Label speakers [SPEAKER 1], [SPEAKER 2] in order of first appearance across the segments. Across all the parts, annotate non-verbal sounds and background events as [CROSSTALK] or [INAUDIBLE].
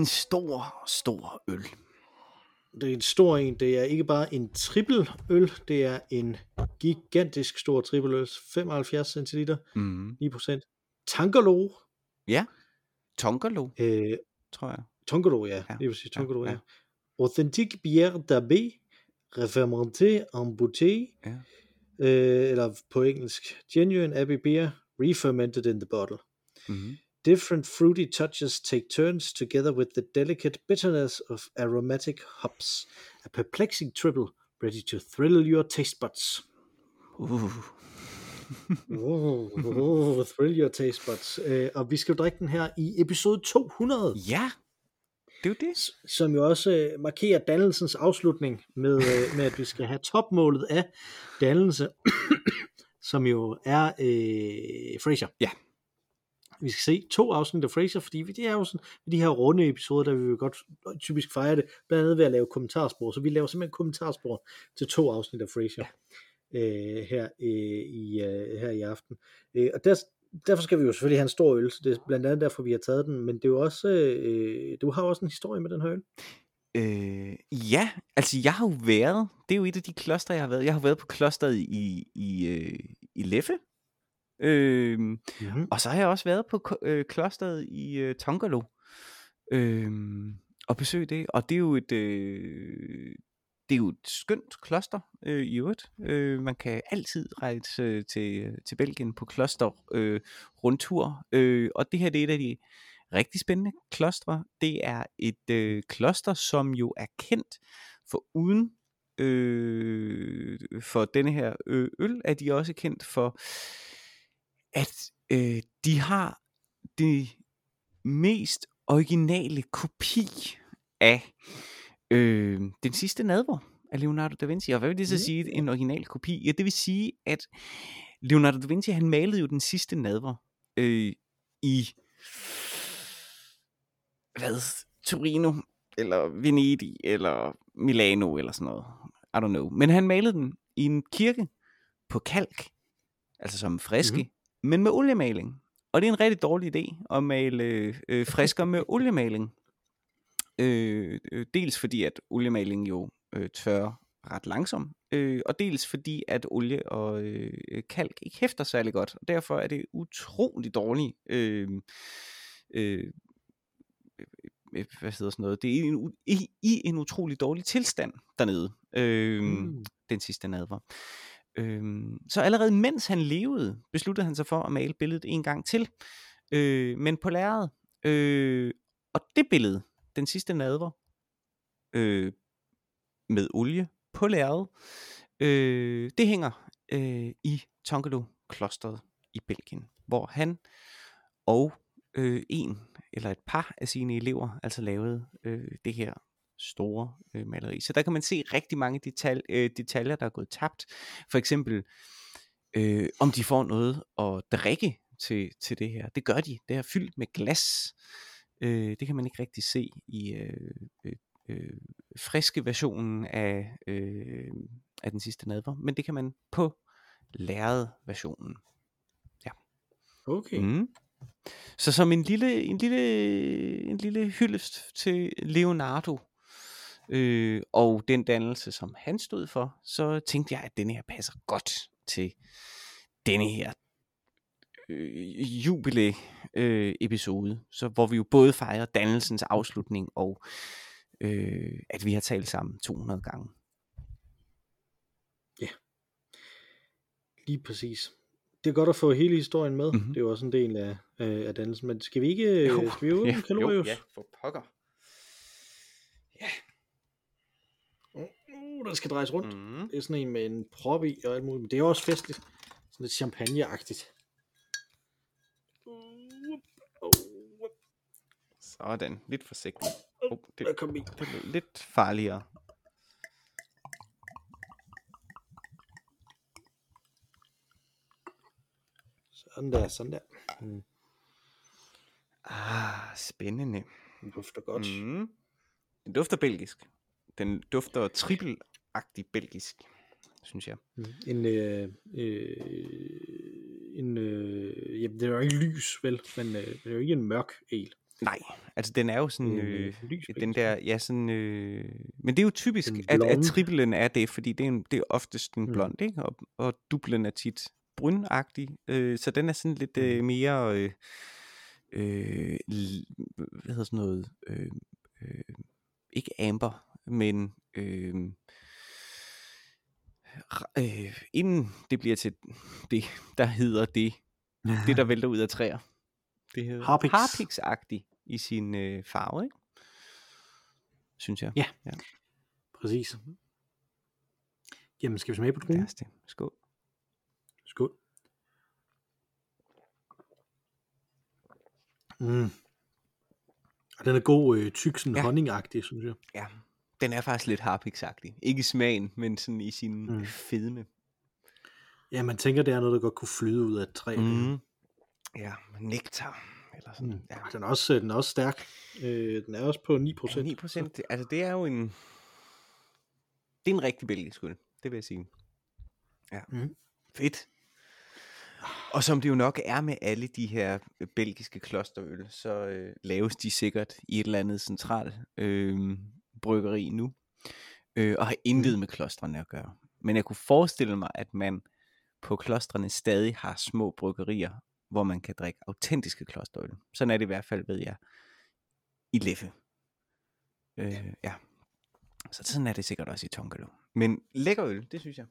[SPEAKER 1] en
[SPEAKER 2] stor, stor øl.
[SPEAKER 1] Det er en stor en. Det er ikke bare en trippel øl, det er en gigantisk stor trippel øl. 75 centiliter,
[SPEAKER 2] Mm.
[SPEAKER 1] 9%. Tankalo.
[SPEAKER 2] Ja, Tongalo,
[SPEAKER 1] Øh,
[SPEAKER 2] tror jeg.
[SPEAKER 1] Tongalo, ja.
[SPEAKER 2] Ja,
[SPEAKER 1] ja, Tongalo, ja.
[SPEAKER 2] ja.
[SPEAKER 1] ja. Authentique bière d'Abbé, refermenté en bouteille,
[SPEAKER 2] Ja.
[SPEAKER 1] øh, eller på engelsk, genuine Abbey beer, refermented in the bottle.
[SPEAKER 2] Mm.
[SPEAKER 1] Different fruity touches take turns together with the delicate bitterness of aromatic hops. A perplexing triple ready to thrill your taste buds.
[SPEAKER 2] Uh.
[SPEAKER 1] Oh, oh, thrill your taste buds. Uh, og vi skal jo drikke den her i episode 200,
[SPEAKER 2] Ja, det er jo det.
[SPEAKER 1] som jo også uh, markerer dannelsens afslutning med, uh, med, at vi skal have topmålet af dannelse, [COUGHS] som jo er uh, Frasier.
[SPEAKER 2] Ja.
[SPEAKER 1] Vi skal se to afsnit af Frasier, fordi vi- det er jo sådan, med de her runde episoder, der vi vil godt typisk fejre det, blandt andet ved at lave kommentarspor. Så vi laver simpelthen kommentarspor til to afsnit af Frasier øh, her, øh, i, øh, her i aften. Øh, og der, derfor skal vi jo selvfølgelig have en stor øl, så det er blandt andet derfor, vi har taget den, men det er jo også, øh, du har jo også en historie med den her øl.
[SPEAKER 2] Øh, ja, altså jeg har jo været, det er jo et af de kloster, jeg har været. Jeg har været på klosteret i, i, øh, i Leffe. Øh,
[SPEAKER 1] Mm-hmm.
[SPEAKER 2] og så har jeg også været på øh, klosteret i øh, Tongalo. Øh, og besøgt det. Og det er jo et, øh, det er jo et skønt kloster øh, i øvrigt. Øh, man kan altid rejse øh, til, til Belgien på kloster øh, rundtur. Øh, og det her det er et af de rigtig spændende klostre. Det er et øh, kloster, som jo er kendt for uden øh, for denne her øl, er de også kendt for, at øh, de har det mest originale kopi af øh, den sidste nadver af Leonardo da Vinci. Og hvad vil det så
[SPEAKER 1] Mm.
[SPEAKER 2] sige, en original kopi? Ja, det vil sige, at Leonardo da Vinci, han malede jo den sidste nadver øh, i hvad, Torino, eller Venedig, eller Milano, eller sådan noget. I don't know. Men han malede den i en kirke på kalk, altså som friske, mm-hmm. Men med oliemaling. Og det er en rigtig dårlig idé at male øh, frisker med [LAUGHS] oliemaling. Øh, øh, dels fordi, at oliemaling jo øh, tørrer ret langsomt, øh, og dels fordi, at olie og øh, øh, kalk ikke hæfter særlig godt, og derfor er det utrolig dårligt øh, øh, øh, hvad hedder sådan noget, det er en, u- i, i en utrolig dårlig tilstand dernede, øh. Mm. den sidste nadver. Øhm, så allerede mens han levede, besluttede han sig for at male billedet en gang til, øh, men på lærredet. Øh, og det billede, den sidste nadver, øh, med olie på lærredet, øh, det hænger øh, i Tongalo klosteret i Belgien, hvor han og øh, en eller et par af sine elever altså lavede øh, det her store øh, maleri. Så der kan man se rigtig mange detal- øh, detaljer, der er gået tabt. For eksempel, øh, om de får noget at drikke til, til det her. Det gør de. Det er fyldt med glas. Øh, det kan man ikke rigtig se i øh, øh, øh, friske versionen af, øh, af den sidste nadver, men det kan man på lærred versionen.
[SPEAKER 1] Okay.
[SPEAKER 2] Mm. Så som en lille, en lille, en lille hyldest til Leonardo øh, og den dannelse, som han stod for, så tænkte jeg, at denne her passer godt til denne her øh, jubile øh, episode, så hvor vi jo både fejrer dannelsens afslutning og øh, at vi har talt sammen 200 gange.
[SPEAKER 1] Lige præcis. Det er godt at få hele historien med.
[SPEAKER 2] Mhm.
[SPEAKER 1] Mm-hmm. Det er jo også en del af, øh, af dannelsen. Men skal vi ikke
[SPEAKER 2] Jo,
[SPEAKER 1] jo, skal vi åbne [LAUGHS]
[SPEAKER 2] ja,
[SPEAKER 1] kalorius?
[SPEAKER 2] jo, ja, for pokker.
[SPEAKER 1] Uh, der skal drejes rundt. Mm. Det er sådan en med en prop i og alt muligt. Men det er også festligt. Sådan lidt champagneagtigt.
[SPEAKER 2] Sådan, lidt forsigtigt. Oh, det,
[SPEAKER 1] Der kom i.
[SPEAKER 2] det blev lidt farligere.
[SPEAKER 1] Sådan der, sådan der. Mm.
[SPEAKER 2] Ah, spændende.
[SPEAKER 1] Den dufter godt. Mm.
[SPEAKER 2] Den dufter belgisk. Den dufter trippelagtig belgisk, synes jeg.
[SPEAKER 1] En, øh, øh, en øh, jamen, det er jo ikke lys, vel, men øh, det er jo ikke en mørk el.
[SPEAKER 2] Nej, altså den er jo sådan, øh,
[SPEAKER 1] øh, lys
[SPEAKER 2] den der, ja sådan, øh, men det er jo typisk, at, at triplen er det, fordi det er, en, det er oftest en
[SPEAKER 1] Mm.
[SPEAKER 2] blond, ikke? Og, og dublen er tit brunagtig, øh, så den er sådan lidt
[SPEAKER 1] Mm.
[SPEAKER 2] øh, mere, øh, øh, hvad hedder sådan noget, øh, øh, ikke amber, men øh, øh, inden det bliver til det, der hedder det, det der vælter ud af træer. Det hedder
[SPEAKER 1] Harpiks.
[SPEAKER 2] harpiksagtig i sin øh, farve, ikke? Synes jeg.
[SPEAKER 1] Ja.
[SPEAKER 2] ja.
[SPEAKER 1] Præcis. Jamen, skal vi smage på druen?
[SPEAKER 2] Det. Skål.
[SPEAKER 1] Skål. Mm. Og den er god, øh, tyk, sådan
[SPEAKER 2] ja.
[SPEAKER 1] honningagtig, synes jeg.
[SPEAKER 2] Ja. Den er faktisk lidt harpiksagtig. Ikke i smagen, men sådan i sin mm. Fedme.
[SPEAKER 1] Ja, man tænker, det er noget, der godt kunne flyde ud af et træ.
[SPEAKER 2] Mm. Ja, nektar. Eller sådan.
[SPEAKER 1] Mm.
[SPEAKER 2] Ja.
[SPEAKER 1] Den, er også, den er også stærk. Øh, den er også på 9
[SPEAKER 2] Ja,
[SPEAKER 1] procent.
[SPEAKER 2] 9 procent. Altså det er jo en... Det er en rigtig belgisk øl. Det vil jeg sige. Ja.
[SPEAKER 1] Mm.
[SPEAKER 2] Fedt. Og som det jo nok er med alle de her belgiske klosterøl, så øh, laves de sikkert i et eller andet centralt øh, bryggeri nu, øh, og har intet med klostrene at gøre. Men jeg kunne forestille mig, at man på klostrene stadig har små bryggerier, hvor man kan drikke autentiske klosterøl. Sådan er det i hvert fald, ved jeg, i Leffe. Øh, ja. Så sådan er det sikkert også i Tongalo. Men lækker øl, det synes jeg.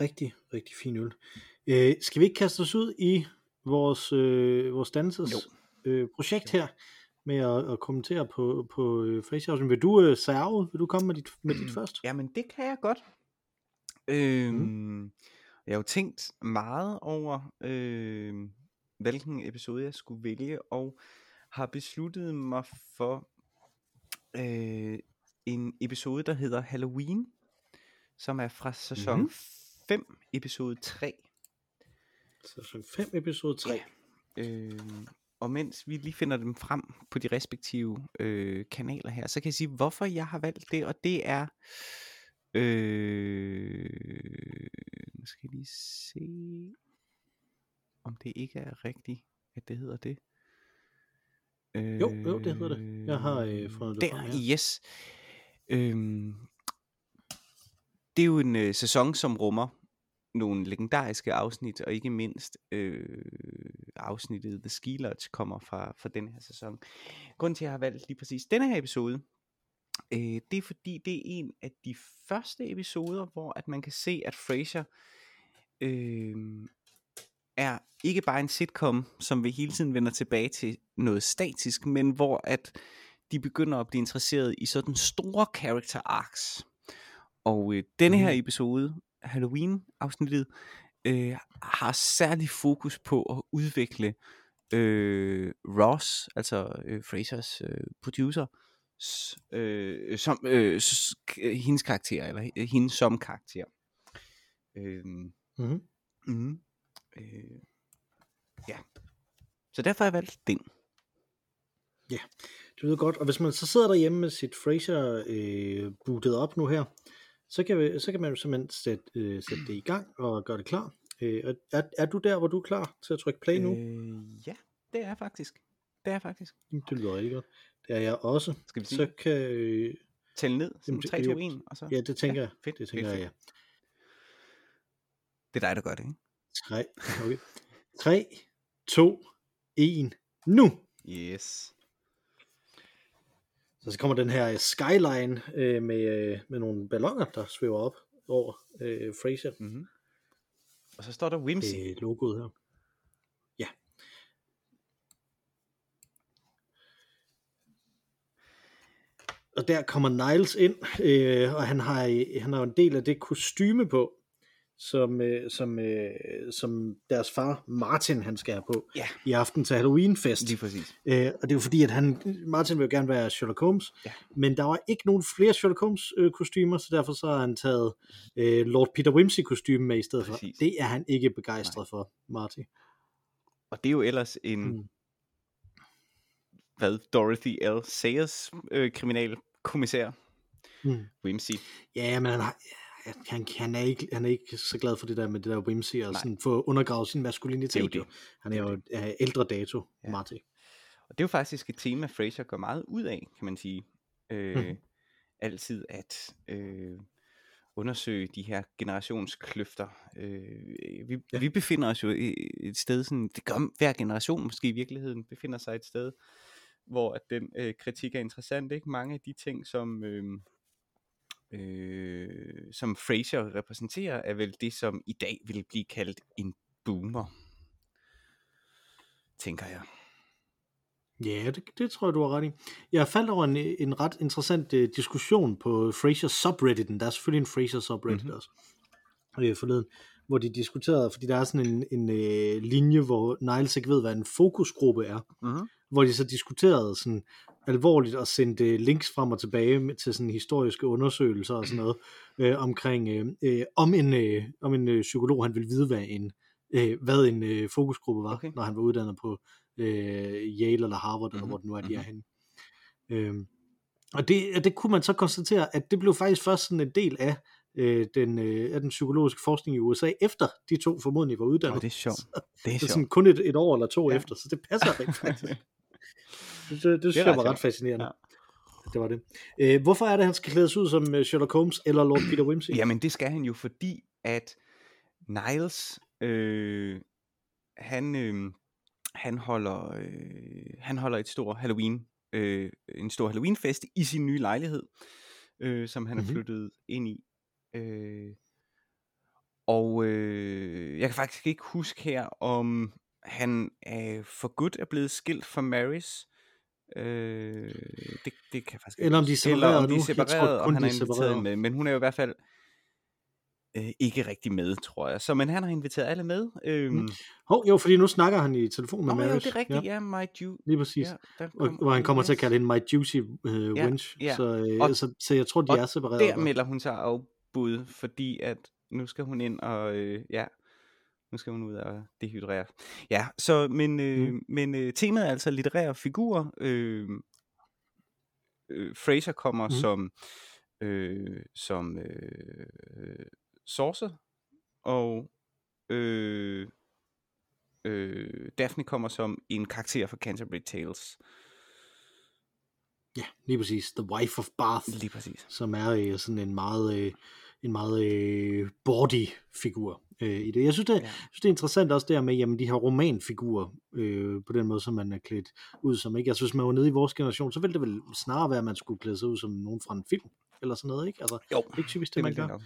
[SPEAKER 1] Rigtig, rigtig fin øl. Øh, skal vi ikke kaste os ud i vores, øh, vores danses
[SPEAKER 2] Jo.
[SPEAKER 1] øh, projekt her med at, at kommentere på, på øh, Frasier? Vil du øh, serve? Vil du komme med dit, med dit [CLEARS THROAT] først?
[SPEAKER 2] Jamen, det kan jeg godt. Øhm, mm. Jeg har jo tænkt meget over, øh, hvilken episode jeg skulle vælge, og har besluttet mig for øh, en episode, der hedder Halloween, som er fra sæson
[SPEAKER 1] Mhm.
[SPEAKER 2] 5, episode 3.
[SPEAKER 1] Sæson 5, episode 3.
[SPEAKER 2] Ja. Øh, og mens vi lige finder dem frem på de respektive øh, kanaler her, så kan jeg sige, hvorfor jeg har valgt det, og det er... Øh, nu skal jeg lige se, om det ikke er rigtigt, at det hedder det. Øh,
[SPEAKER 1] Jo, jo, det hedder det. Jeg har, øh, fundet det
[SPEAKER 2] der,
[SPEAKER 1] frem her.
[SPEAKER 2] yes. Øhm, det er jo en øh, sæson, som rummer nogle legendariske afsnit, og ikke mindst øh, afsnittet The Ski Lodge kommer fra, fra den her sæson. Grunden til, at jeg har valgt lige præcis denne her episode, øh, det er fordi, det er en af de første episoder, hvor at man kan se, at Frasier øh, er ikke bare en sitcom, som vi hele tiden vender tilbage til noget statisk, men hvor at de begynder at blive interesseret i sådan store character arcs. Og øh, denne her
[SPEAKER 1] Mhm.
[SPEAKER 2] episode, Halloween-afsnittet, øh, har særlig fokus på at udvikle øh, Ross, altså øh, Frasers øh, producer, øh, som, øh, hendes karakter, eller øh, hende som karakter. Øh,
[SPEAKER 1] Mm-hmm.
[SPEAKER 2] mm, øh, ja. Så derfor har jeg valgt den.
[SPEAKER 1] Du ved godt, og hvis man så sidder derhjemme med sit Frasier øh, bootet op nu her, så kan, så kan man jo simpelthen sætte, øh, sætte det i gang og gøre det klar. Øh, er, er du der, hvor du er klar til at trykke play nu? Øh.
[SPEAKER 2] Ja, det er faktisk. Det er faktisk.
[SPEAKER 1] Det lyder rigtig godt. Det er jeg også.
[SPEAKER 2] Skal vi sige,
[SPEAKER 1] Så kan... Øh,
[SPEAKER 2] tælle ned,
[SPEAKER 1] Jamen, det-
[SPEAKER 2] 3,
[SPEAKER 1] det
[SPEAKER 2] 2,
[SPEAKER 1] er jo-
[SPEAKER 2] 1, og så...
[SPEAKER 1] ja, det tænker
[SPEAKER 2] Ja,
[SPEAKER 1] jeg.
[SPEAKER 2] fedt,
[SPEAKER 1] Det tænker
[SPEAKER 2] fedt,
[SPEAKER 1] jeg, ja.
[SPEAKER 2] Det er dig, der gør det, ikke?
[SPEAKER 1] 3, okay. 3, 2, 1, nu!
[SPEAKER 2] Yes.
[SPEAKER 1] Så, så kommer den her skyline øh, med, øh, med nogle ballonger, der svæver op over øh, Fraser
[SPEAKER 2] Mm-hmm. Og så står der Whimsy.
[SPEAKER 1] øh, logoet her. Ja. Og der kommer Niles ind, øh, og han har, han har en del af det kostyme på, som, øh, som, øh, som deres far Martin han skal have på
[SPEAKER 2] Ja.
[SPEAKER 1] i aften til Halloween-fest.
[SPEAKER 2] Lige præcis.
[SPEAKER 1] Øh, og det er jo fordi, at han, Martin vil jo gerne være Sherlock Holmes,
[SPEAKER 2] Ja.
[SPEAKER 1] men der var ikke nogen flere Sherlock Holmes øh, kostymer, så derfor så har han taget øh, Lord Peter Wimsey kostyme med i stedet
[SPEAKER 2] Præcis.
[SPEAKER 1] for. Det er han ikke begejstret Nej. for, Martin.
[SPEAKER 2] Og det er jo ellers en,
[SPEAKER 1] mm.
[SPEAKER 2] hvad, Dorothy L. Sayers øh, kriminalkommissær,
[SPEAKER 1] Mm.
[SPEAKER 2] Whimsy.
[SPEAKER 1] Ja, men han har, han, han, er ikke, han er ikke så glad for det der med det der whimsy og
[SPEAKER 2] Nej.
[SPEAKER 1] sådan få undergravet sin maskulinitet.
[SPEAKER 2] Det er jo
[SPEAKER 1] jo. Han er jo af ældre dato,
[SPEAKER 2] Ja.
[SPEAKER 1] Marty.
[SPEAKER 2] Og det er jo faktisk et tema, Fraser går meget ud af, kan man sige. Øh,
[SPEAKER 1] Mhm.
[SPEAKER 2] Altid at øh, undersøge de her generationskløfter. Øh, vi, ja. Vi befinder os jo et sted, sådan, det gør hver generation måske i virkeligheden, befinder sig et sted, hvor at den øh, kritik er interessant. Ikke? Mange af de ting, som, øh, øh, som Fraser repræsenterer, er vel det, som i dag vil blive kaldt en boomer. Tænker jeg.
[SPEAKER 1] Ja, det, det tror jeg, du har ret i. Jeg faldt over en, en ret interessant uh, diskussion på Frasier subredditen. Der er selvfølgelig en Frasier subreddit
[SPEAKER 2] Mhm.
[SPEAKER 1] mm-hmm. også. Øh, forleden, hvor de diskuterede, fordi der er sådan en, en uh, linje, hvor Niles ikke ved, hvad en fokusgruppe er.
[SPEAKER 2] Mm-hmm.
[SPEAKER 1] hvor de så diskuterede sådan alvorligt og sendte links frem og tilbage til sådan historiske undersøgelser og sådan noget [CLEARS THROAT] øh, omkring øh, øh, om en øh, om en øh, psykolog han ville vide hvad en øh, hvad en øh, fokusgruppe var,
[SPEAKER 2] Okay.
[SPEAKER 1] når han var uddannet på øh, Yale eller Harvard eller
[SPEAKER 2] Mhm,
[SPEAKER 1] hvor det nu er de er
[SPEAKER 2] mhm.
[SPEAKER 1] henne. Øhm, og det, det kunne man så konstatere, at det blev faktisk først sådan en del af øh, den, øh, af den psykologiske forskning i USA, efter de to formodentlig var uddannet.
[SPEAKER 2] Åh, det er sjovt. [LAUGHS]
[SPEAKER 1] Så,
[SPEAKER 2] Det er
[SPEAKER 1] er
[SPEAKER 2] sjovt.
[SPEAKER 1] sådan kun et, et år eller to
[SPEAKER 2] Ja.
[SPEAKER 1] efter, så det passer rent faktisk. [LAUGHS] Det, det, det synes
[SPEAKER 2] ret
[SPEAKER 1] jeg var ret fascinerende.
[SPEAKER 2] Ja.
[SPEAKER 1] Ja. Det var det. Øh, hvorfor er det, han skal klædes ud som øh, Sherlock Holmes eller Lord Peter Wimsey?
[SPEAKER 2] Jamen det skal han jo, fordi at Niles, øh, han, øh, han, holder, øh, han holder et stort Halloween, øh, en stor Halloweenfest i sin nye lejlighed, øh, som han mm-hmm. er
[SPEAKER 1] Mhm.
[SPEAKER 2] flyttet ind i. Øh, og øh, jeg kan faktisk ikke huske her, om han er for godt er blevet skilt fra Maris. Øh, det, det kan jeg faktisk
[SPEAKER 1] Eller om de er
[SPEAKER 2] huske. Eller om
[SPEAKER 1] separeret
[SPEAKER 2] de er
[SPEAKER 1] nu. Jeg tror
[SPEAKER 2] separeret, og han
[SPEAKER 1] er
[SPEAKER 2] inviteret
[SPEAKER 1] separeret.
[SPEAKER 2] med. Men hun er jo i hvert fald øh, ikke rigtig med, tror jeg. Så men han har inviteret alle med. Øhm,
[SPEAKER 1] Mm. Hov, jo, fordi nu snakker han i telefon med
[SPEAKER 2] jo,
[SPEAKER 1] Maris.
[SPEAKER 2] det er rigtigt, ja, ja My Ju.
[SPEAKER 1] Lige præcis.
[SPEAKER 2] Ja, kom-
[SPEAKER 1] hvor han kommer til at
[SPEAKER 2] yes.
[SPEAKER 1] kalde hende My Juicy uh,
[SPEAKER 2] Ja,
[SPEAKER 1] Winch.
[SPEAKER 2] ja.
[SPEAKER 1] Så, øh,
[SPEAKER 2] Og-
[SPEAKER 1] så, så jeg tror, de
[SPEAKER 2] og
[SPEAKER 1] er separeret.
[SPEAKER 2] Der melder hun sig afbud, fordi at nu skal hun ind og, øh, ja, nu skal hun ud og dehydrere. Ja, så, men, øh,
[SPEAKER 1] Mm.
[SPEAKER 2] men øh, temaet er altså litterære figurer. Øh, øh, Fraser kommer
[SPEAKER 1] Mm.
[SPEAKER 2] som, øh, som øh, sorcerer, og øh, øh, Daphne kommer som en karakter fra Canterbury Tales.
[SPEAKER 1] Ja, lige præcis. The Wife of Bath,
[SPEAKER 2] Lige præcis.
[SPEAKER 1] som er øh, sådan en meget, øh, en meget øh, body figur øh, i det. Jeg synes, det,
[SPEAKER 2] Ja.
[SPEAKER 1] jeg synes, det er interessant også der med, jamen de her romanfigurer, øh, på den måde, som man er klædt ud som, ikke? Altså hvis man var nede i vores generation, så ville det vel snarere være, at man skulle klæde sig ud som nogen fra en film, eller sådan noget, ikke? Altså,
[SPEAKER 2] Jo,
[SPEAKER 1] det er ikke typisk det, man
[SPEAKER 2] vil jeg
[SPEAKER 1] gør.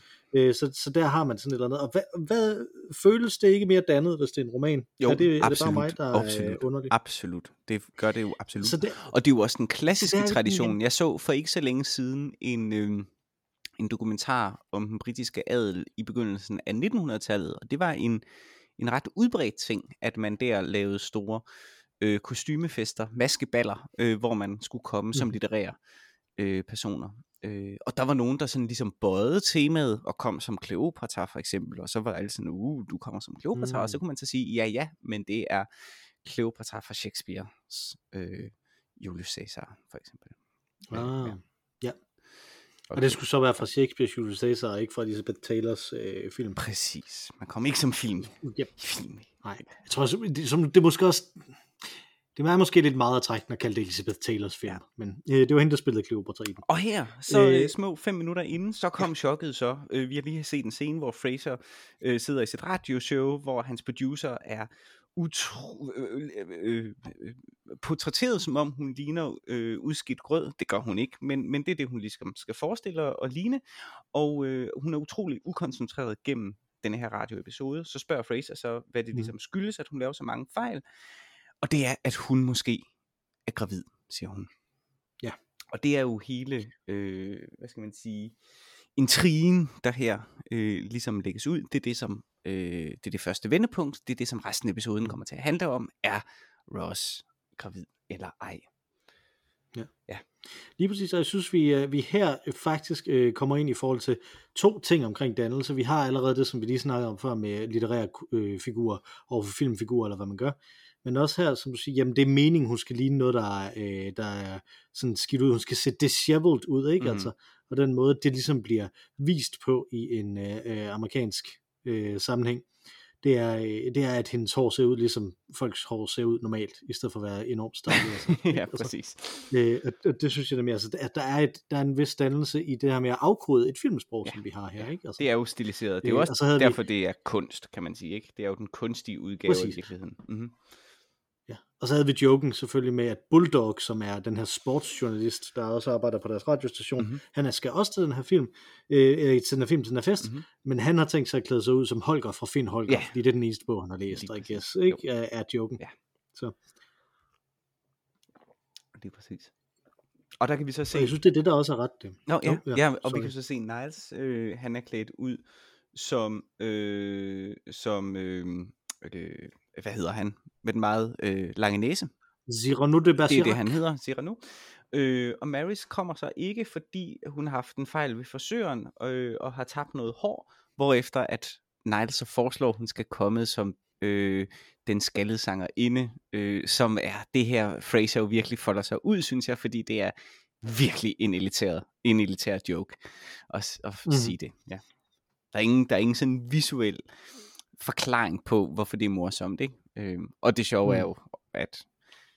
[SPEAKER 1] Øh, så, så der har man sådan et eller andet. Og hvad, hvad føles det ikke mere dannet, hvis det er en roman?
[SPEAKER 2] Jo,
[SPEAKER 1] er det, er det bare
[SPEAKER 2] absolut,
[SPEAKER 1] mig, der er
[SPEAKER 2] absolut.
[SPEAKER 1] underlig?
[SPEAKER 2] Absolut. Det gør det jo absolut.
[SPEAKER 1] Så det,
[SPEAKER 2] Og det er jo også den klassiske
[SPEAKER 1] det er
[SPEAKER 2] tradition. Jeg så for ikke så længe siden en, øh, en dokumentar om den britiske adel i begyndelsen af 1900-tallet, og det var en, en ret udbredt ting, at man der lavede store øh, kostymefester, maskeballer, øh, hvor man skulle komme som
[SPEAKER 1] Mhm.
[SPEAKER 2] litterære øh, personer. Øh, og der var nogen, der sådan ligesom bøjede temaet og kom som Kleopatra for eksempel, og så var alle sådan, uh, du kommer som Kleopatra, mm. og så
[SPEAKER 1] Mm.
[SPEAKER 2] kunne man så sige, ja ja, men det er Kleopatra fra Shakespeares øh, Julius Caesar for eksempel.
[SPEAKER 1] ah,
[SPEAKER 2] ja.
[SPEAKER 1] ja. Og det skulle så være fra Shakespeare's Julius Caesar, og ikke fra Elizabeth Taylors øh, film.
[SPEAKER 2] Præcis. Man kom ikke som film.
[SPEAKER 1] Yep.
[SPEAKER 2] film.
[SPEAKER 1] Nej, jeg tror, som- det, som, det er måske også... Det er måske lidt meget at trække, når kalde det Elizabeth Taylors film.
[SPEAKER 2] Ja.
[SPEAKER 1] Ja. Men øh, det var hende, der spillede Cleopatra i den.
[SPEAKER 2] Og her, så øh,
[SPEAKER 1] Øh,
[SPEAKER 2] små fem minutter inden, så kom ja. chokket så. Øh, vi har lige set en scene, hvor Fraser øh, sidder i sit radioshow, hvor hans producer er utro, øh, øh, øh, portrætteret, som om hun ligner øh, udskidt grød. Det gør hun ikke, men, men det er det, hun ligesom skal forestille at ligne. Og øh, hun er utrolig ukoncentreret gennem denne her radioepisode. Så spørger Fraser så, hvad det
[SPEAKER 1] Mm.
[SPEAKER 2] ligesom skyldes, at hun laver så mange fejl. Og det er, at hun måske er gravid, siger hun.
[SPEAKER 1] Ja.
[SPEAKER 2] Og det er jo hele, øh, hvad skal man sige, intrigen, der her øh, ligesom lægges ud. Det er det, som øh, det er det første vendepunkt. Det er det, som resten af episoden kommer til at handle om. Er Ross gravid eller ej?
[SPEAKER 1] Lige præcis, og jeg synes, vi, øh, vi her faktisk øh, kommer ind i forhold til to ting omkring dannelse. Vi har allerede det, som vi lige snakkede om før med litterære øh, figurer for filmfigurer, eller hvad man gør. men også her, som du siger, jamen det er meningen, hun skal ligne noget, der er, øh, der er sådan skidt ud, hun skal se disheveled ud, ikke? Mm. Altså, og den måde, det ligesom bliver vist på i en øh, øh amerikansk øh, sammenhæng, det er, øh, det er, at hendes hår ser ud, ligesom folks hår ser ud normalt, i stedet for at være enormt stylet. Altså. [LAUGHS]
[SPEAKER 2] ja,
[SPEAKER 1] altså,
[SPEAKER 2] præcis.
[SPEAKER 1] Øh, og det synes jeg nemlig, altså, at der er, et, der er en vis dannelse i det her med at afkode et filmsprog, ja. som vi har her. Ikke? Altså,
[SPEAKER 2] det er jo stiliseret. Det er jo øh, også derfor, vi... det er kunst, kan man sige. ikke. Det er jo den kunstige udgave præcis. i virkeligheden. Mm-hmm.
[SPEAKER 1] Og så havde vi joken selvfølgelig med, at Bulldog, som er den her sportsjournalist, der også arbejder på deres radiostation, mm-hmm. han skal også til den her film, øh, til den her film, til den her fest, mm-hmm. men han har tænkt sig at klæde sig ud som Holger fra Finn Holger, ja. fordi det er den eneste bog, han har læst, I guess, ikke? Er, er joken. Ja. Så.
[SPEAKER 2] Det er præcis. Og der kan vi så se...
[SPEAKER 1] Og jeg synes, det er det, der også er ret. Det.
[SPEAKER 2] Nå, ja, ja, ja og sorry. vi kan så se Niles, øh, han er klædt ud som, øh, som øh, øh, hvad hedder han, med den meget øh, lange næse.
[SPEAKER 1] Cyrano de Bergerac.
[SPEAKER 2] Det er det, han hedder, Cyrano. Øh, og Maris kommer så ikke, fordi hun har haft en fejl ved frisøren, øh, og har tabt noget hår, hvorefter at Nigel så foreslår, at hun skal komme som øh, den skaldede sanger inde, øh, som er det her Fraser jo virkelig folder sig ud, synes jeg, fordi det er virkelig en elitær, en elitær joke at, at mm. sige det. Ja. Der er ingen, der er ingen sådan visuel forklaring på, hvorfor det er morsomt. Ikke? Øhm, og det sjove mm. er jo, at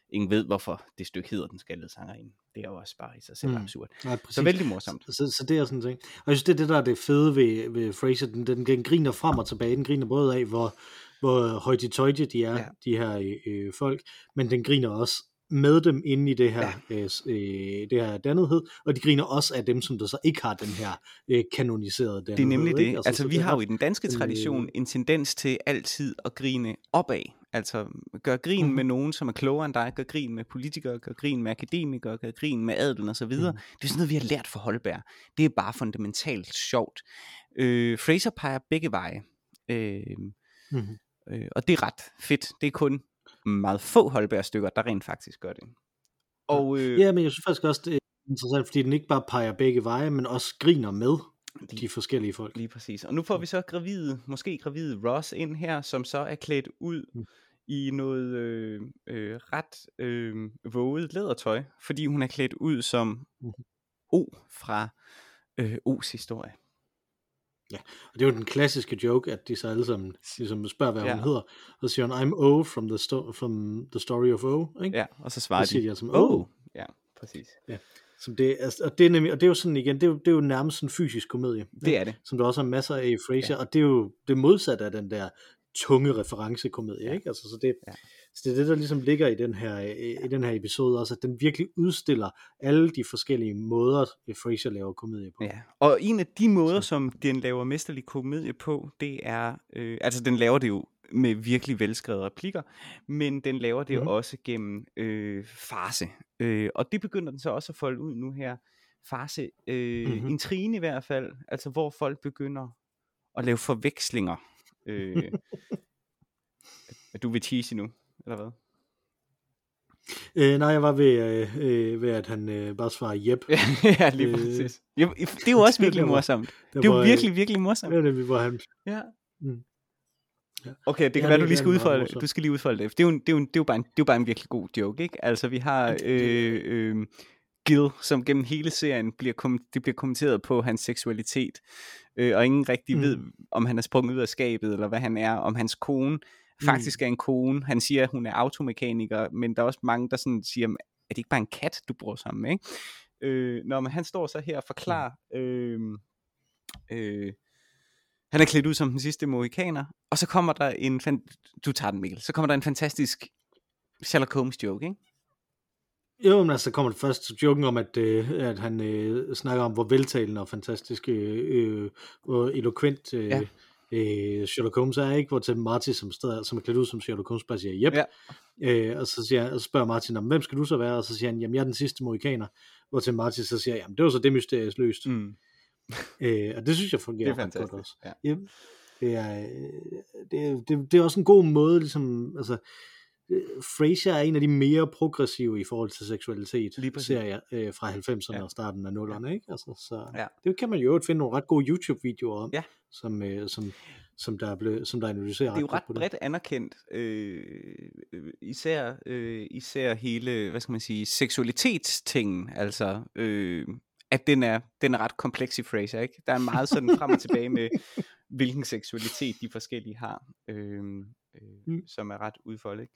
[SPEAKER 2] ingen ved, hvorfor det stykke hedder den skaldede sangerinde. Det er jo også bare i sig selv mm. absurd. Ja, så vældig morsomt.
[SPEAKER 1] Så, så, så det er sådan ting. Og jeg synes, det er det, der er det fede ved, ved Fraser. Den, den, den griner frem og tilbage. Den griner både af, hvor, hvor højt de er, ja. de her øh, folk, men den griner også med dem inde i det her, ja. øh, øh, det her dannethed, og de griner også af dem, som der så ikke har den her øh, kanoniserede dannethed.
[SPEAKER 2] Det er nemlig det. Altså, altså vi har jo i den danske tradition øh, en tendens til altid at grine opad. Altså gør grin mm. med nogen, som er klogere end dig, gør grin med politikere, gør grin med akademikere, gør grin med adelen osv. Mm. Det er sådan noget, vi har lært for Holberg. Det er bare fundamentalt sjovt. Øh, Fraser peger begge veje. Øh, mm. øh, og det er ret fedt. Det er kun meget få Holberg-stykker, der rent faktisk gør det.
[SPEAKER 1] Og, øh, ja, men jeg synes faktisk også, det er interessant, fordi den ikke bare peger begge veje, men også griner med lige, de forskellige folk.
[SPEAKER 2] Lige præcis. Og nu får vi så gravide, måske gravide Ross ind her, som så er klædt ud mm. i noget øh, øh, ret øh, våget lædertøj, fordi hun er klædt ud som mm. O fra øh, O's historie.
[SPEAKER 1] Ja, og det er jo den klassiske joke, at de så alle sammen ligesom spørger, hvad ja. hun hedder. Og så siger hun, I'm O from the, sto- from the story of O. Ikke?
[SPEAKER 2] Ja, og så svarer
[SPEAKER 1] så siger
[SPEAKER 2] de,
[SPEAKER 1] de som O. Oh.
[SPEAKER 2] Ja, præcis.
[SPEAKER 1] Ja. Som det, altså, og, det er nemlig, og det er jo sådan igen, det er jo, det er jo nærmest en fysisk komedie.
[SPEAKER 2] Det er det.
[SPEAKER 1] Som der også har masser af i Frasier, ja. og det er jo det modsatte af den der tunge referencekomedie, ja. ikke? Altså, så det, ja. Så det er det, der ligesom ligger i den her, i den her episode også, at den virkelig udstiller alle de forskellige måder, Frasier laver komedie på.
[SPEAKER 2] Ja, og en af de måder, som den laver mesterlig komedie på, det er, øh, altså den laver det jo med virkelig velskrevede replikker, men den laver det mm. også gennem øh, farse. Øh, og det begynder den så også at folde ud nu her. Farse, øh, mm-hmm. en trine i hvert fald, altså hvor folk begynder at lave forvekslinger. Øh, [LAUGHS] du ved cheesy nu? Eller hvad?
[SPEAKER 1] Øh, nej, jeg var ved, øh, øh, ved at han øh, bare svarer jep. [LAUGHS]
[SPEAKER 2] ja, lige øh, præcis. Øh, det er jo [LAUGHS] også virkelig morsomt. Det er jo virkelig, virkelig morsomt.
[SPEAKER 1] Det er det, hvor han...
[SPEAKER 2] Ja. Mm. Okay, det kan ja, være, du lige skal udfolde det. Du skal lige udfolde det. Det er jo, det er jo, det er jo, bare, en, det er jo bare en virkelig god joke, ikke? Altså, vi har øh, øh, Gil, som gennem hele serien bliver, kom, det bliver kommenteret på hans seksualitet, øh, og ingen rigtig mm. ved, om han er sprunget ud af skabet, eller hvad han er, om hans kone faktisk mm. er en kone. Han siger, at hun er automekaniker, men der er også mange, der sådan siger, er det ikke bare en kat, du bor sammen med? Ikke? Øh, når man, han står så her og forklarer, øh, øh, han er klædt ud som den sidste mohikaner, og så kommer der en, du tager den Mikkel, så kommer der en fantastisk Sherlock Holmes joke, ikke?
[SPEAKER 1] Jo, men altså kommer det først joken om, at, øh, at han øh, snakker om, hvor veltalende og fantastisk øh, øh, og eloquent øh, ja øh, Sherlock Holmes er, ikke? Hvor til Martin, som, stadig, som er klædt ud som Sherlock Holmes, bare siger, jep. Ja. Øh, og så siger, og så spørger Martin, hvem skal du så være? Og så siger han, jamen jeg er den sidste mohikaner. Hvor til Martin så siger, jamen det var så det mysteriøst løst. Mm. øh, og det synes jeg fungerer
[SPEAKER 2] det er godt også. Ja.
[SPEAKER 1] Yep. Det er, øh, det, er, det, det er også en god måde, ligesom, altså, Frasier er en af de mere progressive i forhold til seksualitet, serier øh, fra 90'erne ja. og starten af 0'erne, ja. ikke? Altså, så ja. det kan man jo finde nogle ret gode YouTube-videoer om, ja. som, øh, som, som der er blevet, som der analyserer
[SPEAKER 2] det er jo ret bredt anerkendt, øh, øh, især, øh, især hele, hvad skal man sige, seksualitetstingen, altså, øh, at den er, den er ret kompleks i Fraser, ikke? Der er meget sådan frem og tilbage med, [LAUGHS] hvilken seksualitet de forskellige har, øh,
[SPEAKER 1] Mm.
[SPEAKER 2] som er ret udfoldet, ikke?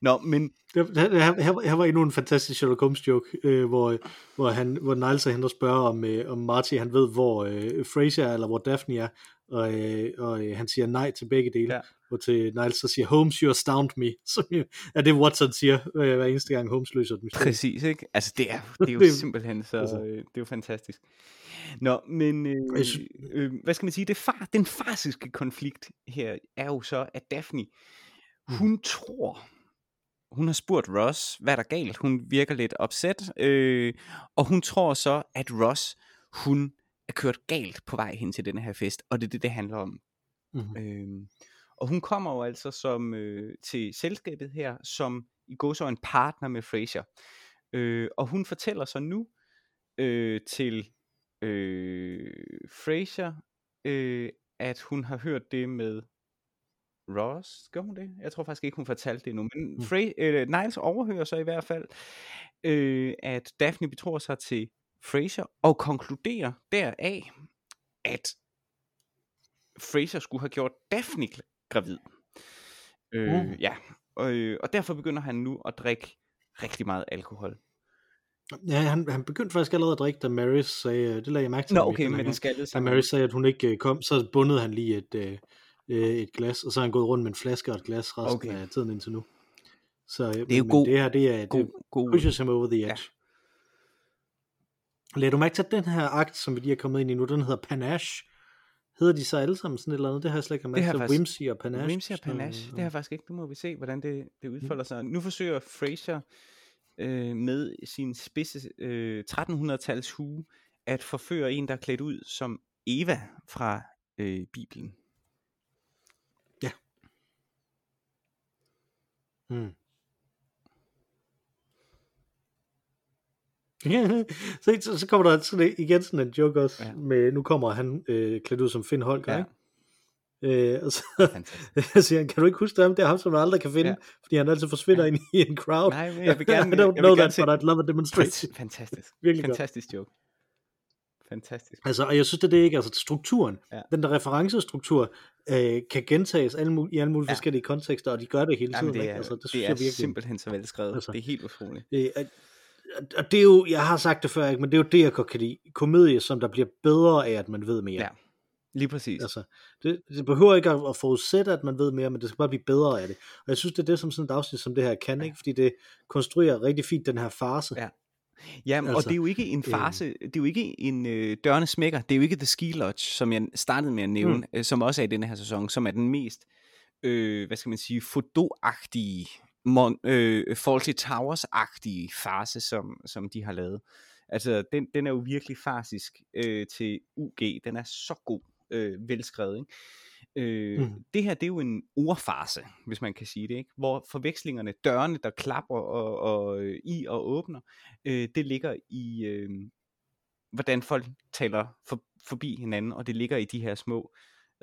[SPEAKER 2] Nå, men
[SPEAKER 1] her, her, her var endnu en fantastisk Sherlock Holmes joke, øh, hvor, hvor, han, hvor Niles og spørger, om, øh, om Marty han ved, hvor øh, Fraser er, eller hvor Daphne er, og, øh, og øh, han siger nej til begge dele,
[SPEAKER 2] Ja.
[SPEAKER 1] hvor til Niles så siger, Holmes, you astound me, [LAUGHS] som jo er det, Watson siger, øh, hver eneste gang Holmes løser et.
[SPEAKER 2] Præcis, ikke? Altså, det er, [LAUGHS] det er jo simpelthen så,
[SPEAKER 1] altså.
[SPEAKER 2] øh, det er jo fantastisk. Nå, men øh, øh, hvad skal man sige, det far, den farsiske konflikt her er jo så, at Daphne, hun tror, hun har spurgt Ross, hvad er der galt? Hun virker lidt upset, øh, og hun tror så, at Ross, hun er kørt galt på vej hen til den her fest, og det er det, det handler om.
[SPEAKER 1] Mhm.
[SPEAKER 2] Øhm, og hun kommer jo altså som øh, til selskabet her, som i går så en partner med Fraser. Øh, og hun fortæller så nu øh, til øh, Fraser, øh, at hun har hørt det med Ross. Gør hun det? Jeg tror faktisk ikke, hun fortalte det endnu. Men
[SPEAKER 1] Mm.
[SPEAKER 2] Fra- øh, Niles overhører så i hvert fald, øh, at Daphne betror sig til Fraser, og konkluderer deraf, at Fraser skulle have gjort Daphne gravid. Øh,
[SPEAKER 1] Mm.
[SPEAKER 2] Ja, og, øh, og derfor begynder han nu at drikke rigtig meget alkohol.
[SPEAKER 1] Ja, han, han begyndte faktisk allerede at drikke, da Maris sagde, det lagde jeg mærke til.
[SPEAKER 2] Nå, okay, med den skaldede
[SPEAKER 1] Da. Maris sagde, at hun ikke øh, kom, så bundede han lige et, øh, et glas, og så har han gået rundt med en flaske og et glas resten
[SPEAKER 2] Okay.
[SPEAKER 1] af tiden indtil nu. Så øh,
[SPEAKER 2] Det er jo
[SPEAKER 1] men
[SPEAKER 2] god-
[SPEAKER 1] det her, det er, det
[SPEAKER 2] God, god,
[SPEAKER 1] pushes him over the edge. Ja. Lad du mærke til, at den her akt, som vi lige er kommet ind i nu, den hedder Panache. Hedder de så alle sammen sådan et eller andet? Det har jeg slet ikke
[SPEAKER 2] Det
[SPEAKER 1] mærke
[SPEAKER 2] har
[SPEAKER 1] til.
[SPEAKER 2] faktisk-
[SPEAKER 1] Whimsy og Panache.
[SPEAKER 2] Whimsy og Panache, det har jeg faktisk ikke. Nu må vi se, hvordan det, det udfolder sig. Nu forsøger Fraser øh, med sin spidse øh, 1300-tals hue at forføre en, der er klædt ud som Eva fra øh, Bibelen.
[SPEAKER 1] Mm. [LAUGHS] så, så, så kommer der sådan, igen sådan en joke også,
[SPEAKER 2] Ja.
[SPEAKER 1] med, nu kommer han øh, klædt ud som Finn Holger,
[SPEAKER 2] Ja.
[SPEAKER 1] ikke? Øh, og så [LAUGHS] siger han, kan du ikke huske ham? Det er ham, som man aldrig kan finde,
[SPEAKER 2] Ja.
[SPEAKER 1] fordi han altid forsvinder
[SPEAKER 2] Ja.
[SPEAKER 1] ind i en crowd.
[SPEAKER 2] Nej, men jeg vil gerne- [LAUGHS]
[SPEAKER 1] I don't know that, but I'd love a demonstration.
[SPEAKER 2] Fantastisk.
[SPEAKER 1] Virkelig godt.
[SPEAKER 2] Fantastisk joke. Fantastisk.
[SPEAKER 1] Altså, og jeg synes, det er det ikke, altså strukturen,
[SPEAKER 2] Ja.
[SPEAKER 1] den der referencestruktur, øh, kan gentages alle mul- i alle mulige
[SPEAKER 2] Ja.
[SPEAKER 1] forskellige kontekster, og de gør det hele
[SPEAKER 2] Jamen,
[SPEAKER 1] tiden.
[SPEAKER 2] det
[SPEAKER 1] ikke?
[SPEAKER 2] er,
[SPEAKER 1] altså, det,
[SPEAKER 2] det
[SPEAKER 1] synes
[SPEAKER 2] er
[SPEAKER 1] jeg virkelig.
[SPEAKER 2] simpelthen så velskrevet.
[SPEAKER 1] Altså.
[SPEAKER 2] Det er helt utroligt.
[SPEAKER 1] Øh, og- og det er jo, jeg har sagt det før, ikke, men det er jo det, jeg godt kan lide. Komedie, som der bliver bedre af, at man ved mere.
[SPEAKER 2] Ja, lige præcis.
[SPEAKER 1] Altså, det, det behøver ikke at, at forudsætte, at man ved mere, men det skal bare blive bedre af det. Og jeg synes, det er det, som sådan et afsnit som det her kan,
[SPEAKER 2] Ja.
[SPEAKER 1] ikke? fordi det konstruerer rigtig fint den her farse.
[SPEAKER 2] Ja. Jamen, altså, og det er jo ikke en farse, det er jo ikke en øh, dørende smækker, det er jo ikke The Ski Lodge, som jeg startede med at nævne, mm. øh, som også er i denne her sæson, som er den mest, øh, hvad skal man sige, fotoagtige, mon, øh, Fawlty Towers-agtige farse, som, som de har lavet. Altså, den, den er jo virkelig farsisk øh, til UG, den er så god, øh, velskrevet, ikke? Øh, mm. Det her, det er jo en ordfarse, hvis man kan sige det, ikke? hvor forvekslingerne, dørene, der klapper og, og, øh, i og åbner, øh, det ligger i, øh, hvordan folk taler for, forbi hinanden, og det ligger i de her små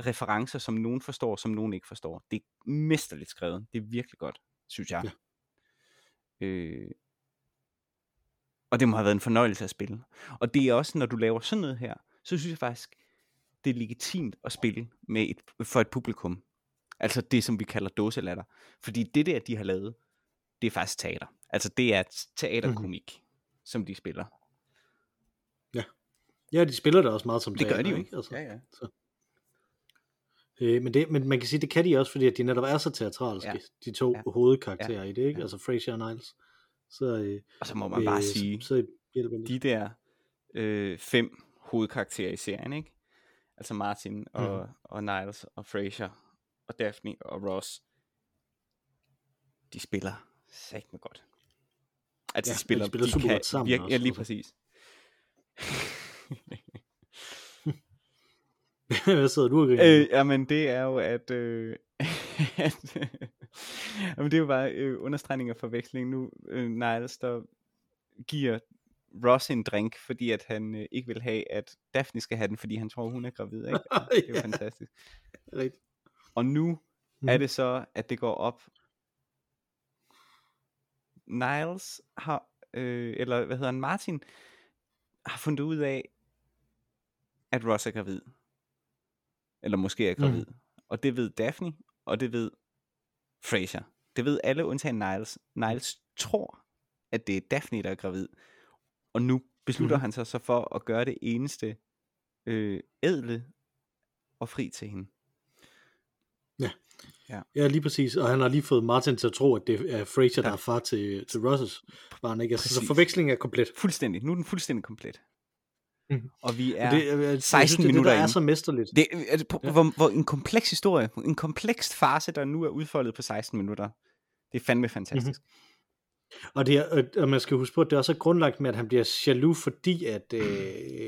[SPEAKER 2] referencer, som nogen forstår, som nogen ikke forstår. Det er mesterligt skrevet. Det er virkelig godt, synes jeg. Ja. Øh, og det må have været en fornøjelse at spille. Og det er også, når du laver sådan noget her, så synes jeg faktisk, det er legitimt at spille med et, for et publikum. Altså det, som vi kalder dåselatter. Fordi det der, de har lavet, det er faktisk teater. Altså det er teaterkomik, mm-hmm. som de spiller.
[SPEAKER 1] Ja, de spiller det også meget som
[SPEAKER 2] Det gør
[SPEAKER 1] teater,
[SPEAKER 2] de jo.
[SPEAKER 1] Ikke? Altså,
[SPEAKER 2] Ja, ja.
[SPEAKER 1] øh, men, det, men man kan sige, det kan de også, fordi at de netop er så teatralske,
[SPEAKER 2] Ja.
[SPEAKER 1] ja. de to
[SPEAKER 2] Ja.
[SPEAKER 1] ja. hovedkarakterer
[SPEAKER 2] Ja.
[SPEAKER 1] i det, ikke?
[SPEAKER 2] Ja.
[SPEAKER 1] Altså Frasier og Niles. Så, øh,
[SPEAKER 2] Og så må man bare
[SPEAKER 1] øh,
[SPEAKER 2] sige,
[SPEAKER 1] så, så de
[SPEAKER 2] der øh, fem hovedkarakterer i serien, ikke? Altså Martin og, mm. og Niles og Frasier og Daphne og Ross, de spiller sagt med godt. Altså
[SPEAKER 1] Ja,
[SPEAKER 2] de
[SPEAKER 1] og
[SPEAKER 2] spiller,
[SPEAKER 1] de spiller super godt sammen
[SPEAKER 2] virke,
[SPEAKER 1] også,
[SPEAKER 2] ja, lige
[SPEAKER 1] altså.
[SPEAKER 2] præcis. [LAUGHS]
[SPEAKER 1] Hvad sidder du og griner?
[SPEAKER 2] Øh, jamen det er jo at, øh, [LAUGHS] at jamen, det er jo bare øh, understregning af forveksling nu. Øh, Niles der giver Ross en drink, fordi at han øh, ikke vil have, at Daphne skal have den, fordi han tror, hun er gravid. Ikke? [LAUGHS] Og Det er jo
[SPEAKER 1] Ja.
[SPEAKER 2] fantastisk.
[SPEAKER 1] Rigtigt.
[SPEAKER 2] Og nu
[SPEAKER 1] Mhm.
[SPEAKER 2] er det så, at det går op. Niles har, øh, eller hvad hedder han, Martin, har fundet ud af, at Ross er gravid. Eller måske er gravid. Mm. Og det ved Daphne, og det ved Fraser. Det ved alle undtagen Niles. Niles tror, at det er Daphne, der er gravid. Og nu beslutter mm. han sig så for at gøre det eneste øh, ædle og fri til hende.
[SPEAKER 1] Ja, lige præcis. Og han har lige fået Martin til at tro, at det er Fraser, der
[SPEAKER 2] Ja.
[SPEAKER 1] er far til, til Rosses barn. Ikke? Altså, så forvekslingen er komplet.
[SPEAKER 2] Fuldstændig. Nu er den fuldstændig komplet.
[SPEAKER 1] Mhm.
[SPEAKER 2] Og vi er...
[SPEAKER 1] Det, jeg, jeg
[SPEAKER 2] 16
[SPEAKER 1] synes, det, er
[SPEAKER 2] minutter
[SPEAKER 1] det, der er så mesterligt.
[SPEAKER 2] Det, er det,
[SPEAKER 1] Ja.
[SPEAKER 2] ja. hvor, hvor en kompleks historie, en kompleks fase, der nu er udfoldet på 16 minutter. Det er fandme fantastisk.
[SPEAKER 1] Og, det er, og- man skal huske på, at det er også grundlagt med, at han bliver jaloux, fordi at, øh,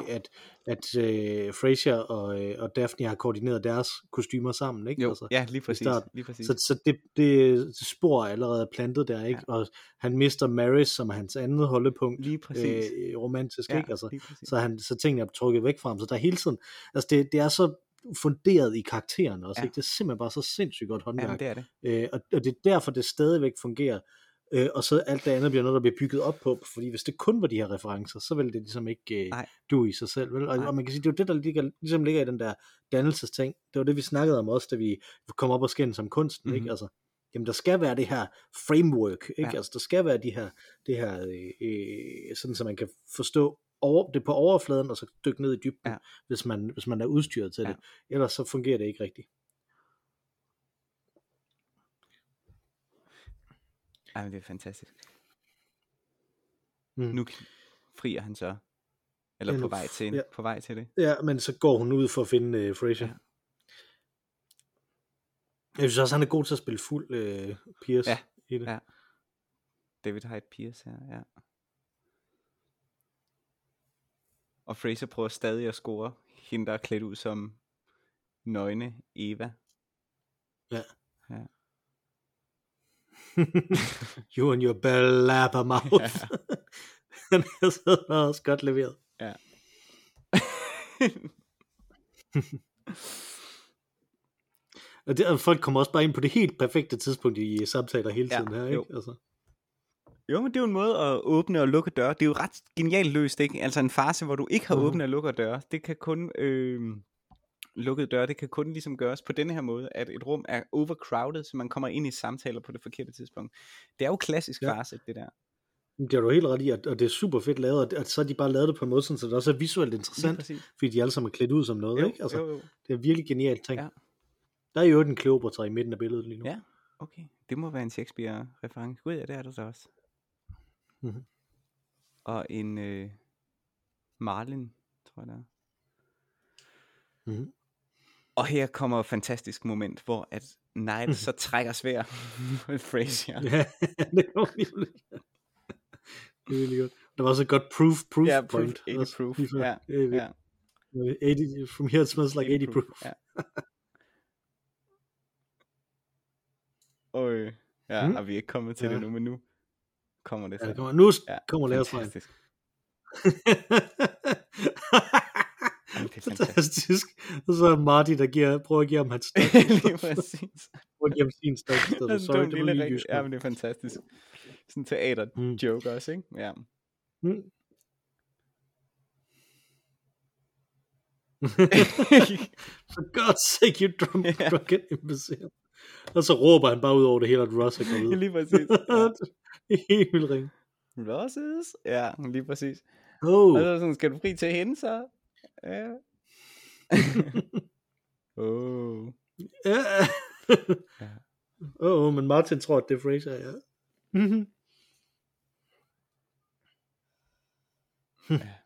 [SPEAKER 1] at, at øh, Fraser og, øh, og Daphne har koordineret deres kostymer sammen. Ikke?
[SPEAKER 2] Jo,
[SPEAKER 1] Altså,
[SPEAKER 2] ja, lige præcis. Lige præcis.
[SPEAKER 1] Så, så det, det spor er allerede plantet der, ikke? Ja. Og han mister Maris, som er hans andet holdepunkt,
[SPEAKER 2] lige præcis.
[SPEAKER 1] øh, romantisk,
[SPEAKER 2] ja,
[SPEAKER 1] ikke? Altså, så, han, så tingene er trukket væk fra ham. Så der er hele tiden, altså det, det er så funderet i karakteren også,
[SPEAKER 2] Ja.
[SPEAKER 1] ikke? Det er simpelthen bare så sindssygt godt håndværk.
[SPEAKER 2] Jamen, det er det.
[SPEAKER 1] Øh, og, og det er derfor, det stadigvæk fungerer. Øh, og så alt det andet bliver noget, der bliver bygget op på, fordi hvis det kun var de her referencer, så ville det ligesom ikke øh,
[SPEAKER 2] Nej.
[SPEAKER 1] du i sig selv. Vel? Og,
[SPEAKER 2] Nej.
[SPEAKER 1] og man kan sige, det er jo det, der ligger, ligesom ligger i den der dannelsesting. Det var det, vi snakkede om også, da vi kom op og skændes om kunsten. Mm-hmm.
[SPEAKER 2] Mhm.
[SPEAKER 1] Ikke? Altså, jamen, der skal være det her framework. Ikke?
[SPEAKER 2] Ja.
[SPEAKER 1] Altså, der skal være de her, det her øh, øh, sådan, så man kan forstå over, det på overfladen, og så dykke ned i dybden,
[SPEAKER 2] Ja.
[SPEAKER 1] hvis, man, hvis man er udstyret til
[SPEAKER 2] Ja.
[SPEAKER 1] det. Ellers så fungerer det ikke rigtigt.
[SPEAKER 2] Jamen, det er fantastisk.
[SPEAKER 1] Mm.
[SPEAKER 2] Nu frier han så. Eller
[SPEAKER 1] Ja,
[SPEAKER 2] på vej til,
[SPEAKER 1] ja.
[SPEAKER 2] på vej til det.
[SPEAKER 1] Ja, men så går hun ud for at finde øh, Fraser.
[SPEAKER 2] Ja.
[SPEAKER 1] Ja. Jeg synes også, han er god til at spille fuld øh, Pierce
[SPEAKER 2] Ja,
[SPEAKER 1] i det.
[SPEAKER 2] ja. David Hyde Pierce her, ja. Og Fraser prøver stadig at score hende, der er klædt ud som nøgne Eva.
[SPEAKER 1] Ja.
[SPEAKER 2] Ja.
[SPEAKER 1] you and your blabbermouth.
[SPEAKER 2] Ja. [LAUGHS]
[SPEAKER 1] Han er så også godt leveret. [LAUGHS] Og, det, og folk kommer også bare ind på det helt perfekte tidspunkt i samtaler hele
[SPEAKER 2] Ja,
[SPEAKER 1] tiden her, ikke?
[SPEAKER 2] jo.
[SPEAKER 1] Altså.
[SPEAKER 2] jo, men det er jo en måde at åbne og lukke døre. Det er jo ret genialt løst, ikke? Altså en fase, hvor du ikke har
[SPEAKER 1] Mhm.
[SPEAKER 2] åbnet og lukket døre. Det kan kun... Øh, lukket døre, det kan kun ligesom gøres på denne her måde, at et rum er overcrowded, så man kommer ind i samtaler på det forkerte tidspunkt. Det er jo klassisk
[SPEAKER 1] Ja.
[SPEAKER 2] ja. farse, det der.
[SPEAKER 1] Det har du helt ret i, og det er super fedt lavet, og så har de bare lavet det på en måde, så det også er visuelt interessant,
[SPEAKER 2] præcis.
[SPEAKER 1] fordi de alle sammen er klædt ud som noget,
[SPEAKER 2] Jo,
[SPEAKER 1] ikke? Altså,
[SPEAKER 2] jo, jo.
[SPEAKER 1] Det er virkelig genialt tænkt.
[SPEAKER 2] Ja.
[SPEAKER 1] Der er jo en Kleopatra i midten af billedet lige nu.
[SPEAKER 2] Ja. Okay, det må være en Shakespeare-reference. Gud ja, det er der så også.
[SPEAKER 1] Mhm.
[SPEAKER 2] Og en øh, Marlin, tror jeg det er.
[SPEAKER 1] Mhm.
[SPEAKER 2] Og her kommer et fantastisk moment, hvor at Niles så trækker svær Frazier.
[SPEAKER 1] Ja, [LAUGHS] det var virkelig. det er virkelig godt. Der var også et godt proof, proof
[SPEAKER 2] Ja, proof,
[SPEAKER 1] point.
[SPEAKER 2] 80
[SPEAKER 1] også
[SPEAKER 2] proof.
[SPEAKER 1] lige før.
[SPEAKER 2] Ja, ja.
[SPEAKER 1] øh, 80, from here it smells like 80 proof.
[SPEAKER 2] Ja. Og øh, ja,
[SPEAKER 1] Mm.
[SPEAKER 2] har vi ikke kommet til
[SPEAKER 1] Ja.
[SPEAKER 2] det nu, men nu kommer det
[SPEAKER 1] Ja,
[SPEAKER 2] så.
[SPEAKER 1] det kommer, nu
[SPEAKER 2] Ja,
[SPEAKER 1] kommer lærersvejen.
[SPEAKER 2] fantastisk. [LAUGHS] Er fantastisk.
[SPEAKER 1] Og så er Marty, der giver, prøver at give ham hans [LAUGHS] stok.
[SPEAKER 2] Lige præcis.
[SPEAKER 1] prøver at give ham sin stok. i stedet Sorry, det var lige jysk.
[SPEAKER 2] Ja, men det er fantastisk. Sådan en teater-joke også, ikke? Ja.
[SPEAKER 1] Mm. [LAUGHS] For God's sake, you drunk,
[SPEAKER 2] Ja.
[SPEAKER 1] drunken imbecile. Og så råber han bare ud over det hele, at Ross er gravid. [LAUGHS]
[SPEAKER 2] Lige præcis. Ja.
[SPEAKER 1] Helt vildt ring.
[SPEAKER 2] Roses? Ja, lige præcis.
[SPEAKER 1] Oh.
[SPEAKER 2] Og så sådan, skal du fri til hende så? Ja. [LAUGHS] oh.
[SPEAKER 1] Ja.
[SPEAKER 2] Ja.
[SPEAKER 1] Åh, oh, men Martin tror, at det er Fraser, ja. Mhm. [LAUGHS]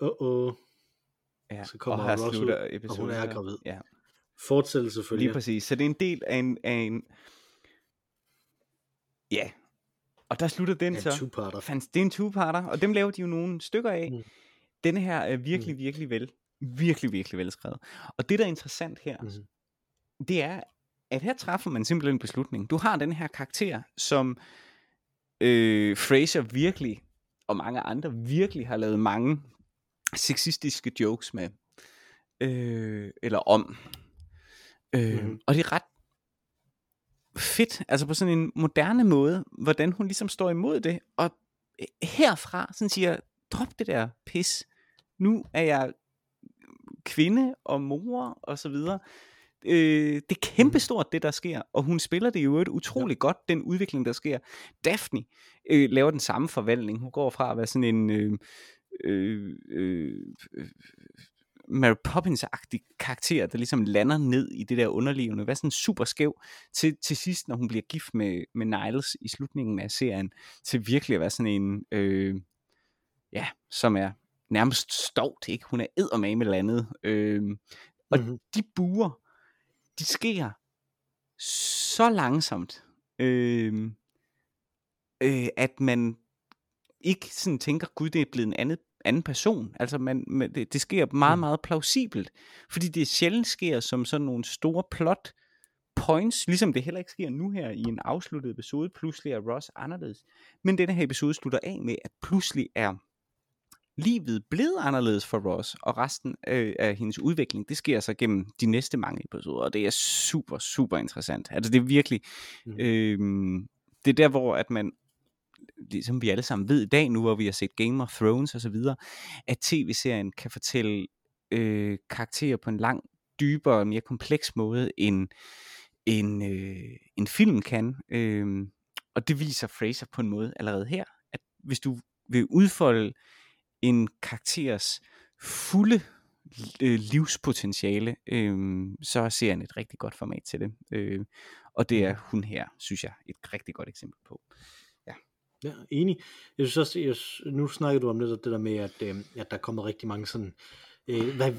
[SPEAKER 1] Åh, oh,
[SPEAKER 2] Ja,
[SPEAKER 1] Så kommer
[SPEAKER 2] og her
[SPEAKER 1] ud,
[SPEAKER 2] slutter
[SPEAKER 1] og hun er gravid.
[SPEAKER 2] Ja,
[SPEAKER 1] Fortsættelse følger.
[SPEAKER 2] lige præcis. Så det er en del af en... Af en... Ja, og der slutter den så.
[SPEAKER 1] two-parter.
[SPEAKER 2] Fandt, det er en two-parter, og dem laver de jo nogle stykker af.
[SPEAKER 1] Mm.
[SPEAKER 2] Denne her er virkelig, virkelig vel. Virkelig, virkelig velskrevet. Og det, der er interessant her,
[SPEAKER 1] Mhm.
[SPEAKER 2] det er, at her træffer man simpelthen en beslutning. Du har den her karakter, som øh, Fraser virkelig, og mange andre virkelig har lavet mange sexistiske jokes med. øh, eller om. Øh,
[SPEAKER 1] Mhm.
[SPEAKER 2] Og det er ret fedt, altså på sådan en moderne måde, hvordan hun ligesom står imod det, og øh, herfra sådan siger, drop det der pis, nu er jeg kvinde og mor og så videre. Øh, det er kæmpestort det der sker, og hun spiller det jo et utroligt godt, den udvikling der sker. Daphne øh, laver den samme forvandling, hun går fra at være sådan en øh, øh, øh, Mary Poppins-agtig karakter, der ligesom lander ned i det der underlige univers, sådan super skæv, til, til sidst, når hun bliver gift med, med Niles i slutningen af serien, til virkelig at være sådan en, øh, ja, som er nærmest stovt, ikke? Hun er eddermame med landet. Øh, og
[SPEAKER 1] Mhm.
[SPEAKER 2] de buer, de sker så langsomt, øh, øh, at man ikke sådan tænker, gud, det er blevet en anden, anden person. Altså, man, man, det, det sker meget,
[SPEAKER 1] Mm.
[SPEAKER 2] meget plausibelt. Fordi det sjældent sker som sådan nogle store plot points, ligesom det heller ikke sker nu her i en afsluttet episode. Pludselig er Ross anderledes. Men denne her episode slutter af med, at pludselig er livet blevet anderledes for Ross, og resten øh, af hendes udvikling, det sker så gennem de næste mange episoder, og det er super, super interessant. Altså det er virkelig, øh, det er der, hvor at man, ligesom vi alle sammen ved i dag nu, hvor vi har set Game of Thrones og så videre, at tv-serien kan fortælle øh, karakterer på en lang dybere, mere kompleks måde, end, end øh, en film kan. Øh, og det viser Fraser på en måde allerede her, at hvis du vil udfolde en karakters fulde øh, livspotentiale, øh, så er serien et rigtig godt format til det. Øh, og det er hun her, synes jeg, et rigtig godt eksempel på.
[SPEAKER 1] Ja, enig. Jeg synes også, jeg, nu snakker du om det, det der med, at, øh, at der kommer rigtig mange sådan, øh, hvad,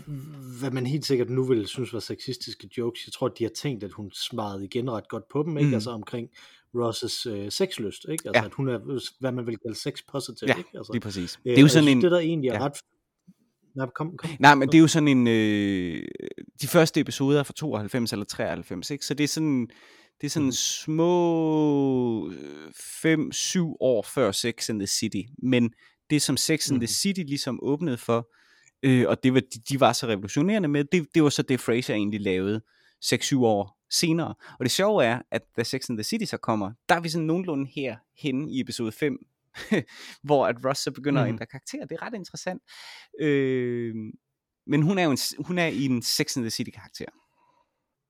[SPEAKER 1] hvad man helt sikkert nu vil synes var sexistiske jokes. Jeg tror, de har tænkt, at hun svarede igen ret godt på dem, ikke?
[SPEAKER 2] Mm.
[SPEAKER 1] Altså omkring Rosses øh, sexlyst, ikke? Altså
[SPEAKER 2] Ja.
[SPEAKER 1] at hun er, hvad man vil kalde sex positive,
[SPEAKER 2] Ja,
[SPEAKER 1] ikke? Altså,
[SPEAKER 2] lige præcis.
[SPEAKER 1] øh,
[SPEAKER 2] Det er jo sådan
[SPEAKER 1] synes,
[SPEAKER 2] en...
[SPEAKER 1] det der egentlig er
[SPEAKER 2] ja.
[SPEAKER 1] ret... Nej, kom, kom.
[SPEAKER 2] Nej, men det er jo sådan en... Øh, de første episoder er fra 92 eller 93, ikke? Så det er sådan... Det er sådan
[SPEAKER 1] Mhm.
[SPEAKER 2] små 5-7 år før Sex and the City. Men det som Sex and the
[SPEAKER 1] Mhm.
[SPEAKER 2] City ligesom åbnede for, øh, og det var, de, de var så revolutionerende med, det, det var så det Fraser egentlig lavede 6-7 år senere. Og det sjove er, at da Sex and the City så kommer, der er vi sådan nogenlunde her henne i episode 5, [LAUGHS] hvor at Ross så begynder mm. at
[SPEAKER 1] Mhm.
[SPEAKER 2] ændre karakter. Det er ret interessant. Øh, men hun er jo en, hun er i en Sex and the City karakter.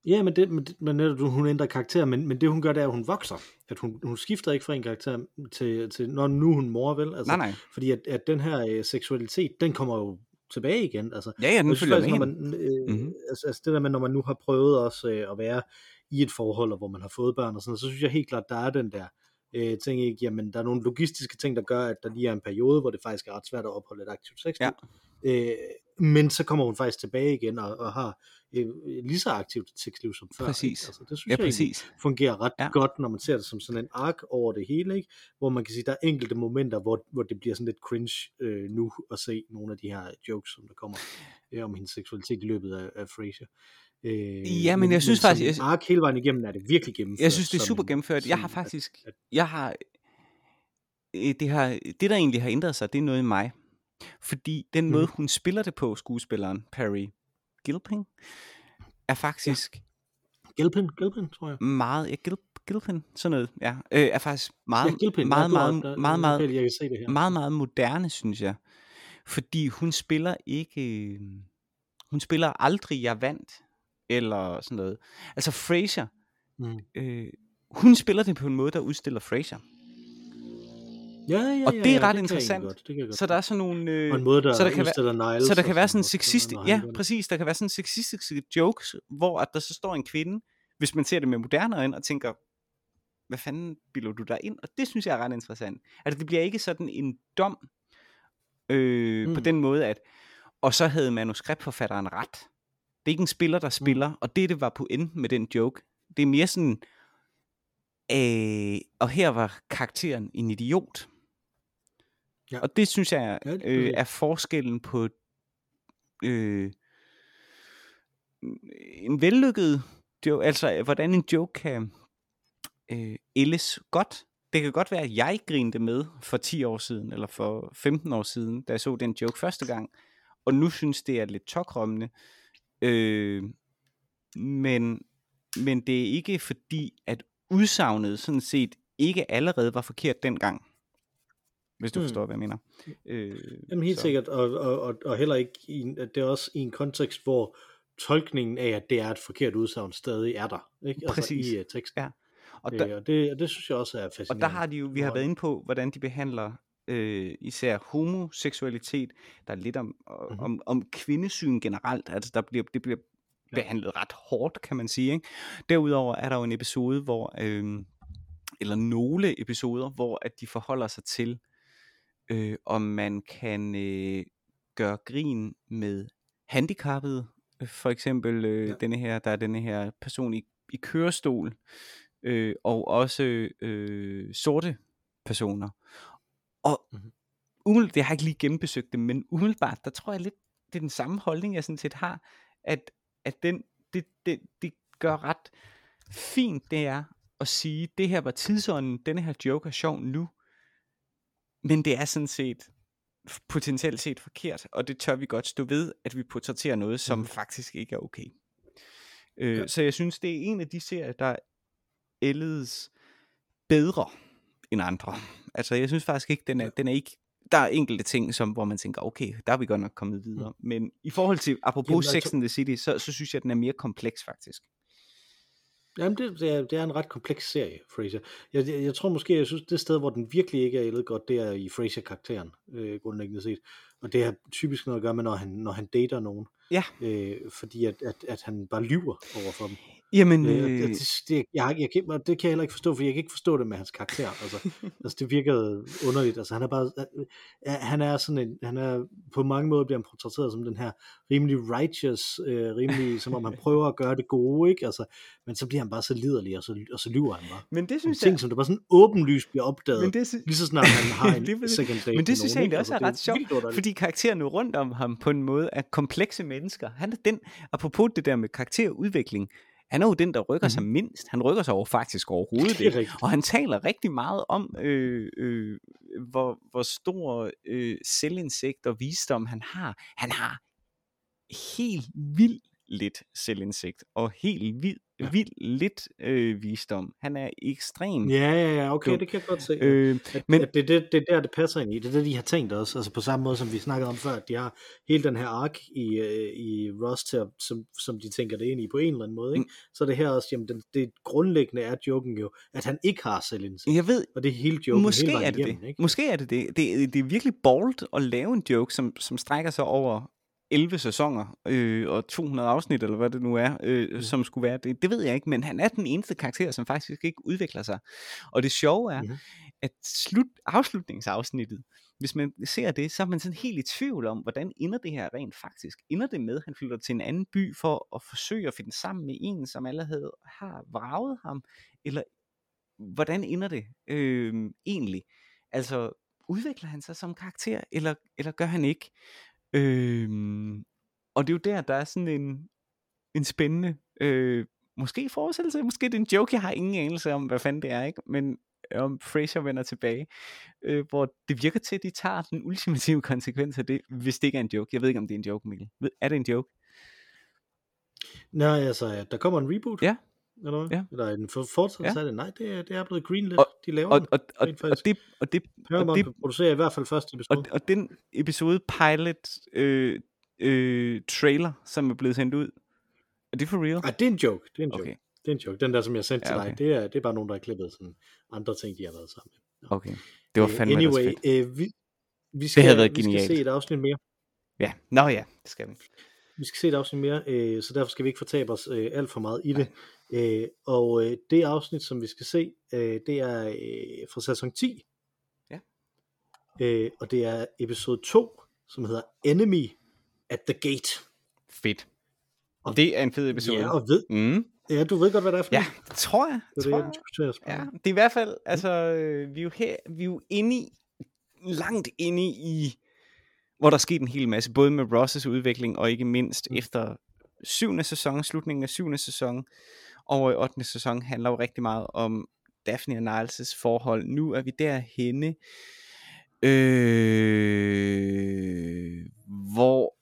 [SPEAKER 1] Ja, men, det, men, det- men netop, hun ændrer karakter, men, men det hun gør, det er, at hun vokser. At hun, hun skifter ikke fra en karakter til, til når nu hun mor, vel? Altså,
[SPEAKER 2] Nej, nej.
[SPEAKER 1] Fordi at, at den her øh, seksualitet, den kommer jo tilbage igen. Altså,
[SPEAKER 2] Ja, ja, den følger
[SPEAKER 1] faktisk, når man, øh,
[SPEAKER 2] Mhm.
[SPEAKER 1] mm-hmm. altså, altså det der med, når man nu har prøvet også øh, at være i et forhold, og hvor man har fået børn og sådan så synes jeg helt klart, der er den der øh, ting, ikke? Jamen, der er nogle logistiske ting, der gør, at der lige er en periode, hvor det faktisk er ret svært at opholde et aktivt sexliv.
[SPEAKER 2] Ja.
[SPEAKER 1] Øh, men så kommer hun faktisk tilbage igen og, og har øh, lige så aktivt et sexliv som før.
[SPEAKER 2] Præcis.
[SPEAKER 1] Ikke? Altså, det synes
[SPEAKER 2] Ja,
[SPEAKER 1] jeg
[SPEAKER 2] præcis.
[SPEAKER 1] fungerer ret
[SPEAKER 2] Ja.
[SPEAKER 1] godt, når man ser det som sådan en ark over det hele, ikke? hvor man kan sige, der er enkelte momenter, hvor, hvor det bliver sådan lidt cringe øh, nu at se nogle af de her jokes, som der kommer øh, om hendes seksualitet i løbet af, af Frasier. Øh,
[SPEAKER 2] Ja, men jeg synes
[SPEAKER 1] som
[SPEAKER 2] faktisk-
[SPEAKER 1] ark hele vejen igennem er det virkelig gennemført.
[SPEAKER 2] Jeg synes, det er super
[SPEAKER 1] en-
[SPEAKER 2] gennemført. Jeg har faktisk,
[SPEAKER 1] at-
[SPEAKER 2] jeg har, øh, det, har, det der egentlig har ændret sig, det er noget i mig. Fordi den måde,
[SPEAKER 1] Mhm.
[SPEAKER 2] hun spiller det på, skuespilleren Perry Gilpin, er faktisk
[SPEAKER 1] Gilpin, Gilpin, tror jeg.
[SPEAKER 2] meget, ja, Gil, Gilpin, sådan noget, ja, øh, er faktisk meget,
[SPEAKER 1] ja, Gilpin.
[SPEAKER 2] meget,
[SPEAKER 1] ja,
[SPEAKER 2] meget,
[SPEAKER 1] har- der-
[SPEAKER 2] meget, meget,
[SPEAKER 1] Jeg kan se det her.
[SPEAKER 2] meget, meget moderne, synes jeg. Fordi hun spiller ikke... øh, Hun spiller aldrig, jeg vandt, eller sådan noget. Altså Frasier,
[SPEAKER 1] Mm.
[SPEAKER 2] øh, hun spiller det på en måde, der udstiller Frasier.
[SPEAKER 1] Ja, ja,
[SPEAKER 2] Og
[SPEAKER 1] ja,
[SPEAKER 2] det er
[SPEAKER 1] ja,
[SPEAKER 2] ret
[SPEAKER 1] egentlig
[SPEAKER 2] interessant.
[SPEAKER 1] Godt, det godt
[SPEAKER 2] Så der er sådan nogle... Øh,
[SPEAKER 1] På en måde, der
[SPEAKER 2] så der kan være-
[SPEAKER 1] Niles.
[SPEAKER 2] så der
[SPEAKER 1] og
[SPEAKER 2] kan være sådan
[SPEAKER 1] når han
[SPEAKER 2] ja,
[SPEAKER 1] det.
[SPEAKER 2] præcis, der kan være sådan sexistiske jokes, hvor at der så står en kvinde, hvis man ser det med moderne øjne, og tænker, hvad fanden bilder du der ind? Og det synes jeg er ret interessant. Altså det bliver ikke sådan en dom, øh, mm. på
[SPEAKER 1] Mm.
[SPEAKER 2] den måde, at, og så havde manuskriptforfatteren ret. Det er ikke en spiller, der spiller, mm. og det, det var pointen med den joke. Det er mere sådan, øh, og her var karakteren en idiot.
[SPEAKER 1] Ja.
[SPEAKER 2] Og det synes jeg
[SPEAKER 1] er
[SPEAKER 2] øh, er forskellen på øh, en vellykket joke, altså hvordan en joke kan øh, ældes godt. Det kan godt være, at jeg grinede med for 10 år siden, eller for 15 år siden, da jeg så den joke første gang, og nu synes det er lidt tokrømmende. Øh, men, men det er ikke fordi, at udsagnet sådan set ikke allerede var forkert dengang. Hvis du
[SPEAKER 1] Mm.
[SPEAKER 2] forstår, hvad jeg mener. Øh,
[SPEAKER 1] Jamen helt
[SPEAKER 2] så-
[SPEAKER 1] sikkert, og, og, og, og heller ikke, i, at det er også i en kontekst, hvor tolkningen af, at det er et forkert udsagn, stadig er der, ikke? Altså
[SPEAKER 2] Præcis.
[SPEAKER 1] i uh, teksten.
[SPEAKER 2] Ja. Og
[SPEAKER 1] Og,
[SPEAKER 2] der,
[SPEAKER 1] øh, og, det, og det synes jeg også er
[SPEAKER 2] Og
[SPEAKER 1] fascinerende.
[SPEAKER 2] der har de jo, vi har
[SPEAKER 1] Og-
[SPEAKER 2] været inde på, hvordan de behandler øh, især homoseksualitet. Der er lidt om,
[SPEAKER 1] Mhm.
[SPEAKER 2] mm-hmm. om, om kvindesyn generelt. Altså der bliver, det bliver behandlet ret hårdt, kan man sige. Ikke? Derudover er der jo en episode, hvor, øh, eller nogle episoder, hvor at de forholder sig til, øh, om man kan øh, gøre grin med handicappede. For eksempel øh,
[SPEAKER 1] Ja.
[SPEAKER 2] denne her, der er denne her person i, i kørestol, øh, og også øh, sorte personer. Og
[SPEAKER 1] Mhm.
[SPEAKER 2] mm-hmm. umiddelbart, jeg har ikke lige genbesøgt dem, men umiddelbart, der tror jeg lidt, det er den samme holdning, jeg sådan set har, at, at den, det, det, det gør ret fint, det er at sige, det her var tidsånden, denne her joke er sjov nu, men det er sådan set potentielt set forkert, og det tør vi godt stå ved, at vi portrætterer noget, som mm. faktisk ikke er okay. Øh,
[SPEAKER 1] Ja.
[SPEAKER 2] Så jeg synes, det er en af de serier, der ældes bedre end andre. Altså, jeg synes faktisk ikke, den er, den er ikke... Der er enkelte ting, som, hvor man tænker, okay, der er vi godt nok kommet videre. Mm. Men i forhold til, apropos
[SPEAKER 1] Jamen,
[SPEAKER 2] Sex and the City, så, så synes jeg, den er mere kompleks faktisk.
[SPEAKER 1] Jamen, det, det, er, det er en ret kompleks serie, Fraser. Jeg, jeg, jeg tror måske, jeg synes, det sted, hvor den virkelig ikke er ældet godt, det er i Fraser-karakteren, øh, grundlæggende set. Og det har typisk noget at gøre med, når han, når han dater nogen.
[SPEAKER 2] Ja.
[SPEAKER 1] Øh, fordi at, at, at han bare lyver over for dem.
[SPEAKER 2] Jamen,
[SPEAKER 1] Øh,
[SPEAKER 2] øh,
[SPEAKER 1] det, det, jeg, jeg, og det kan jeg heller ikke forstå, for jeg kan ikke forstå det med hans karakter. Altså, [LAUGHS] altså det virkede underligt. Altså, han er bare, øh, han er sådan en, han er, på mange måder bliver han portrætteret som den her rimelig righteous, øh, rimelig, som om han [LAUGHS] prøver at gøre det gode, ikke? Altså, men så bliver han bare så liderlig, og så, og så lyver han bare.
[SPEAKER 2] men det synes
[SPEAKER 1] ting,
[SPEAKER 2] jeg...
[SPEAKER 1] som der bare sådan åbenlyst bliver opdaget,
[SPEAKER 2] Men det, sy-
[SPEAKER 1] lige så snart han har [LAUGHS] en
[SPEAKER 2] Det er
[SPEAKER 1] second date
[SPEAKER 2] Men det synes
[SPEAKER 1] nogen,
[SPEAKER 2] jeg egentlig også er
[SPEAKER 1] det
[SPEAKER 2] ret sjovt, fordi karaktererne rundt om ham på en måde er komplekse mennesker. Han er den, apropos det der med karakterudvikling, han er jo den, der rykker mm-hmm. sig mindst. Han rykker sig over faktisk overhovedet [LAUGHS]
[SPEAKER 1] det er
[SPEAKER 2] ikke. Og han taler rigtig meget om, øh, øh, hvor, hvor stor øh, selvindsigt og visdom han har. Han har helt vildt lidt selvindsigt, og helt vildt,
[SPEAKER 1] Ja.
[SPEAKER 2] vildt lidt øh, visdom. Han er ekstrem.
[SPEAKER 1] Ja, ja, ja, okay,
[SPEAKER 2] Jo.
[SPEAKER 1] det kan jeg godt se.
[SPEAKER 2] Øh,
[SPEAKER 1] At, men, at det, det, det er der, det passer ind i. Det er det, de har tænkt også. Altså på samme måde, som vi snakkede om før, at de har hele den her ark i, øh, i Ross til, at- som, som de tænker det ind i på en eller anden måde. Ikke?
[SPEAKER 2] Mm.
[SPEAKER 1] Så det her også, jamen den, det grundlæggende er joken jo, at han ikke har selvindsigt.
[SPEAKER 2] jeg ved,
[SPEAKER 1] Og det er hele joken
[SPEAKER 2] Måske
[SPEAKER 1] hele
[SPEAKER 2] er det
[SPEAKER 1] igennem.
[SPEAKER 2] det.
[SPEAKER 1] Ikke?
[SPEAKER 2] Måske er det det. det. Det er virkelig bold at lave en joke, som, som strækker sig over 11 sæsoner øh, og 200 afsnit, eller hvad det nu er, øh,
[SPEAKER 1] Mm.
[SPEAKER 2] som skulle være det. Det ved jeg ikke, men han er den eneste karakter, som faktisk ikke udvikler sig. Og det sjove er, mm. at slut, afslutningsafsnittet, hvis man ser det, så er man sådan helt i tvivl om, hvordan ender det her rent faktisk. Ender det med, at han flytter til en anden by for at forsøge at finde sammen med en, som allerede har vraget ham, eller hvordan ender det øh, egentlig? Altså, udvikler han sig som karakter, eller, eller gør han ikke? Øh, og det er jo der, der er sådan en, en spændende, øh, måske forestillelse, måske det er en joke, jeg har ingen anelse om, hvad fanden det er, ikke? Men om Fraser vender tilbage, øh, hvor det virker til, at de tager den ultimative konsekvens af det, hvis det ikke er en joke. Jeg ved ikke, om det er en joke, Mikkel. Er det en joke?
[SPEAKER 1] Nej, altså, der kommer en reboot.
[SPEAKER 2] Ja.
[SPEAKER 1] Eller, hvad?
[SPEAKER 2] Ja.
[SPEAKER 1] eller en for- fortsættelse
[SPEAKER 2] Ja.
[SPEAKER 1] det. Nej, det er, det er blevet greenlit.
[SPEAKER 2] Og-
[SPEAKER 1] De laver
[SPEAKER 2] Og,
[SPEAKER 1] den.
[SPEAKER 2] og, og,
[SPEAKER 1] rent
[SPEAKER 2] og,
[SPEAKER 1] faktisk.
[SPEAKER 2] det, og, det, og,
[SPEAKER 1] Paramount
[SPEAKER 2] det,
[SPEAKER 1] producerer i hvert fald første episode.
[SPEAKER 2] og, og den episode pilot øh, øh, trailer, som er blevet sendt ud, er det for real?
[SPEAKER 1] Nej, det er en joke. Det er en joke.
[SPEAKER 2] Okay,
[SPEAKER 1] Det er en joke. Den der, som jeg sendte
[SPEAKER 2] Ja,
[SPEAKER 1] til
[SPEAKER 2] okay.
[SPEAKER 1] dig, det er, det er bare nogen, der har klippet sådan andre ting, de har været sammen med.
[SPEAKER 2] okay. Det var
[SPEAKER 1] Øh,
[SPEAKER 2] fandme
[SPEAKER 1] anyway,
[SPEAKER 2] ellers fedt.
[SPEAKER 1] øh, vi, vi skal,
[SPEAKER 2] havde været
[SPEAKER 1] vi skal se et afsnit mere.
[SPEAKER 2] Ja, nå ja, det skal vi.
[SPEAKER 1] Vi skal se et afsnit mere, øh, så derfor skal vi ikke fortabe os øh, alt for meget i det. Øh, og øh, det afsnit, som vi skal se, øh, det er øh, fra sæson 10.
[SPEAKER 2] Ja.
[SPEAKER 1] Øh, og det er episode 2, som hedder Enemy at the Gate.
[SPEAKER 2] Fedt.
[SPEAKER 1] Og-
[SPEAKER 2] Det er en fed episode.
[SPEAKER 1] Ja, og ved,
[SPEAKER 2] Mm.
[SPEAKER 1] ja, du ved godt, hvad det er for
[SPEAKER 2] Ja, det tror jeg.
[SPEAKER 1] Det er det,
[SPEAKER 2] tror
[SPEAKER 1] jeg
[SPEAKER 2] jeg. Ja, det er i hvert fald, altså, øh, vi er jo her, vi er jo inde i, langt inde i, hvor der er sket en hel masse, både med Ross' udvikling, og ikke mindst
[SPEAKER 1] Mm.
[SPEAKER 2] efter syvende sæson, slutningen af syvende sæson, og i 8. sæson handler jo rigtig meget om Daphne og Niles' forhold. Nu er vi derhenne, øh, hvor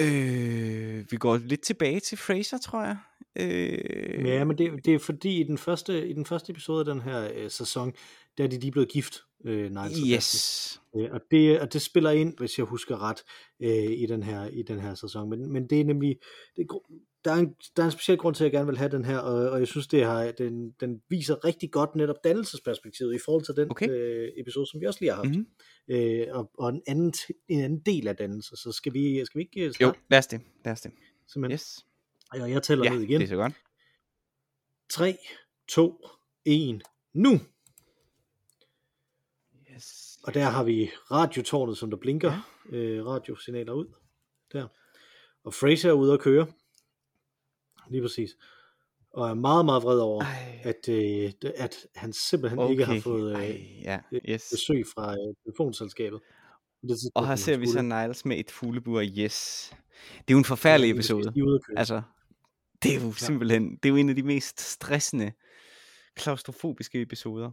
[SPEAKER 2] Øh, vi går lidt tilbage til Fraser, tror jeg. Øh,
[SPEAKER 1] Ja, men det, det er fordi i den første, i den første episode af den her øh, sæson, der er de lige blevet gift, øh, Niles og
[SPEAKER 2] yes.
[SPEAKER 1] Øh, og, det, og det spiller ind, hvis jeg husker ret, øh, i, den her, i den her sæson. Men, men det er nemlig, det er, der, er en, der er en speciel grund til, at jeg gerne vil have den her, og, og jeg synes, det har, den, den viser rigtig godt netop dannelsesperspektivet i forhold til den
[SPEAKER 2] Okay.
[SPEAKER 1] øh, episode, som vi også lige har haft.
[SPEAKER 2] Mhm.
[SPEAKER 1] Mm-hmm. Øh, og, og en, anden, en anden del af dannelse. Så skal vi, skal vi ikke øh,
[SPEAKER 2] Jo,
[SPEAKER 1] starte?
[SPEAKER 2] lad os det. Lad os det.
[SPEAKER 1] Simpelthen.
[SPEAKER 2] Yes.
[SPEAKER 1] Og jeg tæller
[SPEAKER 2] Ja,
[SPEAKER 1] ned igen.
[SPEAKER 2] det er så godt.
[SPEAKER 1] 3, 2, 1, nu! Og der har vi radiotårnet, som der blinker ja. øh, radiosignaler ud. Der. Og Fraser er ude at køre. Lige præcis. Og er meget, meget vred over,
[SPEAKER 2] Ej.
[SPEAKER 1] at, øh, at han simpelthen okay. ikke har fået øh,
[SPEAKER 2] Ej, ja, yes.
[SPEAKER 1] besøg fra øh, telefonselskabet. Det tidspunkt,
[SPEAKER 2] Og her ser vi så. Niles med et fuglebur. Yes. Det er jo en forfærdelig episode.
[SPEAKER 1] Er.
[SPEAKER 2] Altså, det er jo simpelthen, det er jo en af de mest stressende, klaustrofobiske episoder.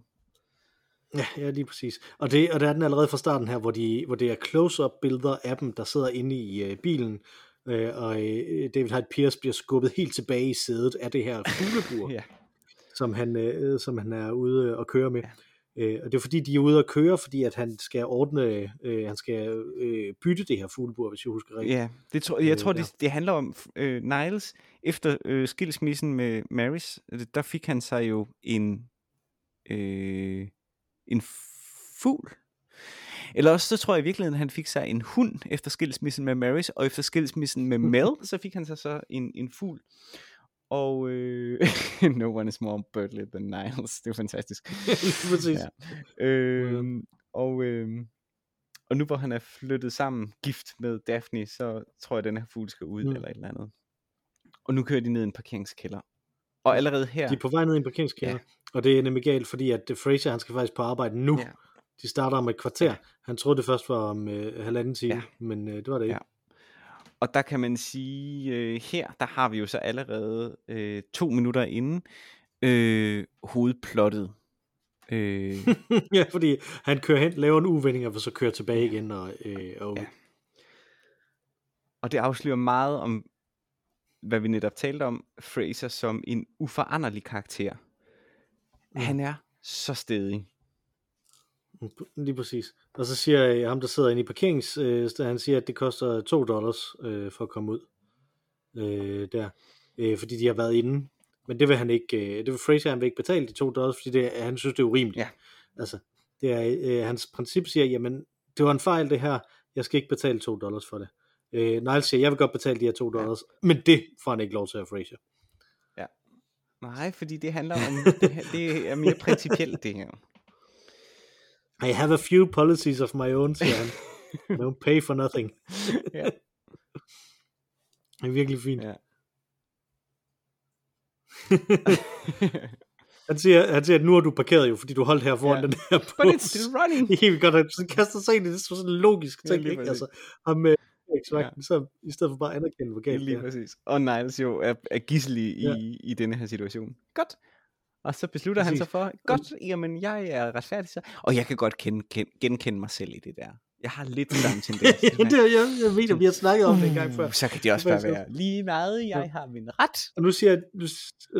[SPEAKER 1] Ja, ja, lige præcis. Og, det, og der er den allerede fra starten her, hvor, de, hvor det er close-up billeder af dem, der sidder inde i øh, bilen, øh, og øh, David Hyde Pierce bliver skubbet helt tilbage i sædet af det her fuglebur, [LAUGHS]
[SPEAKER 2] Ja.
[SPEAKER 1] som, han, øh, som han er ude og køre med. Ja. Øh, og det er fordi, de er ude at køre, fordi at han skal ordne, øh, han skal øh, bytte det her fuglebur, hvis jeg husker rigtigt.
[SPEAKER 2] Ja, det tror, jeg
[SPEAKER 1] Øh,
[SPEAKER 2] tror,
[SPEAKER 1] der.
[SPEAKER 2] det, det handler om øh, Niles. Efter øh, skilsmissen med Maris, øh, der fik han sig jo en, øh, en fugl. Eller også så tror jeg i virkeligheden, at han fik sig en hund efter skilsmissen med Maris, og efter skilsmissen med Mel, så fik han sig så en, en fugl. Og øh, [LAUGHS] no one is more birdly than Niles. Det er fantastisk. [LAUGHS]
[SPEAKER 1] Præcis.
[SPEAKER 2] Ja. Øh, og, øh, og nu hvor han er flyttet sammen, gift med Daphne, så tror jeg, at den her fugl skal ud,
[SPEAKER 1] Mm.
[SPEAKER 2] mm. eller et eller andet. Og nu kører de ned i en parkeringskælder. Og allerede her...
[SPEAKER 1] De er på vej ned i en parkeringskælder, ja. og det er nemlig galt, fordi at øh, Fraser, han skal faktisk på arbejde nu.
[SPEAKER 2] Ja.
[SPEAKER 1] De starter om et kvarter. Ja. Han troede det først var om øh, halvanden time, ja. Men øh, det var det ikke.
[SPEAKER 2] Ja. Og der kan man sige, øh, her, der har vi jo så allerede øh, to minutter inden øh, hovedplottet. Øh, [LAUGHS]
[SPEAKER 1] ja, fordi han kører hen, laver en uvending, og så kører tilbage igen. Og, øh, og. Ja.
[SPEAKER 2] og det afslører meget om, hvad vi netop talte om, Fraser som en uforanderlig karakter.
[SPEAKER 1] Mm.
[SPEAKER 2] Han er så stedig.
[SPEAKER 1] Lige præcis. Og så siger jeg, ham, der sidder inde i parkerings, øh, han siger, at det koster 2 dollars øh, for at komme ud. Øh, der. Øh, fordi de har været inde. Men det vil han ikke, øh, det vil Fraser, han vil ikke betale de 2 dollars, fordi det, han synes, det er urimeligt.
[SPEAKER 2] Ja.
[SPEAKER 1] Altså, det er, øh, hans princip siger, jamen, det var en fejl det her, jeg skal ikke betale 2 dollars for det. Øh, Niles siger, jeg vil godt betale de her 2 dollars, ja. men det får han ikke lov til af Fraser.
[SPEAKER 2] Nej, fordi det handler om, det, her- det er mere principielt det her.
[SPEAKER 1] I have a few policies of my own, siger han. [LAUGHS] Don't pay for nothing.
[SPEAKER 2] Ja.
[SPEAKER 1] Det er virkelig fint.
[SPEAKER 2] Ja. [LAUGHS] [LAUGHS]
[SPEAKER 1] Han siger, han siger, at nu har du parkeret jo, fordi du holdt her foran
[SPEAKER 2] Ja.
[SPEAKER 1] den her
[SPEAKER 2] But
[SPEAKER 1] bus.
[SPEAKER 2] it's still running.
[SPEAKER 1] Det er helt godt, at han kaster sig ind i det, så sådan en logisk
[SPEAKER 2] Ja,
[SPEAKER 1] ting,
[SPEAKER 2] lige
[SPEAKER 1] ikke? Altså, ham med X-Vagten, så i stedet for bare at anerkende, hvor galt det
[SPEAKER 2] Lige
[SPEAKER 1] er.
[SPEAKER 2] præcis. Og Niles jo er, er gissel i,
[SPEAKER 1] Ja.
[SPEAKER 2] i, i denne her situation. Godt. Og så beslutter præcis. han sig for, godt, jamen jeg er retfærdig så. Og jeg kan godt kende, kende, genkende mig selv i det der. Jeg har lidt [LAUGHS] samme tendens.
[SPEAKER 1] ja, det jeg, jeg mener, vi har snakket om det en gang før.
[SPEAKER 2] Uh, så kan det også
[SPEAKER 1] Det
[SPEAKER 2] bare være lige meget, jeg har min ret.
[SPEAKER 1] Og nu siger jeg, nu,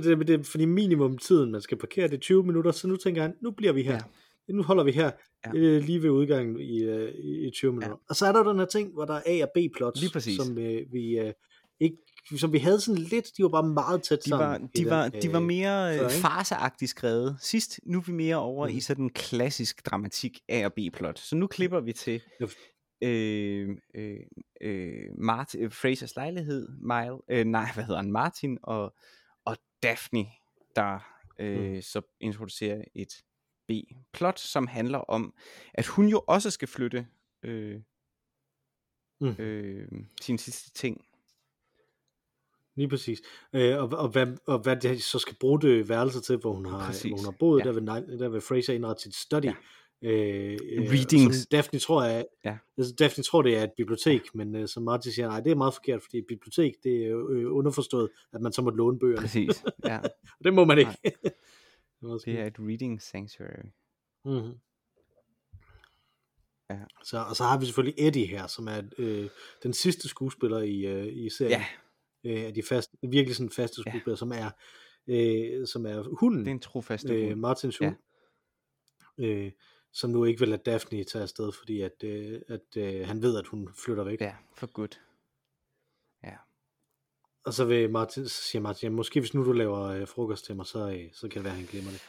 [SPEAKER 1] det, det er fordi minimum tiden, man skal parkere, det er 20 minutter, så nu tænker han, nu bliver vi her. Ja. Nu holder vi her,
[SPEAKER 2] Ja.
[SPEAKER 1] ja. lige ved udgangen i, øh, i, i 20 minutter. Ja. Og så er der den her ting, hvor der er A og B-plots, som øh, vi øh, ikke som vi havde sådan lidt, de var bare meget tæt
[SPEAKER 2] De
[SPEAKER 1] sammen.
[SPEAKER 2] var,
[SPEAKER 1] i
[SPEAKER 2] de
[SPEAKER 1] den,
[SPEAKER 2] var, de var
[SPEAKER 1] øh,
[SPEAKER 2] mere øh, farseagtigt skrevet. Sidst, nu er vi mere over
[SPEAKER 1] Mhm.
[SPEAKER 2] i sådan en klassisk dramatik A og B-plot. Så nu klipper vi til øh, øh, øh, Mart, øh, Frasers lejlighed, Mile, øh, nej, hvad hedder han, Martin og, og Daphne, der øh,
[SPEAKER 1] Mhm.
[SPEAKER 2] så introducerer et B-plot, som handler om, at hun jo også skal flytte øh,
[SPEAKER 1] Mhm.
[SPEAKER 2] øh, sin sidste ting.
[SPEAKER 1] Lige præcis. Øh, og, og, hvad, og hvad det så skal bruge det værelse til, hvor hun har,
[SPEAKER 2] Præcis.
[SPEAKER 1] hvor hun har boet,
[SPEAKER 2] Ja.
[SPEAKER 1] ja. der, vil, der vil Fraser indrette sit study.
[SPEAKER 2] Ja.
[SPEAKER 1] Ja. Øh, øh,
[SPEAKER 2] Readings.
[SPEAKER 1] Som Daphne tror, er,
[SPEAKER 2] Ja.
[SPEAKER 1] altså, Daphne tror, det er et bibliotek, men øh, som Martin siger, nej, det er meget forkert, fordi et bibliotek, det er øh, underforstået, at man så må låne bøgerne.
[SPEAKER 2] Præcis, ja. [LAUGHS]
[SPEAKER 1] Og det må man ikke. Det
[SPEAKER 2] Det er et reading sanctuary.
[SPEAKER 1] mm-hmm.
[SPEAKER 2] Ja.
[SPEAKER 1] Så, og så har vi selvfølgelig Eddie her, som er øh, den sidste skuespiller i, øh, i serien.
[SPEAKER 2] Ja,
[SPEAKER 1] Øh, af de faste, virkelig sådan faste
[SPEAKER 2] Ja.
[SPEAKER 1] skuespillere, som er øh, som er hunden,
[SPEAKER 2] det er en trofast
[SPEAKER 1] øh,
[SPEAKER 2] øh,
[SPEAKER 1] Martins
[SPEAKER 2] Ja.
[SPEAKER 1] hund, øh, som nu ikke vil lade Daphne tage afsted, fordi at, øh, at øh, han ved, at hun flytter væk.
[SPEAKER 2] Ja, for godt. Ja.
[SPEAKER 1] Og så vil Martin, så siger Martin, jamen, måske hvis nu du laver øh, frokost til mig, så, øh, så kan det være, at han glemmer det.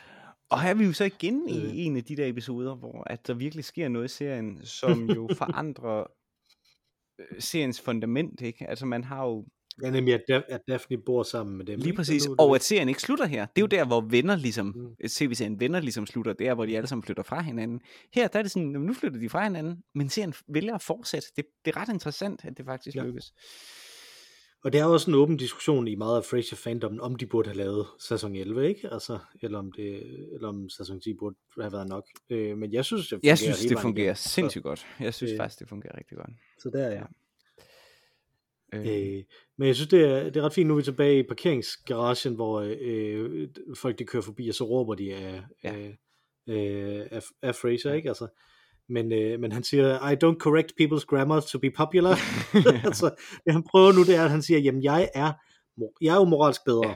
[SPEAKER 2] Og her er vi jo så igen i
[SPEAKER 1] Øh.
[SPEAKER 2] en af de der episoder, hvor at der virkelig sker noget i serien, som jo [LAUGHS] forandrer øh, seriens fundament, ikke? Altså man har jo
[SPEAKER 1] Ja, nemlig at, Daf- at Daphne bor sammen med dem.
[SPEAKER 2] lige præcis, og at serien ikke slutter her. Det er jo der, hvor venner ligesom,
[SPEAKER 1] Mm.
[SPEAKER 2] tv-serien venner ligesom slutter, der hvor de alle sammen flytter fra hinanden. Her der er det sådan, nu flytter de fra hinanden, men serien vælger at fortsætte. Det, det er ret interessant, at det faktisk
[SPEAKER 1] Ja.
[SPEAKER 2] lykkes.
[SPEAKER 1] Og det er også en åben diskussion i meget af Frasier fandom, om de burde have lavet sæson 11, ikke? Altså, eller om, det, eller om sæson 10 burde have været nok. Øh, men jeg synes, det fungerer
[SPEAKER 2] Jeg synes, det fungerer
[SPEAKER 1] igennem.
[SPEAKER 2] sindssygt godt. Jeg synes
[SPEAKER 1] øh,
[SPEAKER 2] faktisk, det fungerer rigtig godt.
[SPEAKER 1] Så, der er jeg.
[SPEAKER 2] Øh,
[SPEAKER 1] Øh, men jeg synes, det er, det er ret fint. Nu er vi tilbage i parkeringsgaragen, hvor øh, folk de kører forbi, og så råber de af,
[SPEAKER 2] Ja.
[SPEAKER 1] ja. øh, af, af Fraser,
[SPEAKER 2] Ja.
[SPEAKER 1] ikke? Altså, men, øh, men han siger, I don't correct people's grammar to be popular. [LAUGHS] [LAUGHS] altså, det han prøver nu, det er, at han siger, jamen jeg er, jeg er jo moralsk bedre.
[SPEAKER 2] Ja.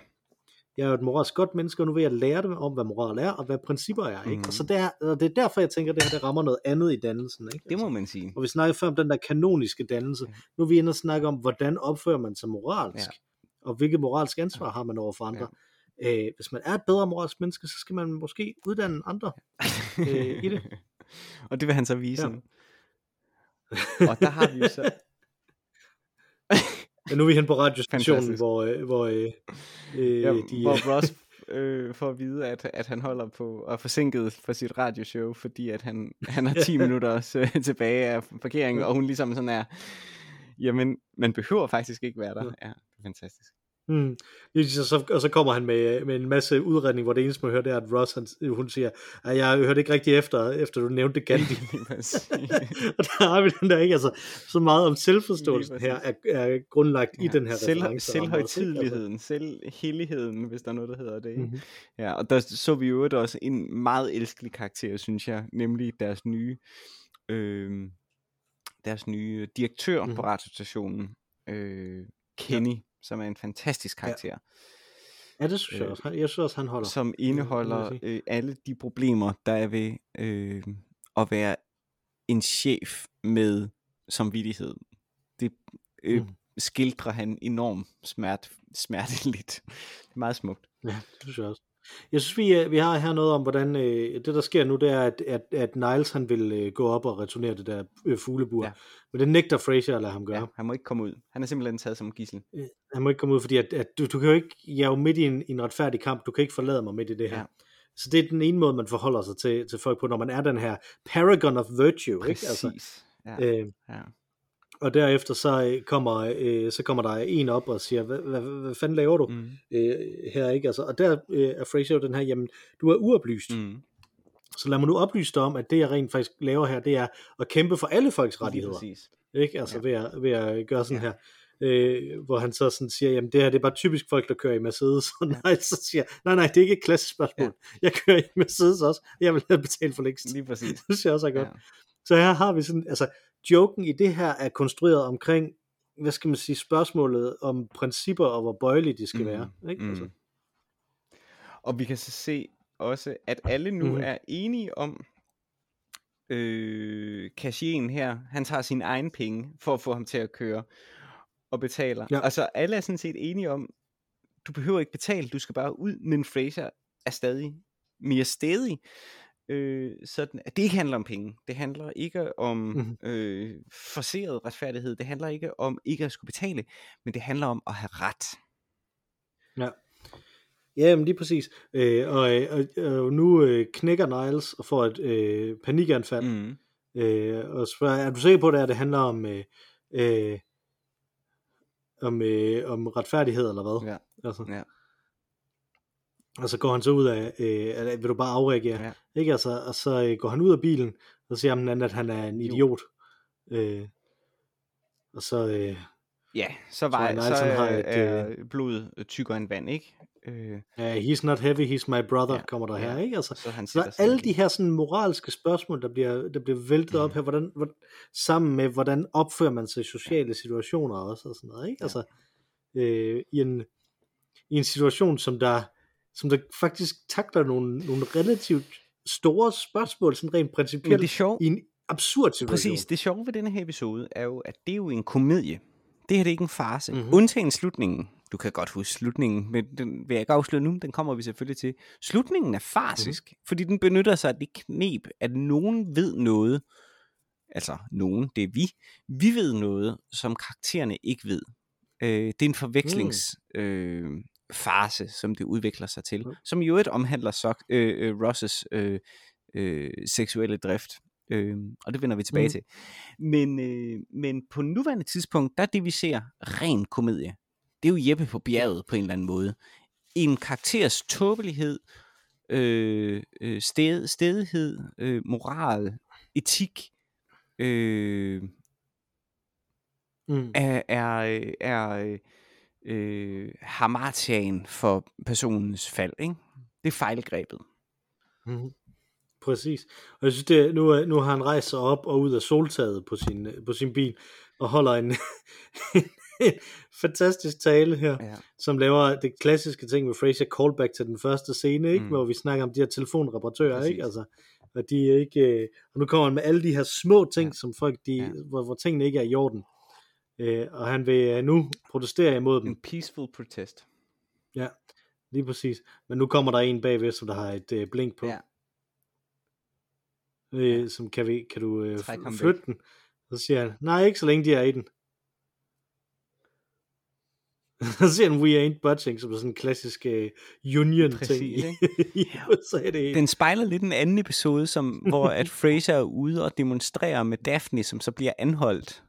[SPEAKER 1] Jeg er jo et moralsk godt menneske, og nu vil jeg lære dem om, hvad moral er, og hvad principper er. Ikke?
[SPEAKER 2] Mhm.
[SPEAKER 1] Og så der, og det er derfor, jeg tænker, at det her det rammer noget andet i dannelsen. Ikke?
[SPEAKER 2] det må man sige.
[SPEAKER 1] Og vi snakkede før om den der kanoniske dannelse.
[SPEAKER 2] Ja.
[SPEAKER 1] Nu er vi inde og snakke om, hvordan opfører man sig moralsk,
[SPEAKER 2] Ja.
[SPEAKER 1] og hvilket moralsk ansvar har man over for andre. Øh, hvis man er et bedre moralsk menneske, så skal man måske uddanne andre [LAUGHS] øh, i det.
[SPEAKER 2] Og det vil han så vise.
[SPEAKER 1] Ja.
[SPEAKER 2] Ja. [LAUGHS] Og der har vi jo så...
[SPEAKER 1] Men nu er vi hen på radiostationen, hvor, øh, hvor øh, øh,
[SPEAKER 2] Ja,
[SPEAKER 1] de,
[SPEAKER 2] hvor Ross [LAUGHS] øh, får at vide, at, at han holder på er forsinket for sit radioshow, fordi at han, han har 10 [LAUGHS] minutter øh, tilbage af parkeringen, og hun ligesom sådan er, jamen, man behøver faktisk ikke være der.
[SPEAKER 1] Ja.
[SPEAKER 2] Ja, det er fantastisk.
[SPEAKER 1] Mm. Lige så, og så kommer han med, med en masse udredning, hvor det eneste, man hører, det er, at Ross, han, hun siger, at jeg hørte ikke rigtig efter, efter du nævnte Gandhi. [LAUGHS] [LAUGHS] Og der har vi den der ikke, altså, så meget om selvforståelsen her er, er grundlagt ja. i den her
[SPEAKER 2] Selv,
[SPEAKER 1] reference. ikke?
[SPEAKER 2] selvhøjtideligheden, selvhelligheden, hvis der er noget, der hedder det.
[SPEAKER 1] Altså,
[SPEAKER 2] Ikke?
[SPEAKER 1] mm-hmm.
[SPEAKER 2] Ja, og der så vi jo også en meget elskelig karakter, synes jeg, nemlig deres nye, øh, deres nye direktør mm. på radiostationen, øh, Kenny, ja. Som er en fantastisk karakter,
[SPEAKER 1] Ja, det synes jeg
[SPEAKER 2] Øh,
[SPEAKER 1] også. Jeg synes også, han holder.
[SPEAKER 2] som indeholder øh, alle de problemer, der er ved øh, at være en chef med samvittighed. Det øh,
[SPEAKER 1] Mm.
[SPEAKER 2] skildrer han enormt smert, smerteligt. [LAUGHS] Det er meget smukt.
[SPEAKER 1] Ja, det synes jeg også. Jeg synes, vi, øh, vi har her noget om, hvordan øh, det, der sker nu, det er, at, at, at Niles han vil øh, gå op og returnere det der øh, fuglebur.
[SPEAKER 2] Ja.
[SPEAKER 1] Men det nægter Fraser at lade ham gøre.
[SPEAKER 2] Ja, han må ikke komme ud. Han er simpelthen taget som gissel.
[SPEAKER 1] Ja. Han må ikke komme ud, fordi at, at du, du kan jo ikke, jeg er jo midt i en, en retfærdig kamp, du kan ikke forlade mig midt i det her.
[SPEAKER 2] Ja.
[SPEAKER 1] Så det er den ene måde, man forholder sig til, til folk på, når man er den her paragon of virtue. Ikke? Altså,
[SPEAKER 2] Præcis. Ja,
[SPEAKER 1] øh,
[SPEAKER 2] ja.
[SPEAKER 1] Og derefter så øh, kommer, øh, så kommer der en op og siger, hvad, hvad, hvad, fanden laver du
[SPEAKER 2] Mm.
[SPEAKER 1] øh, her? ikke? Altså, og der øh, er Fraser den her, jamen, du er uoplyst.
[SPEAKER 2] Mm.
[SPEAKER 1] Så lad mig nu oplyse dig om, at det jeg rent faktisk laver her, det er at kæmpe for alle folks
[SPEAKER 2] Lige
[SPEAKER 1] rettigheder.
[SPEAKER 2] præcis.
[SPEAKER 1] Ikke? Altså
[SPEAKER 2] Ja.
[SPEAKER 1] ved, at, ved at gøre sådan
[SPEAKER 2] Ja.
[SPEAKER 1] her. Øh, hvor han så sådan siger, jamen det her det er bare typisk folk, der kører i Mercedes. [LAUGHS] Og nej, så siger nej, nej, det er ikke et klassisk spørgsmål. Ja. Jeg kører i Mercedes også. Jeg vil have betalt for længst.
[SPEAKER 2] Lige præcis.
[SPEAKER 1] Det synes jeg også er godt.
[SPEAKER 2] Ja.
[SPEAKER 1] Så her har vi sådan, altså joken i det her er konstrueret omkring, hvad skal man sige, spørgsmålet om principper og hvor bøjelige de skal
[SPEAKER 2] Mm,
[SPEAKER 1] mm. være. Ikke? Altså,
[SPEAKER 2] Mm. Og vi kan så se også, at alle nu
[SPEAKER 1] Mhm.
[SPEAKER 2] er enige om, øh, cashieren her, han tager sin egen penge for at få ham til at køre og betaler.
[SPEAKER 1] Ja.
[SPEAKER 2] Altså alle er sådan set enige om, du behøver ikke betale, du skal bare ud, men Fraser er stadig mere stedig. Øh, sådan, at det ikke handler om penge. Det handler ikke om
[SPEAKER 1] Mhm.
[SPEAKER 2] øh, forseret retfærdighed. Det handler ikke om ikke at skulle betale, men det handler om at have ret.
[SPEAKER 1] Ja. Ja, men lige præcis. Øh, og, og, og nu øh, knækker Niles og får et øh, panikanfald. Mm. Øh, og spørger, er du sikker på, det, at det handler om, øh, øh, om, øh, om retfærdighed, eller hvad?
[SPEAKER 2] Ja.
[SPEAKER 1] Altså.
[SPEAKER 2] Ja.
[SPEAKER 1] Og så går han så ud af, øh, vil du bare afreagere?
[SPEAKER 2] Ja.
[SPEAKER 1] Ikke? Altså, og så øh, går han ud af bilen, og så siger han, at han er en
[SPEAKER 2] Jo.
[SPEAKER 1] idiot. Øh, og så, øh,
[SPEAKER 2] Ja, så, var, så
[SPEAKER 1] Niles, han har et,
[SPEAKER 2] er blod tykkere end vand, ikke? Øh,
[SPEAKER 1] Uh, he's not heavy, he's my brother,
[SPEAKER 2] Ja,
[SPEAKER 1] kommer der
[SPEAKER 2] ja.
[SPEAKER 1] her, ikke? Altså,
[SPEAKER 2] så han
[SPEAKER 1] så der er alle de her sådan moralske spørgsmål, der bliver, der bliver væltet
[SPEAKER 2] Mm.
[SPEAKER 1] op her, hvordan, hvordan, sammen med, hvordan opfører man sig i sociale situationer også, og sådan noget, ikke?
[SPEAKER 2] Ja.
[SPEAKER 1] Altså, øh, i, en, i en situation, som der, som der faktisk takler nogle, nogle relativt store spørgsmål, sådan rent
[SPEAKER 2] Men
[SPEAKER 1] principielt,
[SPEAKER 2] det sjove,
[SPEAKER 1] i en absurd situation.
[SPEAKER 2] præcis, det sjove ved denne her episode er jo, at det er jo en komedie. Det her det er ikke en farse.
[SPEAKER 1] Mhm.
[SPEAKER 2] Mm-hmm. Undtagen slutningen. Du kan godt huske slutningen, men den vil jeg ikke afsløre nu. Den kommer vi selvfølgelig til. Slutningen er farsisk, mm-hmm. fordi den benytter sig af det knep, at nogen ved noget. Altså nogen, det er vi. Vi ved noget, som karaktererne ikke ved. Øh, det er en forvekslings... Mm. Øh, farse, som det udvikler sig til,
[SPEAKER 1] Mm.
[SPEAKER 2] som i øvrigt omhandler så, øh, øh, Rosses øh, øh, seksuelle drift. Øh, og det vender vi tilbage
[SPEAKER 1] Mm.
[SPEAKER 2] til. Men, øh, men på nuværende tidspunkt, der er det vi ser ren komedie. Det er jo Jeppe på bjerget på en eller anden måde. En karakters tåbelighed, øh, øh, sted, stedighed, øh, moral, etik, øh,
[SPEAKER 1] Mm.
[SPEAKER 2] er, er, øh, er øh, øh, hamartian for personens fald. Ikke? Det er fejlgrebet.
[SPEAKER 1] Mm. Præcis. Og jeg synes, det, nu, er- nu har han rejst sig op og ud af soltaget på sin, på sin bil, og holder [LAUGHS] en, en fantastisk tale her,
[SPEAKER 2] Ja.
[SPEAKER 1] som laver det klassiske ting med Fraser callback til den første scene, ikke?
[SPEAKER 2] Mm.
[SPEAKER 1] Hvor vi snakker om de her telefonreparatører,
[SPEAKER 2] Præcis.
[SPEAKER 1] ikke? Altså, og de er ikke, øh, og nu kommer han med alle de her små ting,
[SPEAKER 2] Ja.
[SPEAKER 1] som folk, de,
[SPEAKER 2] ja.
[SPEAKER 1] hvor, hvor tingene ikke er i orden. Øh, og han vil øh, nu protestere imod dem.
[SPEAKER 2] En peaceful protest.
[SPEAKER 1] Ja, lige præcis. Men nu kommer der en bagved, som der har et øh, blink på.
[SPEAKER 2] Ja.
[SPEAKER 1] Øh, som kan, vi, kan du øh, flytte den? Så siger han, nej, ikke så længe de er i den. [LAUGHS] Så siger han, we ain't budging, som er sådan en klassisk øh, union ting
[SPEAKER 2] Præcis,
[SPEAKER 1] i, i USA. Det hele.
[SPEAKER 2] Den spejler lidt en anden episode, som, hvor at [LAUGHS] Fraser er ude og demonstrerer med Daphne, som så bliver anholdt.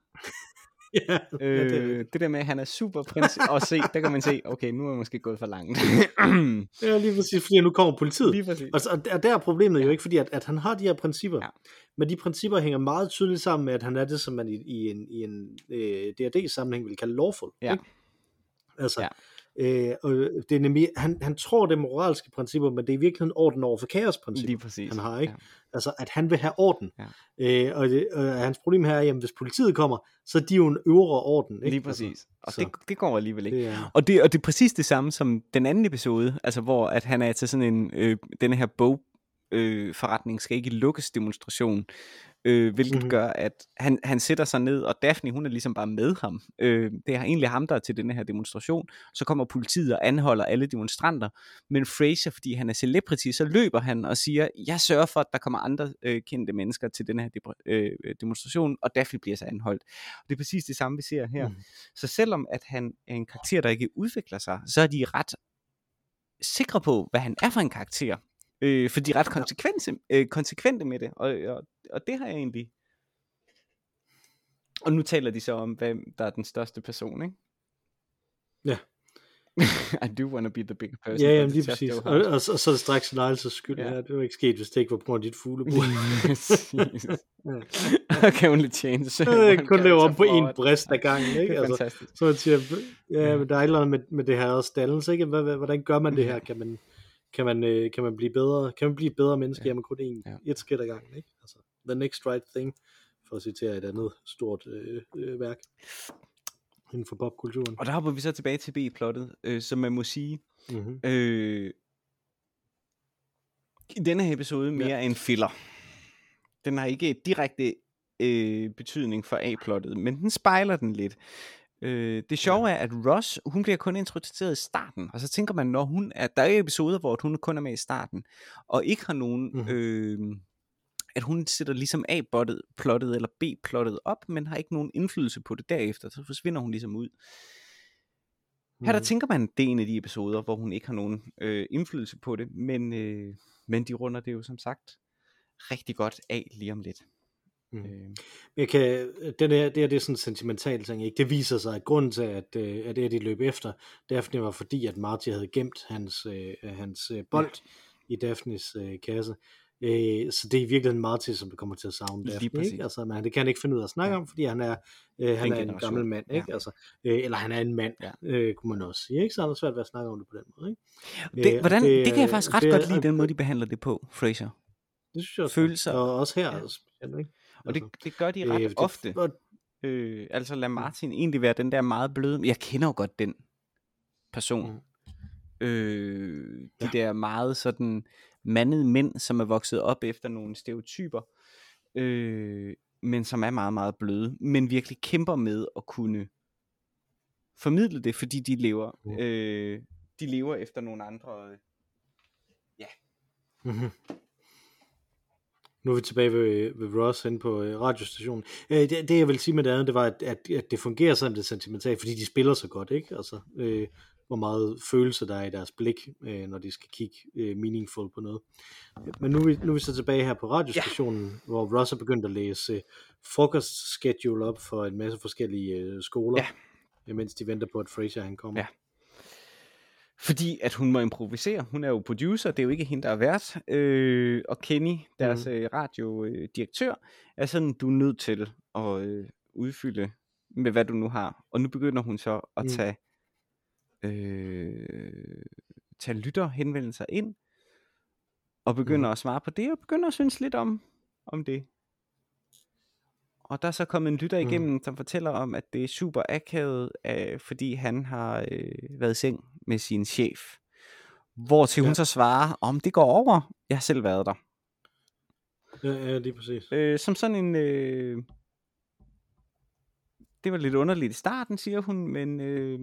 [SPEAKER 2] [LAUGHS]
[SPEAKER 1] ja,
[SPEAKER 2] Øh,
[SPEAKER 1] ja, det, er-
[SPEAKER 2] det der med, at han er super prins, og se, der kan man se, okay, nu er jeg måske gået for langt. [CLEARS THROAT]
[SPEAKER 1] ja, lige præcis, fordi nu kommer politiet.
[SPEAKER 2] Lige præcis.
[SPEAKER 1] Og, og der, er problemet jo ikke, fordi at, at han har de her principper,
[SPEAKER 2] Ja.
[SPEAKER 1] ja. men de principper hænger meget tydeligt sammen med, at han er det, som man i, i en, i en øh, D&D-sammenhæng vil kalde lawful.
[SPEAKER 2] Ja.
[SPEAKER 1] Ikke? Altså,
[SPEAKER 2] Ja.
[SPEAKER 1] Øh, og det er nemlig, han, han tror, det er moralske principper, men det er i virkeligheden orden over for kaosprincipper, han har, ikke?
[SPEAKER 2] Ja.
[SPEAKER 1] Altså, at han vil have orden.
[SPEAKER 2] Ja.
[SPEAKER 1] Øh, og, det, og hans problem her er, at hvis politiet kommer, så er de jo en øvre orden. Ikke?
[SPEAKER 2] Lige præcis. Og
[SPEAKER 1] så-
[SPEAKER 2] det, det går alligevel ikke.
[SPEAKER 1] Det er,
[SPEAKER 2] Og det, og det er præcis det samme som den anden episode, altså hvor at han er til sådan en, øh, den her bog, øh, forretning skal ikke lukkes demonstration, øh, hvilket mm-hmm.
[SPEAKER 1] Mhm.
[SPEAKER 2] gør, at han, han sætter sig ned, og Daphne, hun er ligesom bare med ham. Øh, det er egentlig ham, der er til den her demonstration. Så kommer politiet og anholder alle demonstranter, men Fraser, fordi han er celebrity, så løber han og siger, jeg sørger for, at der kommer andre øh, kendte mennesker til den her debr- øh, demonstration, og Daphne bliver så anholdt. Og det er præcis det samme, vi ser her.
[SPEAKER 1] Mhm.
[SPEAKER 2] Så selvom at han er en karakter, der ikke udvikler sig, så er de ret sikre på, hvad han er for en karakter. Øh, for de er ret konsekvente, øh, konsekvente med det, og, og, og det har jeg egentlig... Og nu taler de så om, hvem der er den største person, ikke?
[SPEAKER 1] Ja. [LAUGHS]
[SPEAKER 2] I do want to be the bigger person.
[SPEAKER 1] ja, jamen, lige præcis. Og, og, så, og så er det straks Niles' skyld.
[SPEAKER 2] Ja.
[SPEAKER 1] Ja. Det var ikke sket, hvis det ikke var på grund af dit fuglebord.
[SPEAKER 2] I can only change. [LAUGHS]
[SPEAKER 1] Jeg
[SPEAKER 2] one
[SPEAKER 1] kun lave om på en brist ad gangen,
[SPEAKER 2] Det
[SPEAKER 1] ikke?
[SPEAKER 2] er
[SPEAKER 1] Altså,
[SPEAKER 2] fantastisk.
[SPEAKER 1] så man siger, ja, men der er et eller andet med, med det her dannelse, ikke? Hvordan gør man det her? Kan man, kan man, øh, kan man blive bedre? Kan man blive bedre menneske?
[SPEAKER 2] Ja.
[SPEAKER 1] Jamen kun én,
[SPEAKER 2] Ja.
[SPEAKER 1] et skridt ad gangen, ikke? Altså, the next right thing, for at citere et andet stort øh, øh, værk inden for popkulturen.
[SPEAKER 2] Og der hopper vi så tilbage til B-plottet, øh, som man må sige,
[SPEAKER 1] Mm-hmm.
[SPEAKER 2] øh, i denne her episode mere ja. en filler. Den har ikke direkte øh, betydning for A-plottet, men den spejler den lidt. Øh, det sjove er, at Ross, hun bliver kun introduceret i starten, og så tænker man, når hun er, der er episoder, hvor hun kun er med i starten, og ikke har nogen,
[SPEAKER 1] Mhm.
[SPEAKER 2] øh, at hun sætter ligesom A-plottet plottet, eller B-plottet op, men har ikke nogen indflydelse på det derefter, så forsvinder hun ligesom ud. Her der
[SPEAKER 1] Mhm.
[SPEAKER 2] tænker man, det er en af de episoder, hvor hun ikke har nogen øh, indflydelse på det, men, øh, men de runder det jo som sagt rigtig godt af lige om lidt.
[SPEAKER 1] Mm.
[SPEAKER 2] Øh,
[SPEAKER 1] Jeg kan, den her, det her det er sådan en sentimental ting, ikke? Det viser sig, at grunden til, at, øh, at det, de løb efter, Daphne var fordi, at Marty havde gemt hans, øh, hans øh, bold ja. i Daphnes øh, kasse. Øh, så det er i virkeligheden meget til, som det kommer til at savne
[SPEAKER 2] præcis.
[SPEAKER 1] ikke? Altså, men det kan han ikke finde ud af at snakke
[SPEAKER 2] Ja.
[SPEAKER 1] om, fordi han er, øh, han
[SPEAKER 2] En
[SPEAKER 1] er en gammel mand, ikke?
[SPEAKER 2] Ja.
[SPEAKER 1] Altså, øh, eller han er en mand,
[SPEAKER 2] Ja.
[SPEAKER 1] øh, kunne man også sige, ikke? Så er det svært ved at snakke om det på den måde, ikke?
[SPEAKER 2] Det,
[SPEAKER 1] Øh,
[SPEAKER 2] hvordan, det, det kan jeg
[SPEAKER 1] øh,
[SPEAKER 2] faktisk ret
[SPEAKER 1] det
[SPEAKER 2] godt
[SPEAKER 1] er-
[SPEAKER 2] lide, den måde, de behandler det på, Fraser.
[SPEAKER 1] Det synes jeg også.
[SPEAKER 2] Følelser.
[SPEAKER 1] Og også her,
[SPEAKER 2] Ja.
[SPEAKER 1] specielt, ikke?
[SPEAKER 2] Og det,
[SPEAKER 1] Altså,
[SPEAKER 2] det gør de
[SPEAKER 1] øh,
[SPEAKER 2] ret
[SPEAKER 1] det-
[SPEAKER 2] ofte.
[SPEAKER 1] og-
[SPEAKER 2] Øh, altså lad Martin egentlig være den der meget bløde. Jeg kender jo godt den person. Øh, de
[SPEAKER 1] Ja.
[SPEAKER 2] der meget sådan mandede mænd, som er vokset op efter nogle stereotyper, øh, men som er meget, meget bløde, men virkelig kæmper med at kunne formidle det, fordi de lever, øh, de lever efter nogle andre. Øh,
[SPEAKER 1] Mhm. Nu er vi tilbage ved, ved Ross inde på øh, radiostationen. Øh, det, det jeg vil sige med det andet, det var, at, at, at det fungerer sådan det sentimentalt, fordi de spiller så godt, ikke? Altså, øh, hvor meget følelse der er i deres blik, øh, når de skal kigge øh, meaningful på noget. Men nu er vi, nu er vi så tilbage her på radiostationen, ja. hvor Ross er begyndt at læse øh, frokostschedule op for en masse forskellige øh, skoler,
[SPEAKER 2] Ja.
[SPEAKER 1] ja. mens de venter på, at Fraser han kommer.
[SPEAKER 2] Ja. Fordi at hun må improvisere. Hun er jo producer, det er jo ikke hende, der er vært. Øh, og Kenny, deres
[SPEAKER 1] Mhm.
[SPEAKER 2] øh, radiodirektør, er sådan, du er nødt til at øh, udfylde med, hvad du nu har. Og nu begynder hun så at
[SPEAKER 1] Mm.
[SPEAKER 2] tage, øh, tage lytterhenvendelser ind, og begynder
[SPEAKER 1] Mhm.
[SPEAKER 2] at svare på det, og begynder at synes lidt om, om det. Og der er så kommet en lytter
[SPEAKER 1] Mhm.
[SPEAKER 2] igennem, som fortæller om, at det er super akavet, øh, fordi han har øh, været i seng med sin chef. Hvor til hun
[SPEAKER 1] Ja.
[SPEAKER 2] så svarer, om det går over. Jeg har selv været der.
[SPEAKER 1] Ja, ja lige præcis.
[SPEAKER 2] Øh, som sådan en... Øh, det var lidt underligt i starten, siger hun, men øh,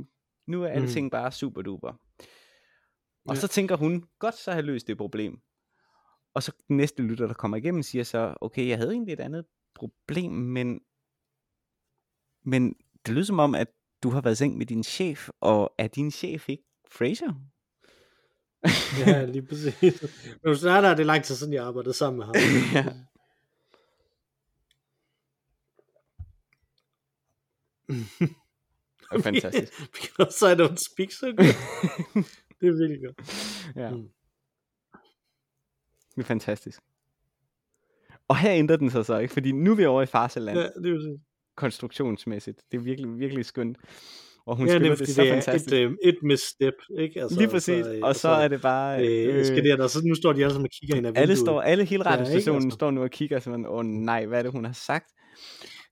[SPEAKER 2] nu er
[SPEAKER 1] Mhm.
[SPEAKER 2] alting bare super duper. Og
[SPEAKER 1] Ja.
[SPEAKER 2] så tænker hun, godt så har jeg løst det problem. Og så den næste lytter, der kommer igennem, siger så, okay, jeg havde egentlig et andet problem, men, men det lyder som om, at du har været seng med din chef, og er din chef ikke Fraser? [LAUGHS]
[SPEAKER 1] Ja, lige præcis. Men så er der det lang tid siden, jeg arbejdede sammen med ham. [LAUGHS]
[SPEAKER 2] ja. [LAUGHS] [LAUGHS] Det [LAUGHS] er fantastisk.
[SPEAKER 1] Because I don't speak so good. det er virkelig godt.
[SPEAKER 2] Ja.
[SPEAKER 1] Mm.
[SPEAKER 2] Det er fantastisk. Og her ændrer den sig så ikke, fordi nu er vi over i farseland,
[SPEAKER 1] Ja,
[SPEAKER 2] ja.
[SPEAKER 1] det er præcis.
[SPEAKER 2] konstruktionsmæssigt. Det er virkelig, virkelig skønt. Og hun
[SPEAKER 1] ja,
[SPEAKER 2] spiller
[SPEAKER 1] det,
[SPEAKER 2] det,
[SPEAKER 1] det,
[SPEAKER 2] så
[SPEAKER 1] det er
[SPEAKER 2] fantastisk.
[SPEAKER 1] et, øh, et misstep, ikke? Altså,
[SPEAKER 2] Lige præcis,
[SPEAKER 1] øh,
[SPEAKER 2] og så er det bare...
[SPEAKER 1] Øh, skal det, og så nu står de alle sammen og kigger ind ad
[SPEAKER 2] alle
[SPEAKER 1] vinduet.
[SPEAKER 2] står, alle hele
[SPEAKER 1] Ja,
[SPEAKER 2] radiostationen
[SPEAKER 1] altså.
[SPEAKER 2] står nu og kigger sådan, åh nej, hvad er det, hun har sagt?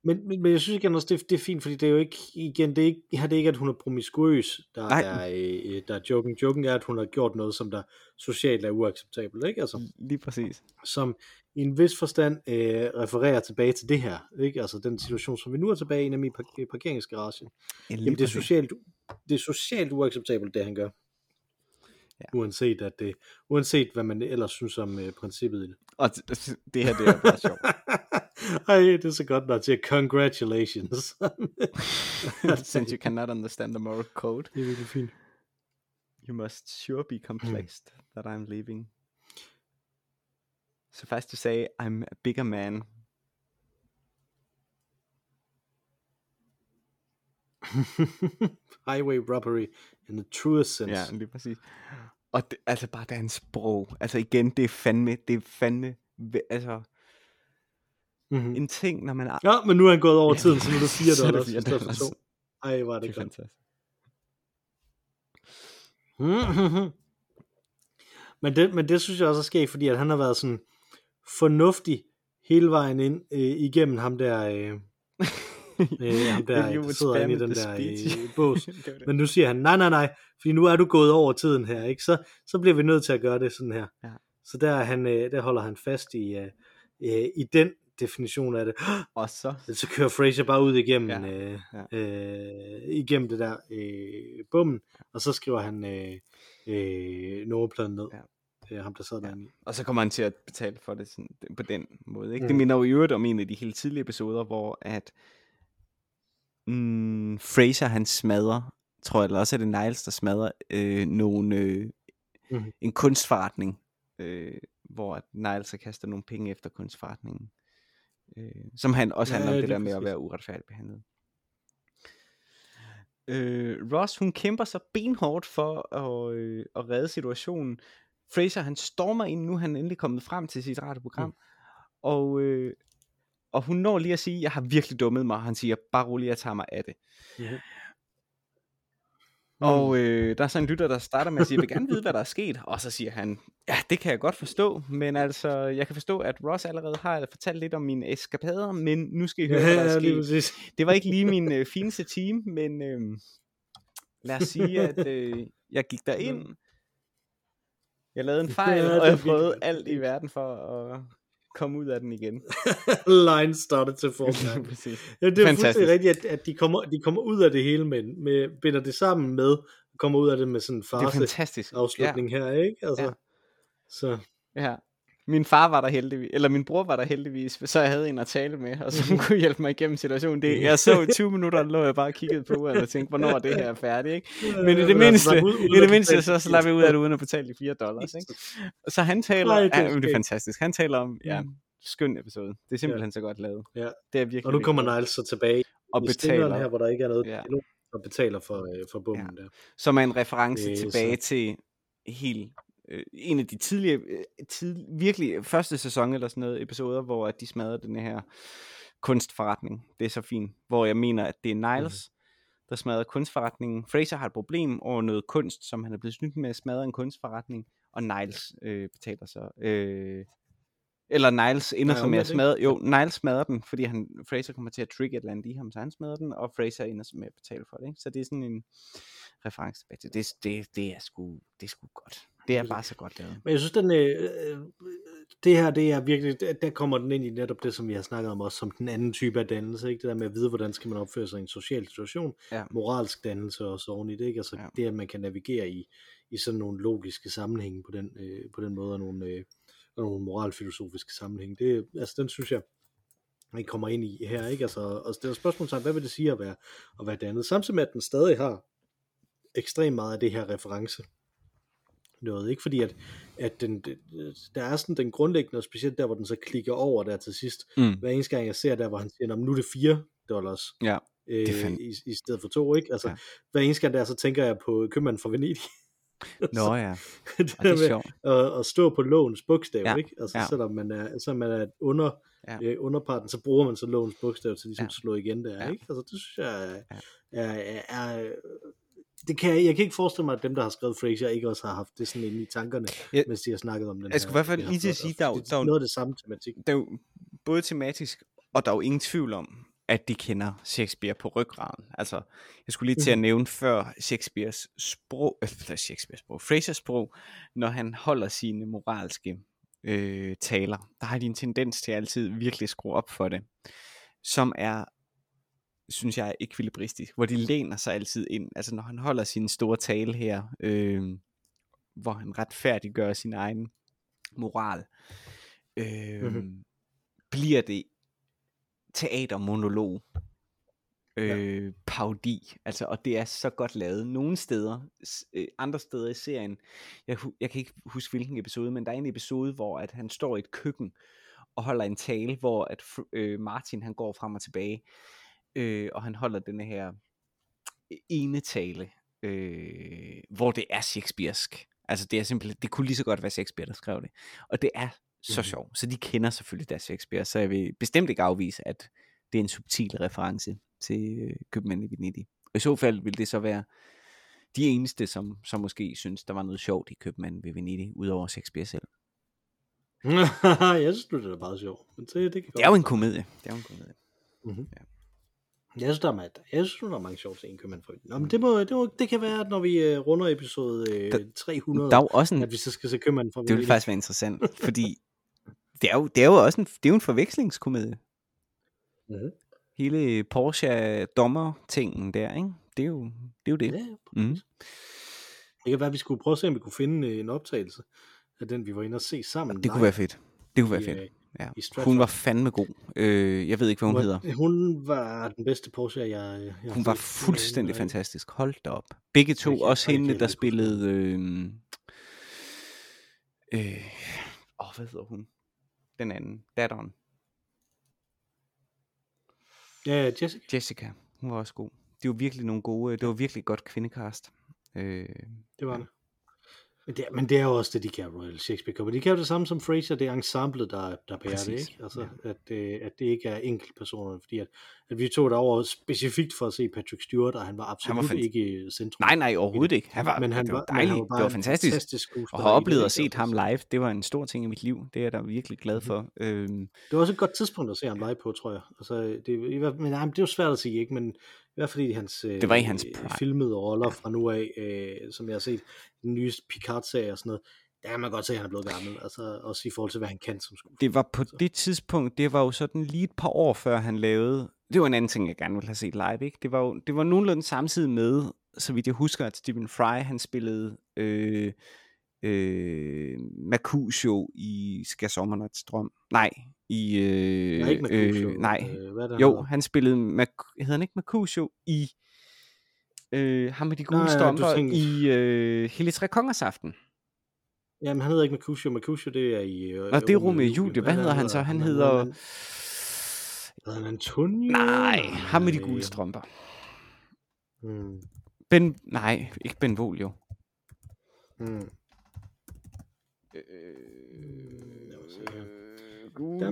[SPEAKER 1] Men, men, men jeg synes igen også, det, det er fint, fordi det er jo ikke, igen, det er ikke, her det er ikke, at hun er promiskuøs, der
[SPEAKER 2] Nej.
[SPEAKER 1] er, øh, der er joken. Joken er, at hun har gjort noget, som der socialt er uacceptabelt, ikke? Altså,
[SPEAKER 2] Lige præcis.
[SPEAKER 1] som i en vis forstand øh, refererer tilbage til det her, ikke? Altså den situation, som vi nu er tilbage i, nemlig park- parkeringsgaragen.
[SPEAKER 2] Ja,
[SPEAKER 1] Jamen, det er, socialt, det er socialt uacceptabelt, det han gør.
[SPEAKER 2] Ja.
[SPEAKER 1] Uanset, at det, uanset hvad man ellers synes om øh, princippet i det.
[SPEAKER 2] Og t- t- det her, det er bare sjovt. [LAUGHS]
[SPEAKER 1] Er så godt nok. Congratulations. [LAUGHS] [LAUGHS]
[SPEAKER 2] Since you cannot understand the moral code,
[SPEAKER 1] det er virkelig fint.
[SPEAKER 2] you must sure be complexed that I'm leaving. Suffice to say, I'm a bigger man. [LAUGHS]
[SPEAKER 1] Highway robbery in the truest sense.
[SPEAKER 2] Ja, lige præcis. Og det, altså bare deres sprog. Altså igen, det er fandme, det er fandme, altså
[SPEAKER 1] Mm-hmm.
[SPEAKER 2] en ting, når man.
[SPEAKER 1] Ja, men nu er han gået over [LAUGHS] tiden, så nu er det fire
[SPEAKER 2] så er det
[SPEAKER 1] dollars
[SPEAKER 2] fire
[SPEAKER 1] i stedet for
[SPEAKER 2] dollars.
[SPEAKER 1] to. Ej, var
[SPEAKER 2] Det
[SPEAKER 1] det
[SPEAKER 2] er
[SPEAKER 1] godt.
[SPEAKER 2] fantastisk.
[SPEAKER 1] Mhm. men, det, men det synes jeg også er sket, fordi at han har været sådan fornuftig hele vejen ind øh, igennem ham der, øh, [LAUGHS] øh, ham der, der sidder inde i den der øh, [LAUGHS] bås.
[SPEAKER 2] Det var det.
[SPEAKER 1] Men nu siger han, nej, nej, nej, fordi nu er du gået over tiden her, ikke? Så, så bliver vi nødt til at gøre det sådan her.
[SPEAKER 2] Ja.
[SPEAKER 1] Så der, er han, øh, der holder han fast i, øh, øh, i den definition af det. [GASPS]
[SPEAKER 2] Og så...
[SPEAKER 1] Så kører Fraser bare ud igennem,
[SPEAKER 2] Ja,
[SPEAKER 1] ja, øh,
[SPEAKER 2] ja.
[SPEAKER 1] Øh, igennem det der øh, bummen, og så skriver han øh, øh, nummerpladen ned.
[SPEAKER 2] Ja.
[SPEAKER 1] Det er ham, der sad derinde i.
[SPEAKER 2] Og så kommer han til at betale for det sådan, på den måde. Ikke? Mm. Det
[SPEAKER 1] Mm.
[SPEAKER 2] minder jo i øvrigt om en af de helt tidlige episoder, hvor at mm, Fraser han smadrer, tror jeg, eller også er det Niles, der smadrer øh, nogle, øh,
[SPEAKER 1] Mhm.
[SPEAKER 2] en kunstforretning, øh, hvor at Niles så kaster nogle penge efter kunstforretningen. Øh, som han også
[SPEAKER 1] Ja,
[SPEAKER 2] handler om det der med at være uretfærdigt behandlet. Øh, Ross, hun kæmper så benhårdt for at, øh, at redde situationen, Fraser, han stormer ind, nu er han endelig kommet frem til sit radioprogram, mm. og, øh, og hun når lige at sige, jeg har virkelig dummet mig, han siger, bare rolig, jeg tager mig af det.
[SPEAKER 1] Ja.
[SPEAKER 2] Og øh, der er så en lytter, der starter med at sige, jeg vil gerne vide, hvad der er sket. Og så siger han, ja, det kan jeg godt forstå, men altså, jeg kan forstå, at Ross allerede har fortalt lidt om mine eskapader, men nu skal I høre,
[SPEAKER 1] Ja,
[SPEAKER 2] hvad der
[SPEAKER 1] ja,
[SPEAKER 2] er
[SPEAKER 1] lige
[SPEAKER 2] sket. Det var ikke lige min øh, fineste team, men øh, lad os sige, at øh, jeg gik derind. Jeg lavede en fejl,
[SPEAKER 1] Ja,
[SPEAKER 2] ja, og jeg prøvede alt i verden for at komme ud af den igen. [LAUGHS]
[SPEAKER 1] Line started til form. [LAUGHS]
[SPEAKER 2] Præcis.
[SPEAKER 1] Ja, det er
[SPEAKER 2] Fantastisk.
[SPEAKER 1] fuldstændig rigtigt, at, at de, kommer, de kommer ud af det hele, men med, binder det sammen med, kommer ud af det med sådan en farse
[SPEAKER 2] fantastisk.
[SPEAKER 1] afslutning her, ikke? Altså,
[SPEAKER 2] Ja.
[SPEAKER 1] Så,
[SPEAKER 2] Ja. Min far var der heldigvis, eller min bror var der heldigvis, så jeg havde en at tale med, og som kunne hjælpe mig igennem situationen. Det, jeg så i 20 minutter, lå jeg bare og kiggede på uret og tænkte, hvornår er det her færdigt, ikke? Men i det
[SPEAKER 1] altså,
[SPEAKER 2] mindste, i det mindste, så slap vi ud af det uden at betale de 4 dollars, ikke? Så han taler,
[SPEAKER 1] Nej, det er
[SPEAKER 2] er, ja, det er fantastisk. Han taler om, ja,
[SPEAKER 1] Mm.
[SPEAKER 2] skøn episode. Det er simpelthen så godt lavet.
[SPEAKER 1] Ja.
[SPEAKER 2] Det er virkelig
[SPEAKER 1] Og nu kommer Niles så tilbage
[SPEAKER 2] og
[SPEAKER 1] i
[SPEAKER 2] betaler,
[SPEAKER 1] her, hvor der ikke er noget Ja. og betaler for, øh, for bommen ja. der.
[SPEAKER 2] som er en reference
[SPEAKER 1] Det er
[SPEAKER 2] tilbage
[SPEAKER 1] så-
[SPEAKER 2] til helt øh, en af de tidlige, øh, tid, virkelig første sæson eller sådan noget episoder, hvor at de smadrer den her kunstforretning. Det er så fint. Hvor jeg mener, at det er Niles, mm. der smadrer kunstforretningen. Fraser har et problem over noget kunst, som han er blevet snydt med at smadre en kunstforretning, og Niles øh, betaler så. Øh, eller Niles ender
[SPEAKER 1] Nej,
[SPEAKER 2] så med at smadre, jo, Niles smadrer den, fordi han, Fraser kommer til at trigge et eller andet i ham, så han smadrer den, og Fraser ender så med at betale for det, ikke? Så det er sådan en reference tilbage til, det, det, det er sgu, det er sgu godt. Det er bare så godt lavet.
[SPEAKER 1] Men jeg synes, den, øh, øh, det her, det er virkelig, der- kommer den ind i netop det, som vi har snakket om også, som den anden type af dannelse, ikke? Det der med at vide, hvordan skal man opføre sig i en social situation,
[SPEAKER 2] Ja.
[SPEAKER 1] moralsk dannelse også oven i det, ikke? Altså
[SPEAKER 2] Ja.
[SPEAKER 1] det, at man kan navigere i, i sådan nogle logiske sammenhænge på den, øh, på den måde, og nogle, øh, og nogle moralfilosofiske sammenhænge, det, altså den synes jeg, man kommer ind i her, ikke? Altså, og det er spørgsmål til, hvad vil det sige at være, at være dannet? Samtidig med, at den stadig har ekstremt meget af det her reference noget, ikke? Fordi at, at den, der er sådan den grundlæggende, og specielt der, hvor den så klikker over der til sidst,
[SPEAKER 2] Mm.
[SPEAKER 1] hver eneste gang jeg ser der, hvor han siger, "Nå, men nu er det 4 dollars,
[SPEAKER 2] Ja,
[SPEAKER 1] øh,
[SPEAKER 2] det fandme-
[SPEAKER 1] i, i stedet for to, ikke? Altså,
[SPEAKER 2] Ja.
[SPEAKER 1] ja. hver eneste gang der, så tænker jeg på købmanden fra Venedig. [LAUGHS]
[SPEAKER 2] Nå ja,
[SPEAKER 1] det [LAUGHS]
[SPEAKER 2] og det er sjovt.
[SPEAKER 1] at, at stå på lovens bogstav,
[SPEAKER 2] Ja,
[SPEAKER 1] ja. ikke? Altså,
[SPEAKER 2] ja.
[SPEAKER 1] ja. selvom man er, så man er under,
[SPEAKER 2] Ja.
[SPEAKER 1] ja. øh, underparten, så bruger man så lovens bogstav til ligesom
[SPEAKER 2] Ja.
[SPEAKER 1] ja. at slå igen der,
[SPEAKER 2] Ja.
[SPEAKER 1] ja. ikke? Altså, det synes jeg
[SPEAKER 2] Ja.
[SPEAKER 1] er, er, er, er det kan, jeg- jeg kan ikke forestille mig, at dem, der har skrevet Frasier, ikke også har haft det sådan inde i tankerne,
[SPEAKER 2] Jeg-
[SPEAKER 1] mens de har snakket om den
[SPEAKER 2] Jeg skulle i hvert fald lige til at sige, der er
[SPEAKER 1] det
[SPEAKER 2] der er
[SPEAKER 1] noget af det samme tematik.
[SPEAKER 2] Det er jo både tematisk, og der er jo ingen tvivl om, at de kender Shakespeare på ryggraden. Altså, jeg skulle lige til at nævne før Shakespeares sprog, øh, Shakespeares sprog, Frasers sprog, når han holder sine moralske øh, taler. Der har de en tendens til altid virkelig at skrue op for det, som er, synes jeg, ekvilibristisk, hvor de læner sig altid ind. Altså, når han holder sin store tale her, øh, hvor han retfærdiggør sin egen moral, øh,
[SPEAKER 1] Mhm.
[SPEAKER 2] mm-hmm. bliver det teatermonolog, øh, paudi, altså, og det er så godt lavet. Nogle steder, øh, andre steder i serien, jeg, jeg kan ikke huske hvilken episode, men der er en episode, hvor at han står i et køkken og holder en tale, hvor at øh, Martin han går frem og tilbage, øh, og han holder denne her ene tale, øh, hvor det er Shakespearesk. Altså det er simpelthen, det kunne lige så godt være Shakespeare, der skrev det. Og det er så
[SPEAKER 1] Mhm.
[SPEAKER 2] sjovt. Så de kender selvfølgelig deres Shakespeare, så jeg vil bestemt ikke afvise, at det er en subtil reference til øh, Købmand i Venedig. Og i så fald vil det så være de eneste, som, som måske synes, der var noget sjovt i Købmanden ved Venedig, udover Shakespeare selv. [LAUGHS]
[SPEAKER 1] jeg synes, det er meget sjovt. Men det, det, kan
[SPEAKER 2] Det er jo en komedie. Det er jo en komedie.
[SPEAKER 1] Mm-hmm.
[SPEAKER 2] Ja.
[SPEAKER 1] Jeg synes, der er, meget, jeg synes, der er mange sjove ting, købmand for. Nå, men det, må, det, må, det kan være, at når vi uh, runder episode uh,
[SPEAKER 2] Der-
[SPEAKER 1] 300,
[SPEAKER 2] Der er også en,
[SPEAKER 1] at vi så skal se købmanden for
[SPEAKER 2] det vil faktisk være interessant, fordi det er jo, det er jo også en, det er jo en forvekslingskomedie.
[SPEAKER 1] Mhm.
[SPEAKER 2] Hele Porsche dommer tingen der, ikke? Det er jo det. Er jo det.
[SPEAKER 1] Ja,
[SPEAKER 2] Mm.
[SPEAKER 1] det kan være, at vi skulle prøve at se, om vi kunne finde øh, en optagelse af den, vi var inde og se sammen.
[SPEAKER 2] Det kunne være fedt. Det kunne være fedt. Ja.
[SPEAKER 1] i Stratford.
[SPEAKER 2] Hun var fandme god. Øh, jeg ved ikke, hvad hun hedder.
[SPEAKER 1] Hun var den bedste Porsche, jeg, jeg har
[SPEAKER 2] Hun var fuldstændig
[SPEAKER 1] Øh,
[SPEAKER 2] fantastisk. Hold da op. Begge to,
[SPEAKER 1] Jeg
[SPEAKER 2] også hende, der spillede... Øh, øh, åh, hvad hedder hun? Den anden. Datteren.
[SPEAKER 1] Ja, Jessica.
[SPEAKER 2] Jessica. Hun var også god. Det var virkelig nogle gode... Det var virkelig godt kvindekast. Øh,
[SPEAKER 1] Det var det. Men det, er, men det er jo også det, de kan Royal Shakespeare Company. De kan jo det samme som Fraser, det er ensemblet, der, der bærer det,
[SPEAKER 2] Præcis,
[SPEAKER 1] ikke? Altså,
[SPEAKER 2] ja.
[SPEAKER 1] at, det, at det ikke er enkeltpersoner, fordi at, at vi tog derover specifikt for at se Patrick Stewart, og han var absolut
[SPEAKER 2] fant-
[SPEAKER 1] ikke centrum.
[SPEAKER 2] Nej, nej, overhovedet ikke. Han var,
[SPEAKER 1] men han
[SPEAKER 2] det var
[SPEAKER 1] var, men
[SPEAKER 2] dejligt.
[SPEAKER 1] han var
[SPEAKER 2] det var fantastisk.
[SPEAKER 1] fantastisk
[SPEAKER 2] Og har
[SPEAKER 1] det,
[SPEAKER 2] oplevet at se ham live, det var en stor ting i mit liv. Det er jeg da virkelig glad
[SPEAKER 1] Mhm.
[SPEAKER 2] for. Øhm,
[SPEAKER 1] Det var også et godt tidspunkt at se ham live på, tror jeg. Altså, det, men nej, det er jo svært at sige, ikke? Men i hvert fald i hans, øh,
[SPEAKER 2] Det var i hans prime.
[SPEAKER 1] filmede roller fra nu af, øh, som jeg har set, den nye Picard-serie og sådan noget, der kan man godt se, at han er blevet gammel. Altså, også i forhold til, hvad han kan som skuespiller.
[SPEAKER 2] det var på det tidspunkt, det var jo sådan lige et par år før han lavede, det var en anden ting, jeg gerne ville have set live, ikke? Det var jo, det var nogenlunde samtidig med, så vidt jeg husker, at Stephen Fry, han spillede øh, øh, Mercutio i Skal Sommernats Drøm. Nej, i... Øh,
[SPEAKER 1] Nej, ikke Mercutio.
[SPEAKER 2] Øh, nej,
[SPEAKER 1] Øh, hvad er det,
[SPEAKER 2] jo,
[SPEAKER 1] hedder?
[SPEAKER 2] han spillede, Merc- hedder han ikke Mercutio i... Øh, ham med de gule
[SPEAKER 1] Nej,
[SPEAKER 2] strømper
[SPEAKER 1] tænker-
[SPEAKER 2] i øh, Hele Tre Kongers Aften.
[SPEAKER 1] Jamen, han hedder ikke Mercutio. Mercutio, det er i... Øh,
[SPEAKER 2] Og det er Romeo Julie. Hvad hedder han så? Han hedder...
[SPEAKER 1] Hedder han Antonio?
[SPEAKER 2] Nej, ham med de gule
[SPEAKER 1] Nej.
[SPEAKER 2] strømper.
[SPEAKER 1] Hmm.
[SPEAKER 2] Ben, nej, ikke Ben Volio.
[SPEAKER 1] Hmm.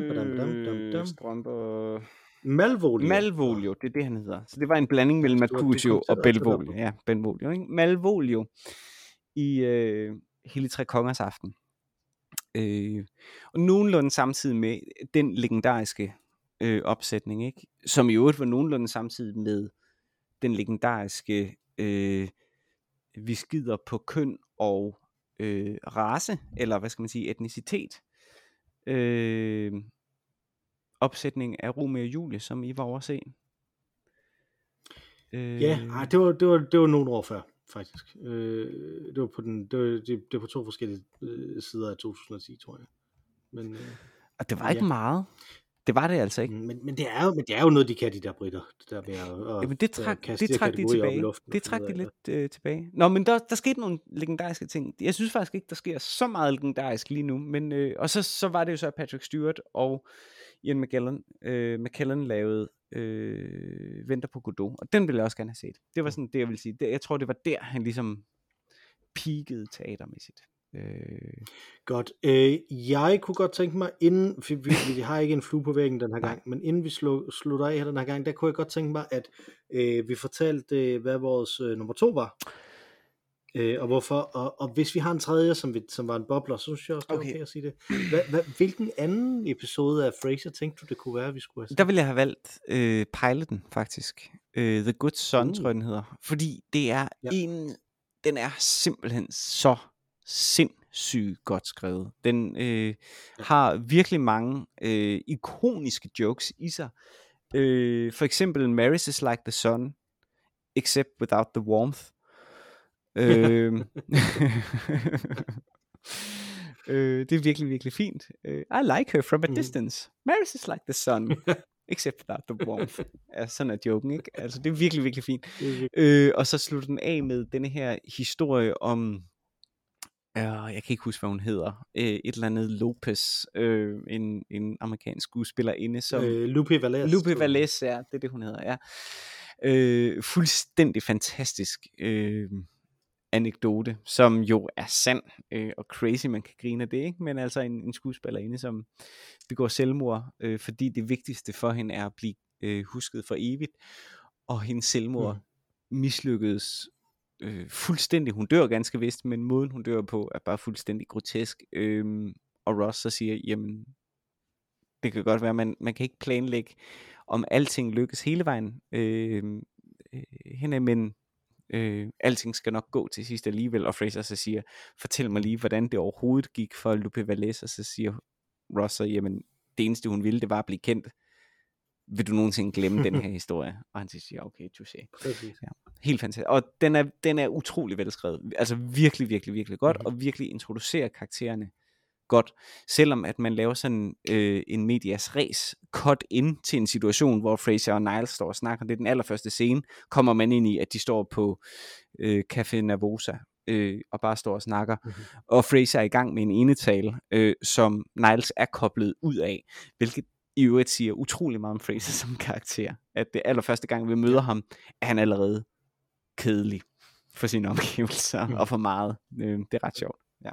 [SPEAKER 1] Badam, dam, dam.
[SPEAKER 2] Strømper...
[SPEAKER 1] Malvolio.
[SPEAKER 2] Malvolio, det er det, han hedder. Så det var en blanding mellem Mercutio og Belvolio. Ja, Benvolio, ikke? Malvolio i øh, Hele Tre Kongers Aften. Øh, og nogenlunde samtidig med den legendariske øh, opsætning, ikke? som i øvrigt var nogenlunde samtidig med den legendariske øh, vi skider på køn og øh, race, eller hvad skal man sige, etnicitet. Øh, opsætning af Romeo og Julie, som I var over at se. Øh,
[SPEAKER 1] Ja, ej, det var, det, var, det var nogle år før, faktisk. Øh, det var på den, det var, det, det var på to forskellige øh, sider af 2010, tror jeg. Men, øh,
[SPEAKER 2] og det var ikke
[SPEAKER 1] ja.
[SPEAKER 2] meget. Det var det altså ikke.
[SPEAKER 1] men, men, det er jo, men det er jo noget, de kan, de der britter. Det der med at, at,
[SPEAKER 2] Jamen det
[SPEAKER 1] at
[SPEAKER 2] trak,
[SPEAKER 1] kaste
[SPEAKER 2] det trak de tilbage.
[SPEAKER 1] luften
[SPEAKER 2] Det trak de lidt øh, tilbage. Nå, men der, der skete nogle legendariske ting. Jeg synes faktisk ikke, der sker så meget legendarisk lige nu. Men, øh, og så, så var det jo så, at Patrick Stewart og Ian McKellen, øh, McKellen lavede øh, Venter på Godot. Og den ville jeg også gerne have set. Det var sådan det, jeg vil sige. Det, jeg tror, det var der, han ligesom peakede teatermæssigt. Øh,
[SPEAKER 1] Godt. Øh, jeg kunne godt tænke mig, inden, for vi, vi har ikke en flue på væggen den her gang, men inden vi slu, slutter af her den her gang, der kunne jeg godt tænke mig, at øh, vi fortalte, øh, hvad vores øh, nummer to var. Øh, og hvorfor, og, og hvis vi har en tredje, som, vi, som var en bobler, så synes jeg også, det er okay,
[SPEAKER 2] Okay.
[SPEAKER 1] at sige det. Hvad, hvad, hvilken anden episode af Frasier tænkte du, det kunne være, vi skulle have set?
[SPEAKER 2] Der ville jeg have valgt øh, piloten, faktisk. Øh, The Good Son,
[SPEAKER 1] Uh.
[SPEAKER 2] tror jeg, den hedder. Fordi det er
[SPEAKER 1] ja.
[SPEAKER 2] en... Den er simpelthen så sindssygt godt skrevet. Den øh, har virkelig mange øh, ikoniske jokes i sig. Øh, for eksempel, Marys is like the sun, except without the warmth. øh, [LAUGHS] øh, det er virkelig, virkelig fint. Øh, I like her from a
[SPEAKER 1] Mhm.
[SPEAKER 2] distance. Marys is like the sun, [LAUGHS] except without the warmth. Ja, sådan er joken, ikke? Altså, det er virkelig, virkelig fint.
[SPEAKER 1] Virkelig-
[SPEAKER 2] Øh, og så slutter den af med denne her historie om, øh, jeg kan ikke huske, hvad hun hedder, øh, et eller andet Lopez, øh, en, en amerikansk skuespillerinde, som...
[SPEAKER 1] Øh, Lupe Valles.
[SPEAKER 2] Lupe. Valles, ja, det er det, hun hedder, ja. Øh, fuldstændig fantastisk øh, anekdote, som jo er sand øh, og crazy, man kan grine af det, ikke? men altså en, en skuespillerinde, som begår selvmord, øh, fordi det vigtigste for hende er at blive øh, husket for evigt, og hendes selvmord mm. mislykkedes øh, fuldstændig. Hun dør ganske vist, men måden hun dør på er bare fuldstændig grotesk. Øh, og Ross så siger, jamen, det kan godt være, man, man kan ikke planlægge, om alting lykkes hele vejen øhm, øh, øh, henad, men øh, alting skal nok gå til sidst alligevel, og Fraser så siger, fortæl mig lige, hvordan det overhovedet gik for Lupe Valles, og så siger Ross så, jamen, det eneste hun ville, det var at blive kendt. Vil du nogensinde glemme den [LAUGHS] her historie? Og han siger, okay, touché.
[SPEAKER 1] Præcis.
[SPEAKER 2] Helt fantastisk. Og den er, den er utrolig velskrevet. Altså virkelig, virkelig, virkelig godt,
[SPEAKER 1] Mhm.
[SPEAKER 2] mm-hmm. og virkelig introducerer karaktererne godt. Selvom at man laver sådan øh, en medias res cut ind til en situation, hvor Fraser og Niles står og snakker. Det er den allerførste scene, kommer man ind i, at de står på øh, Café Nervosa øh, og bare står og snakker.
[SPEAKER 1] Mhm.
[SPEAKER 2] Mm-hmm. Og Fraser er i gang med en enetale, øh, som Niles er koblet ud af, hvilket i øvrigt siger utrolig meget om Fraser [LAUGHS] som karakter. At det allerførste gang, vi møder ham, er han allerede kedelig for sine omgivelser
[SPEAKER 1] Mhm.
[SPEAKER 2] og for meget. Øh, det er ret sjovt. Ja.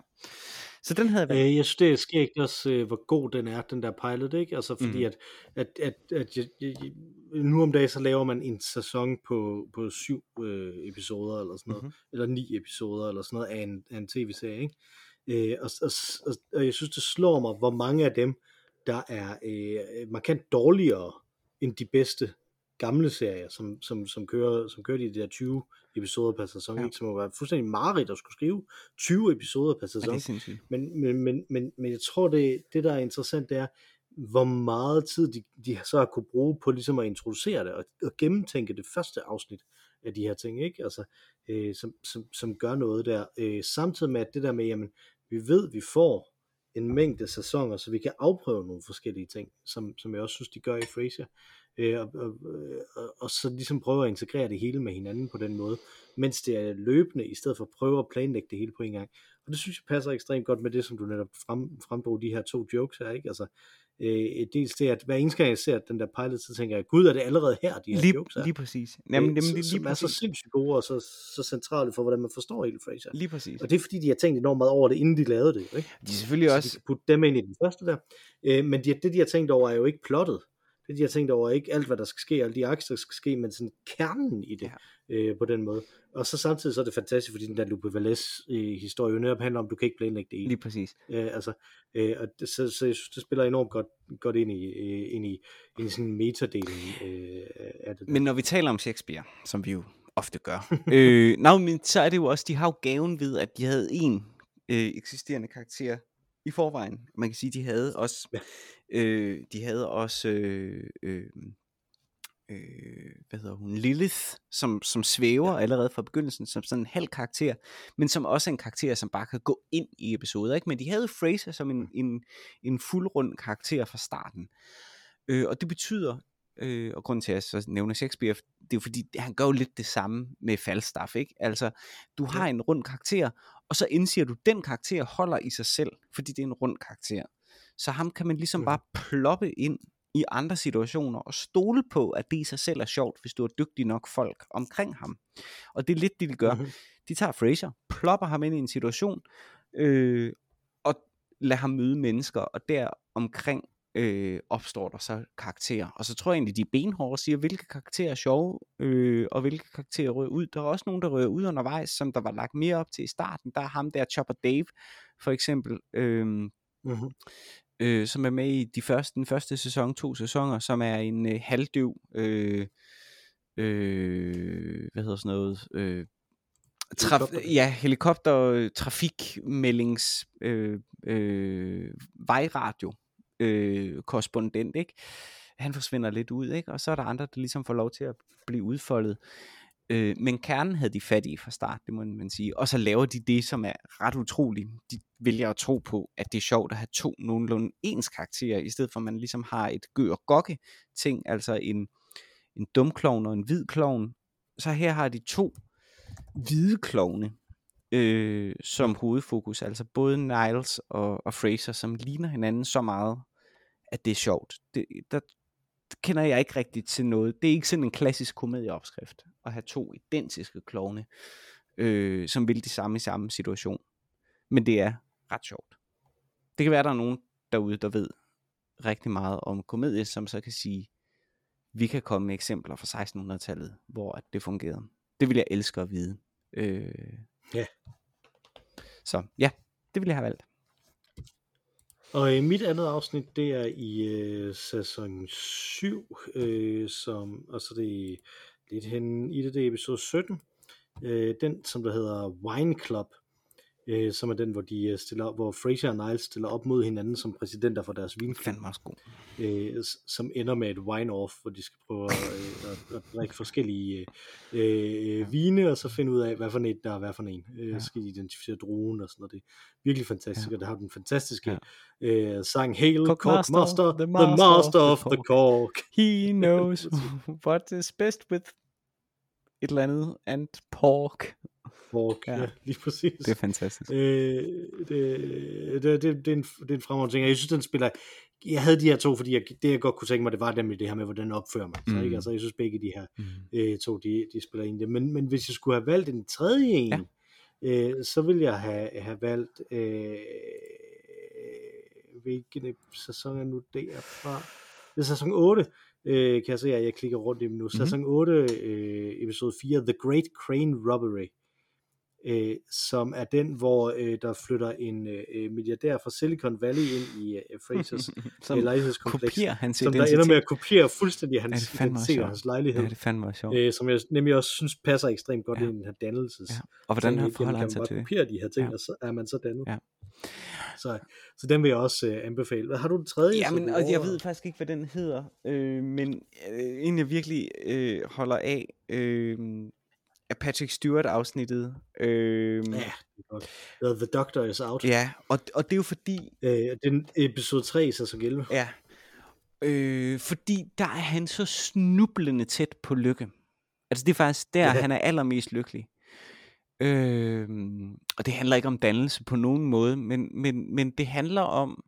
[SPEAKER 2] Så den havde været...
[SPEAKER 1] Øh, jeg synes, det er skægt også, øh, hvor god den er, den der pilot, ikke? Altså, fordi
[SPEAKER 2] Mhm.
[SPEAKER 1] at, at, at, at jeg- nu om dagen, så laver man en sæson på, på syv øh, episoder, eller sådan noget,
[SPEAKER 2] Mhm.
[SPEAKER 1] mm-hmm. eller ni episoder, eller sådan noget, af en, af en tv-serie, ikke? Øh, og, og, og, og jeg synes, det slår mig, hvor mange af dem, der er øh, markant dårligere end de bedste gamle serier, som, som, som, kører, som kører de der 20 episoder per sæson,
[SPEAKER 2] Ja.
[SPEAKER 1] ja. ikke? som må være fuldstændig mareridt at skulle skrive 20 episoder per
[SPEAKER 2] Ja,
[SPEAKER 1] sæson.
[SPEAKER 2] sindssygt.
[SPEAKER 1] Men, men, men, men, men jeg tror, det, det der er interessant, det er, hvor meget tid de, de så har kunne bruge på ligesom at introducere det, og, og gennemtænke det første afsnit af de her ting, ikke? Altså, øh, som, som, som gør noget der. Øh, samtidig med at det der med, jamen, vi ved, vi får en mængde sæsoner, så vi kan afprøve nogle forskellige ting, som, som jeg også synes, de gør i Frasier. Øh, og, og, og, og så ligesom prøve at integrere det hele med hinanden på den måde, mens det er løbende, i stedet for at prøve at planlægge det hele på en gang. Og det synes jeg passer ekstremt godt med det, som du netop frem, fremdrog de her to jokes her, ikke? Altså, øh, dels det, at hver eneste gang jeg ser den der pilot, så tænker jeg, gud, er det allerede her, de her
[SPEAKER 2] Lige,
[SPEAKER 1] jokes er?
[SPEAKER 2] lige præcis.
[SPEAKER 1] Øh,
[SPEAKER 2] Jamen, jamen,
[SPEAKER 1] så-
[SPEAKER 2] lige,
[SPEAKER 1] som
[SPEAKER 2] lige
[SPEAKER 1] er så
[SPEAKER 2] præcis.
[SPEAKER 1] sindssygt gode, og så, så centrale for, hvordan man forstår hele Frasier.
[SPEAKER 2] Lige præcis.
[SPEAKER 1] Og det er fordi, de har tænkt enormt meget over det, inden de lavede det, ikke?
[SPEAKER 2] De selvfølgelig
[SPEAKER 1] så
[SPEAKER 2] også...
[SPEAKER 1] de kan putte dem ind i den første der. Øh, men de, det, de har tænkt over, er jo ikke plottet. Det, de har tænkt over, er ikke alt, hvad der skal ske, alle de aktier, der skal ske, men sådan kernen i det, ja. Øh, på den måde. Og så samtidig så er det fantastisk, fordi den der Lupe Valles øh, historie jo netop handler om, du kan ikke planlægge det hele.
[SPEAKER 2] Lige præcis.
[SPEAKER 1] Øh, altså, øh, og det, så, så jeg synes, det spiller enormt godt, godt ind i, øh, ind i, ind i sådan metadelen øh, af det. der.
[SPEAKER 2] Men når vi taler om Shakespeare, som vi jo ofte gør, [LAUGHS] øh, nej, men så er det jo også, de har jo gaven ved, at de havde en øh, eksisterende karakter i forvejen. Man kan sige, de havde også,
[SPEAKER 1] Ja.
[SPEAKER 2] øh, de havde også, øh, øh, øh, hvad hedder hun, Lilith, som, som svæver ja. allerede fra begyndelsen, som sådan en halv karakter, men som også er en karakter, som bare kan gå ind i episoder. Ikke? Men de havde Fraser som en, en, en fuldrund karakter fra starten. Øh, og det betyder, øh, og grunden til at jeg så nævner Shakespeare, det er jo fordi, han gør jo lidt det samme med Falstaff, ikke? Altså, du har en rund karakter, og så indser du, at den karakter holder i sig selv, fordi det er en rund karakter. Så ham kan man ligesom
[SPEAKER 1] Mhm.
[SPEAKER 2] bare ploppe ind i andre situationer, og stole på, at det i sig selv er sjovt, hvis du har dygtige nok folk omkring ham. Og det er lidt det, de gør.
[SPEAKER 1] Mhm.
[SPEAKER 2] De tager Fraser, plopper ham ind i en situation, øh, og lader ham møde mennesker, og der omkring øh, opstår der så karakterer. Og så tror jeg egentlig, de er benhårde siger, hvilke karakterer er sjove, øh, og hvilke karakterer rører ud. Der er også nogen, der rører ud undervejs, som der var lagt mere op til i starten. Der er ham der, Chopper Dave, for eksempel, øh,
[SPEAKER 1] Mhm.
[SPEAKER 2] Øh, som er med i de første, den første sæson, to sæsoner, som er en øh, halvdøv, øh, øh, hvad hedder sådan noget, øh, traf, ja, helikopter, øh, trafikmeldings, øh, øh, vejradio, øh, korrespondent, ikke? Han forsvinder lidt ud, ikke? Og så er der andre, der ligesom får lov til at blive udfoldet. Øh, men kernen havde de fat i fra start, det må man sige. Og så laver de det, som er ret utroligt. De vælger at tro på, at det er sjovt at have to nogenlunde ens karakterer, i stedet for at man ligesom har et gø og gokke ting, altså en, en dum klovn og en hvid klovn. Så her har de to hvide klovne øh, som hovedfokus, altså både Niles og, og Fraser, som ligner hinanden så meget, at det er sjovt. Det, der kender jeg ikke rigtigt til noget. Det er ikke sådan en klassisk komedieopskrift at have to identiske klovne, øh, som vil det samme i samme situation. Men det er ret sjovt. Det kan være, der er nogen derude, der ved rigtig meget om komedie, som så kan sige, vi kan komme med eksempler fra 1600-tallet, hvor at det fungerede. Det vil jeg elske at vide. Øh,
[SPEAKER 1] Ja.
[SPEAKER 2] Så ja, det vil jeg have valgt.
[SPEAKER 1] Og øh, mit andet afsnit, det er i øh, sæson 7, øh, som, og så det er lidt hen i det, det er episode 17, øh, den som der hedder Wine Club, øh, som er den, hvor de øh, stiller op, hvor Fraser og Niles stiller op mod hinanden som præsidenter for deres vinklub,
[SPEAKER 2] også god.
[SPEAKER 1] øh, som ender med et wine-off, hvor de skal prøve at, øh, at, at drikke forskellige øh, øh, vine, og så finde ud af, hvad for en der er hvad for en. Øh,
[SPEAKER 2] Ja.
[SPEAKER 1] Så skal de identificere druen og sådan noget. Det er virkelig fantastisk,
[SPEAKER 2] Ja.
[SPEAKER 1] og det har den fantastiske
[SPEAKER 2] Ja.
[SPEAKER 1] øh, sang Hail
[SPEAKER 2] Cork
[SPEAKER 1] Cork
[SPEAKER 2] Master,
[SPEAKER 1] Master,
[SPEAKER 2] the
[SPEAKER 1] the
[SPEAKER 2] master of the
[SPEAKER 1] the Cork.
[SPEAKER 2] He knows [LAUGHS] what is best with et eller andet and pork.
[SPEAKER 1] Cork,
[SPEAKER 2] Ja.
[SPEAKER 1] ja. lige præcis.
[SPEAKER 2] Det er fantastisk.
[SPEAKER 1] Øh, det, det, det, det, er en, det er en fremragende ting, jeg synes, den spiller... Jeg havde de her to, fordi jeg, det jeg godt kunne tænke mig, det var dem i det her med, hvordan opfører man sig.
[SPEAKER 2] Mm.
[SPEAKER 1] Ikke? Altså, jeg synes begge de her
[SPEAKER 2] Mm.
[SPEAKER 1] øh, to, de, de spiller det. Men, men hvis jeg skulle have valgt en tredje en,
[SPEAKER 2] Ja.
[SPEAKER 1] øh, så vil jeg have, have valgt, øh, hvilken sæson er nu derfra? Det er sæson 8, øh, kan jeg se, at jeg klikker rundt i dem nu.
[SPEAKER 2] Mhm.
[SPEAKER 1] Sæson 8, øh, episode 4, The Great Crane Robbery, øh, som er den, hvor øh, der flytter en øh, milliardær fra Silicon Valley ind i øh, Frasers [LAUGHS]
[SPEAKER 2] Som
[SPEAKER 1] øh, lejlighedskompleks,
[SPEAKER 2] kopierer hans
[SPEAKER 1] som der
[SPEAKER 2] identitet.
[SPEAKER 1] ender med at kopiere fuldstændig
[SPEAKER 2] Ja,
[SPEAKER 1] hans
[SPEAKER 2] også
[SPEAKER 1] identitet og hans lejlighed.
[SPEAKER 2] Ja, det er fandme også sjovt.
[SPEAKER 1] øh, som jeg nemlig også synes passer ekstremt godt
[SPEAKER 2] Ja.
[SPEAKER 1] ja. ind i den her dannelses.
[SPEAKER 2] Ja. Og hvordan har han
[SPEAKER 1] kan
[SPEAKER 2] sig
[SPEAKER 1] man
[SPEAKER 2] til
[SPEAKER 1] bare
[SPEAKER 2] det?
[SPEAKER 1] kopiere de her ting,
[SPEAKER 2] Ja.
[SPEAKER 1] og så er man så dannet.
[SPEAKER 2] Ja.
[SPEAKER 1] Så, så den vil jeg også øh, anbefale. Hvad har du den tredje?
[SPEAKER 2] Ja, men og jeg ved faktisk ikke, hvad den hedder, øh, men øh, en jeg virkelig øh, holder af, øh, er Patrick Stewart-afsnittet. Øh,
[SPEAKER 1] Ja, det The Doctor is Out.
[SPEAKER 2] ja og, og det er jo fordi,
[SPEAKER 1] Øh, den episode 3 i sæson 11.
[SPEAKER 2] ja, øh, fordi der er han så snublende tæt på lykke. Altså det er faktisk der. Ja. han er allermest lykkelig. Øh, og det handler ikke om dannelse på nogen måde, men, men, men det handler om,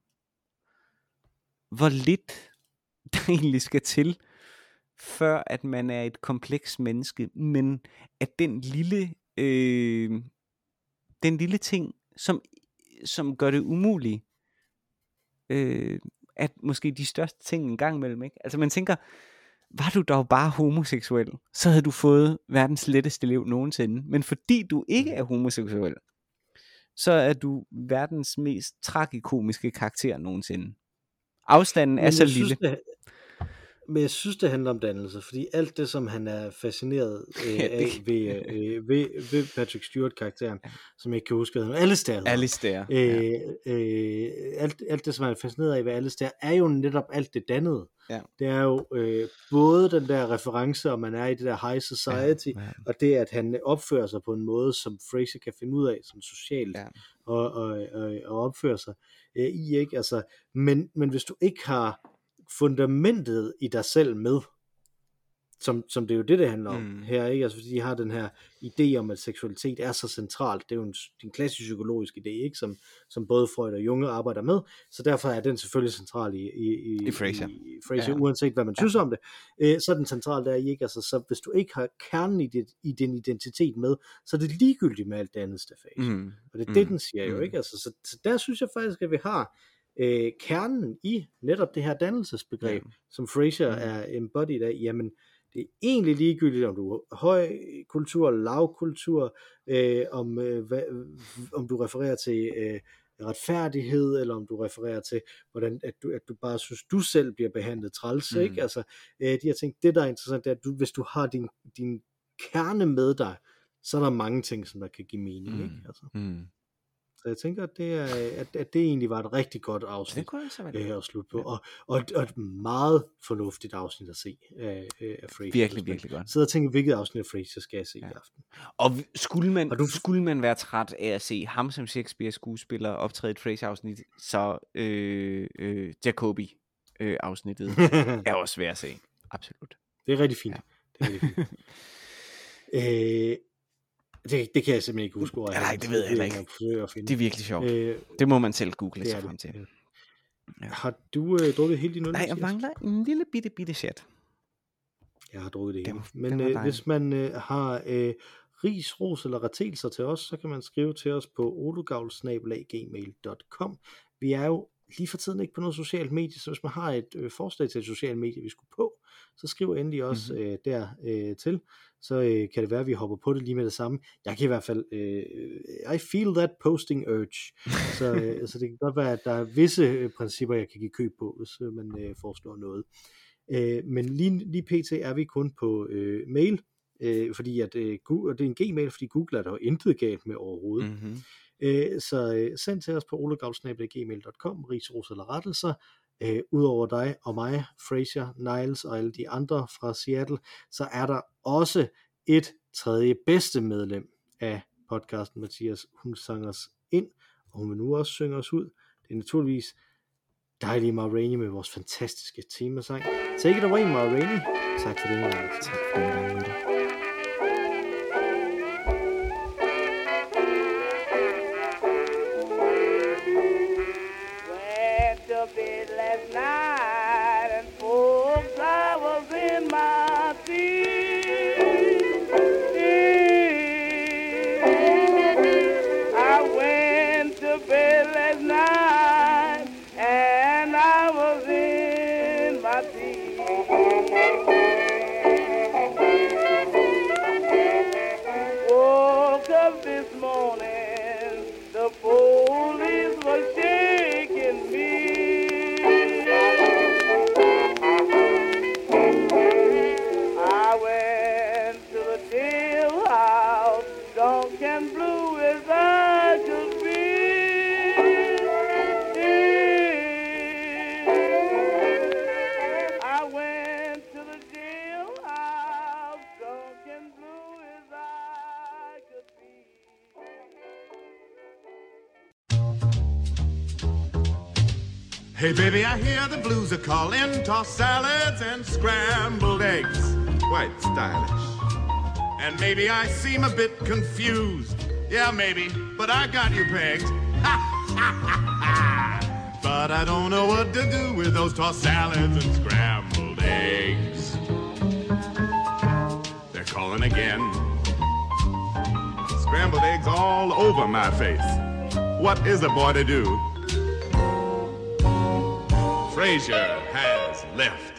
[SPEAKER 2] hvor lidt der egentlig skal til, før at man er et kompleks menneske, men at den lille, øh, den lille ting, som, som gør det umuligt, øh, at måske de største ting en gang imellem, ikke? Altså man tænker, var du dog bare homoseksuel, så havde du fået verdens letteste liv nogensinde. Men fordi du ikke er homoseksuel, så er du verdens mest tragikomiske karakter nogensinde. Afstanden er så lille.
[SPEAKER 1] Det, men jeg synes, det handler om dannelse, fordi alt det, som han er fascineret [LAUGHS] øh,
[SPEAKER 2] Ja,
[SPEAKER 1] af ved, øh, ved, ved Patrick Stewart-karakteren, som jeg ikke kan huske, hvad hedder, Alistair.
[SPEAKER 2] Alistair. Ja.
[SPEAKER 1] Øh, øh, alt, alt det, som han er fascineret af ved Alistair, er jo netop alt det dannede.
[SPEAKER 2] Ja.
[SPEAKER 1] Det er jo øh, både den der reference, om man er i det der high society,
[SPEAKER 2] Ja.
[SPEAKER 1] og det, at han opfører sig på en måde, som Fraser kan finde ud af, som socialt,
[SPEAKER 2] Ja.
[SPEAKER 1] og, og, og, og opfører sig øh, i, ikke? Altså, men, men hvis du ikke har fundamentet i dig selv med, som, som det er jo det, det handler om
[SPEAKER 2] Mm.
[SPEAKER 1] her, ikke? Altså, fordi de har den her idé om, at seksualitet er så centralt. Det er jo en, en klassisk psykologisk idé, ikke? Som, som både Freud og Junge arbejder med, så derfor er den selvfølgelig central i, i,
[SPEAKER 2] I Fraser.
[SPEAKER 1] i Fraser
[SPEAKER 2] Ja.
[SPEAKER 1] uanset hvad man
[SPEAKER 2] Ja.
[SPEAKER 1] synes om det. Øh, så er den central der i, ikke? Altså, så hvis du ikke har kernen i, dit, i din identitet med, så er det ligegyldigt med alt det andet stafage.
[SPEAKER 2] Mm.
[SPEAKER 1] Og det er
[SPEAKER 2] Mm.
[SPEAKER 1] det, den siger jo,
[SPEAKER 2] Mm.
[SPEAKER 1] ikke? Altså, så, så der synes jeg faktisk, at vi har øh, kernen i netop det her dannelsesbegreb,
[SPEAKER 2] Ja.
[SPEAKER 1] som Fraser
[SPEAKER 2] Mm.
[SPEAKER 1] mm. er embodied af, jamen, det er egentlig ligegyldigt, om du er høj kultur, lav kultur, øh, om, øh, hvad, om du refererer til øh, retfærdighed, eller om du refererer til, hvordan at du, at du bare synes, du selv bliver behandlet træls,
[SPEAKER 2] Mm.
[SPEAKER 1] mm. ikke? Altså, øh, de her ting, det der er interessant, det er, at du, hvis du har din, din kerne med dig, så er der mange ting, som der kan give mening,
[SPEAKER 2] Mm.
[SPEAKER 1] ikke? Altså.
[SPEAKER 2] Mm.
[SPEAKER 1] Så jeg tænker, at det, er, at, at det egentlig var et rigtig godt
[SPEAKER 2] Så det
[SPEAKER 1] afsnit
[SPEAKER 2] kunne altså være
[SPEAKER 1] øh, at slutte på,
[SPEAKER 2] Ja.
[SPEAKER 1] og, og, og et meget fornuftigt afsnit at se af, øh, af Frasier.
[SPEAKER 2] virkelig, virkelig godt.
[SPEAKER 1] Sidder og tænker, hvilket afsnit af Frasier skal jeg se
[SPEAKER 2] Ja.
[SPEAKER 1] i aften?
[SPEAKER 2] Og skulle man,
[SPEAKER 1] Har du-
[SPEAKER 2] skulle man være træt af at se ham som Shakespeare-skuespiller optræde i et Fraser-afsnit, så øh, øh, Jacobi-afsnittet [LAUGHS] er også værd at se. Absolut.
[SPEAKER 1] det er rigtig fint. Ja. Det er rigtig fint. [LAUGHS] øh, det, det kan jeg simpelthen ikke huske,
[SPEAKER 2] Ja, nej, det ved jeg heller ikke.
[SPEAKER 1] At finde.
[SPEAKER 2] Det er virkelig sjovt.
[SPEAKER 1] øh,
[SPEAKER 2] Det må man selv google sig frem til.
[SPEAKER 1] Ja. Har du øh, drukket hele din øl?
[SPEAKER 2] Nej, jeg mangler en lille bitte, bitte chat.
[SPEAKER 1] Jeg har drukket det hele.
[SPEAKER 2] den
[SPEAKER 1] Men øh, hvis man øh, har øh, ris, ros eller retelser til os, så kan man skrive til os på olugavl.gmail.com. Vi er jo lige for tiden ikke på noget socialt medie, så hvis man har et øh, forslag til et socialt medie, vi skulle på, så skriv endelig også
[SPEAKER 2] Mhm.
[SPEAKER 1] mm-hmm. øh, der øh, til. Så øh, kan det være, at vi hopper på det lige med det samme. Jeg kan i hvert fald, øh, I feel that posting urge. så, øh, [LAUGHS] så det kan godt være, at der er visse øh, principper, jeg kan give køb på, hvis øh, man øh, foreslår noget. Øh, men lige, lige pt. er vi kun på øh, mail, øh, fordi at, øh, Google, og det er en gmail, fordi Google er der jo intet galt med overhovedet. Mm.
[SPEAKER 2] Mm-hmm.
[SPEAKER 1] Øh, så øh, send til os på olegravsnabel.gmail.com, rigsros eller rettelser. Øh, Udover dig og mig, Fraser, Niles og alle de andre fra Seattle, så er der også et tredje bedste medlem af podcasten, Mathias. Hun sang os ind, og hun vil nu også synge os ud. Det er naturligvis dejlige Ma Rainey med vores fantastiske temasang. Take it away, Ma Rainey. Tak for det.
[SPEAKER 2] Tak for den
[SPEAKER 3] Hey, baby, I hear the blues are calling. Toss salads and scrambled eggs. Quite stylish. And maybe I seem a bit confused. Yeah, maybe, but I got you pegged. [LAUGHS] but I don't know what to do with those tossed salads and scrambled eggs. They're calling again. Scrambled eggs all over my face. What is a boy to do? Frazier has left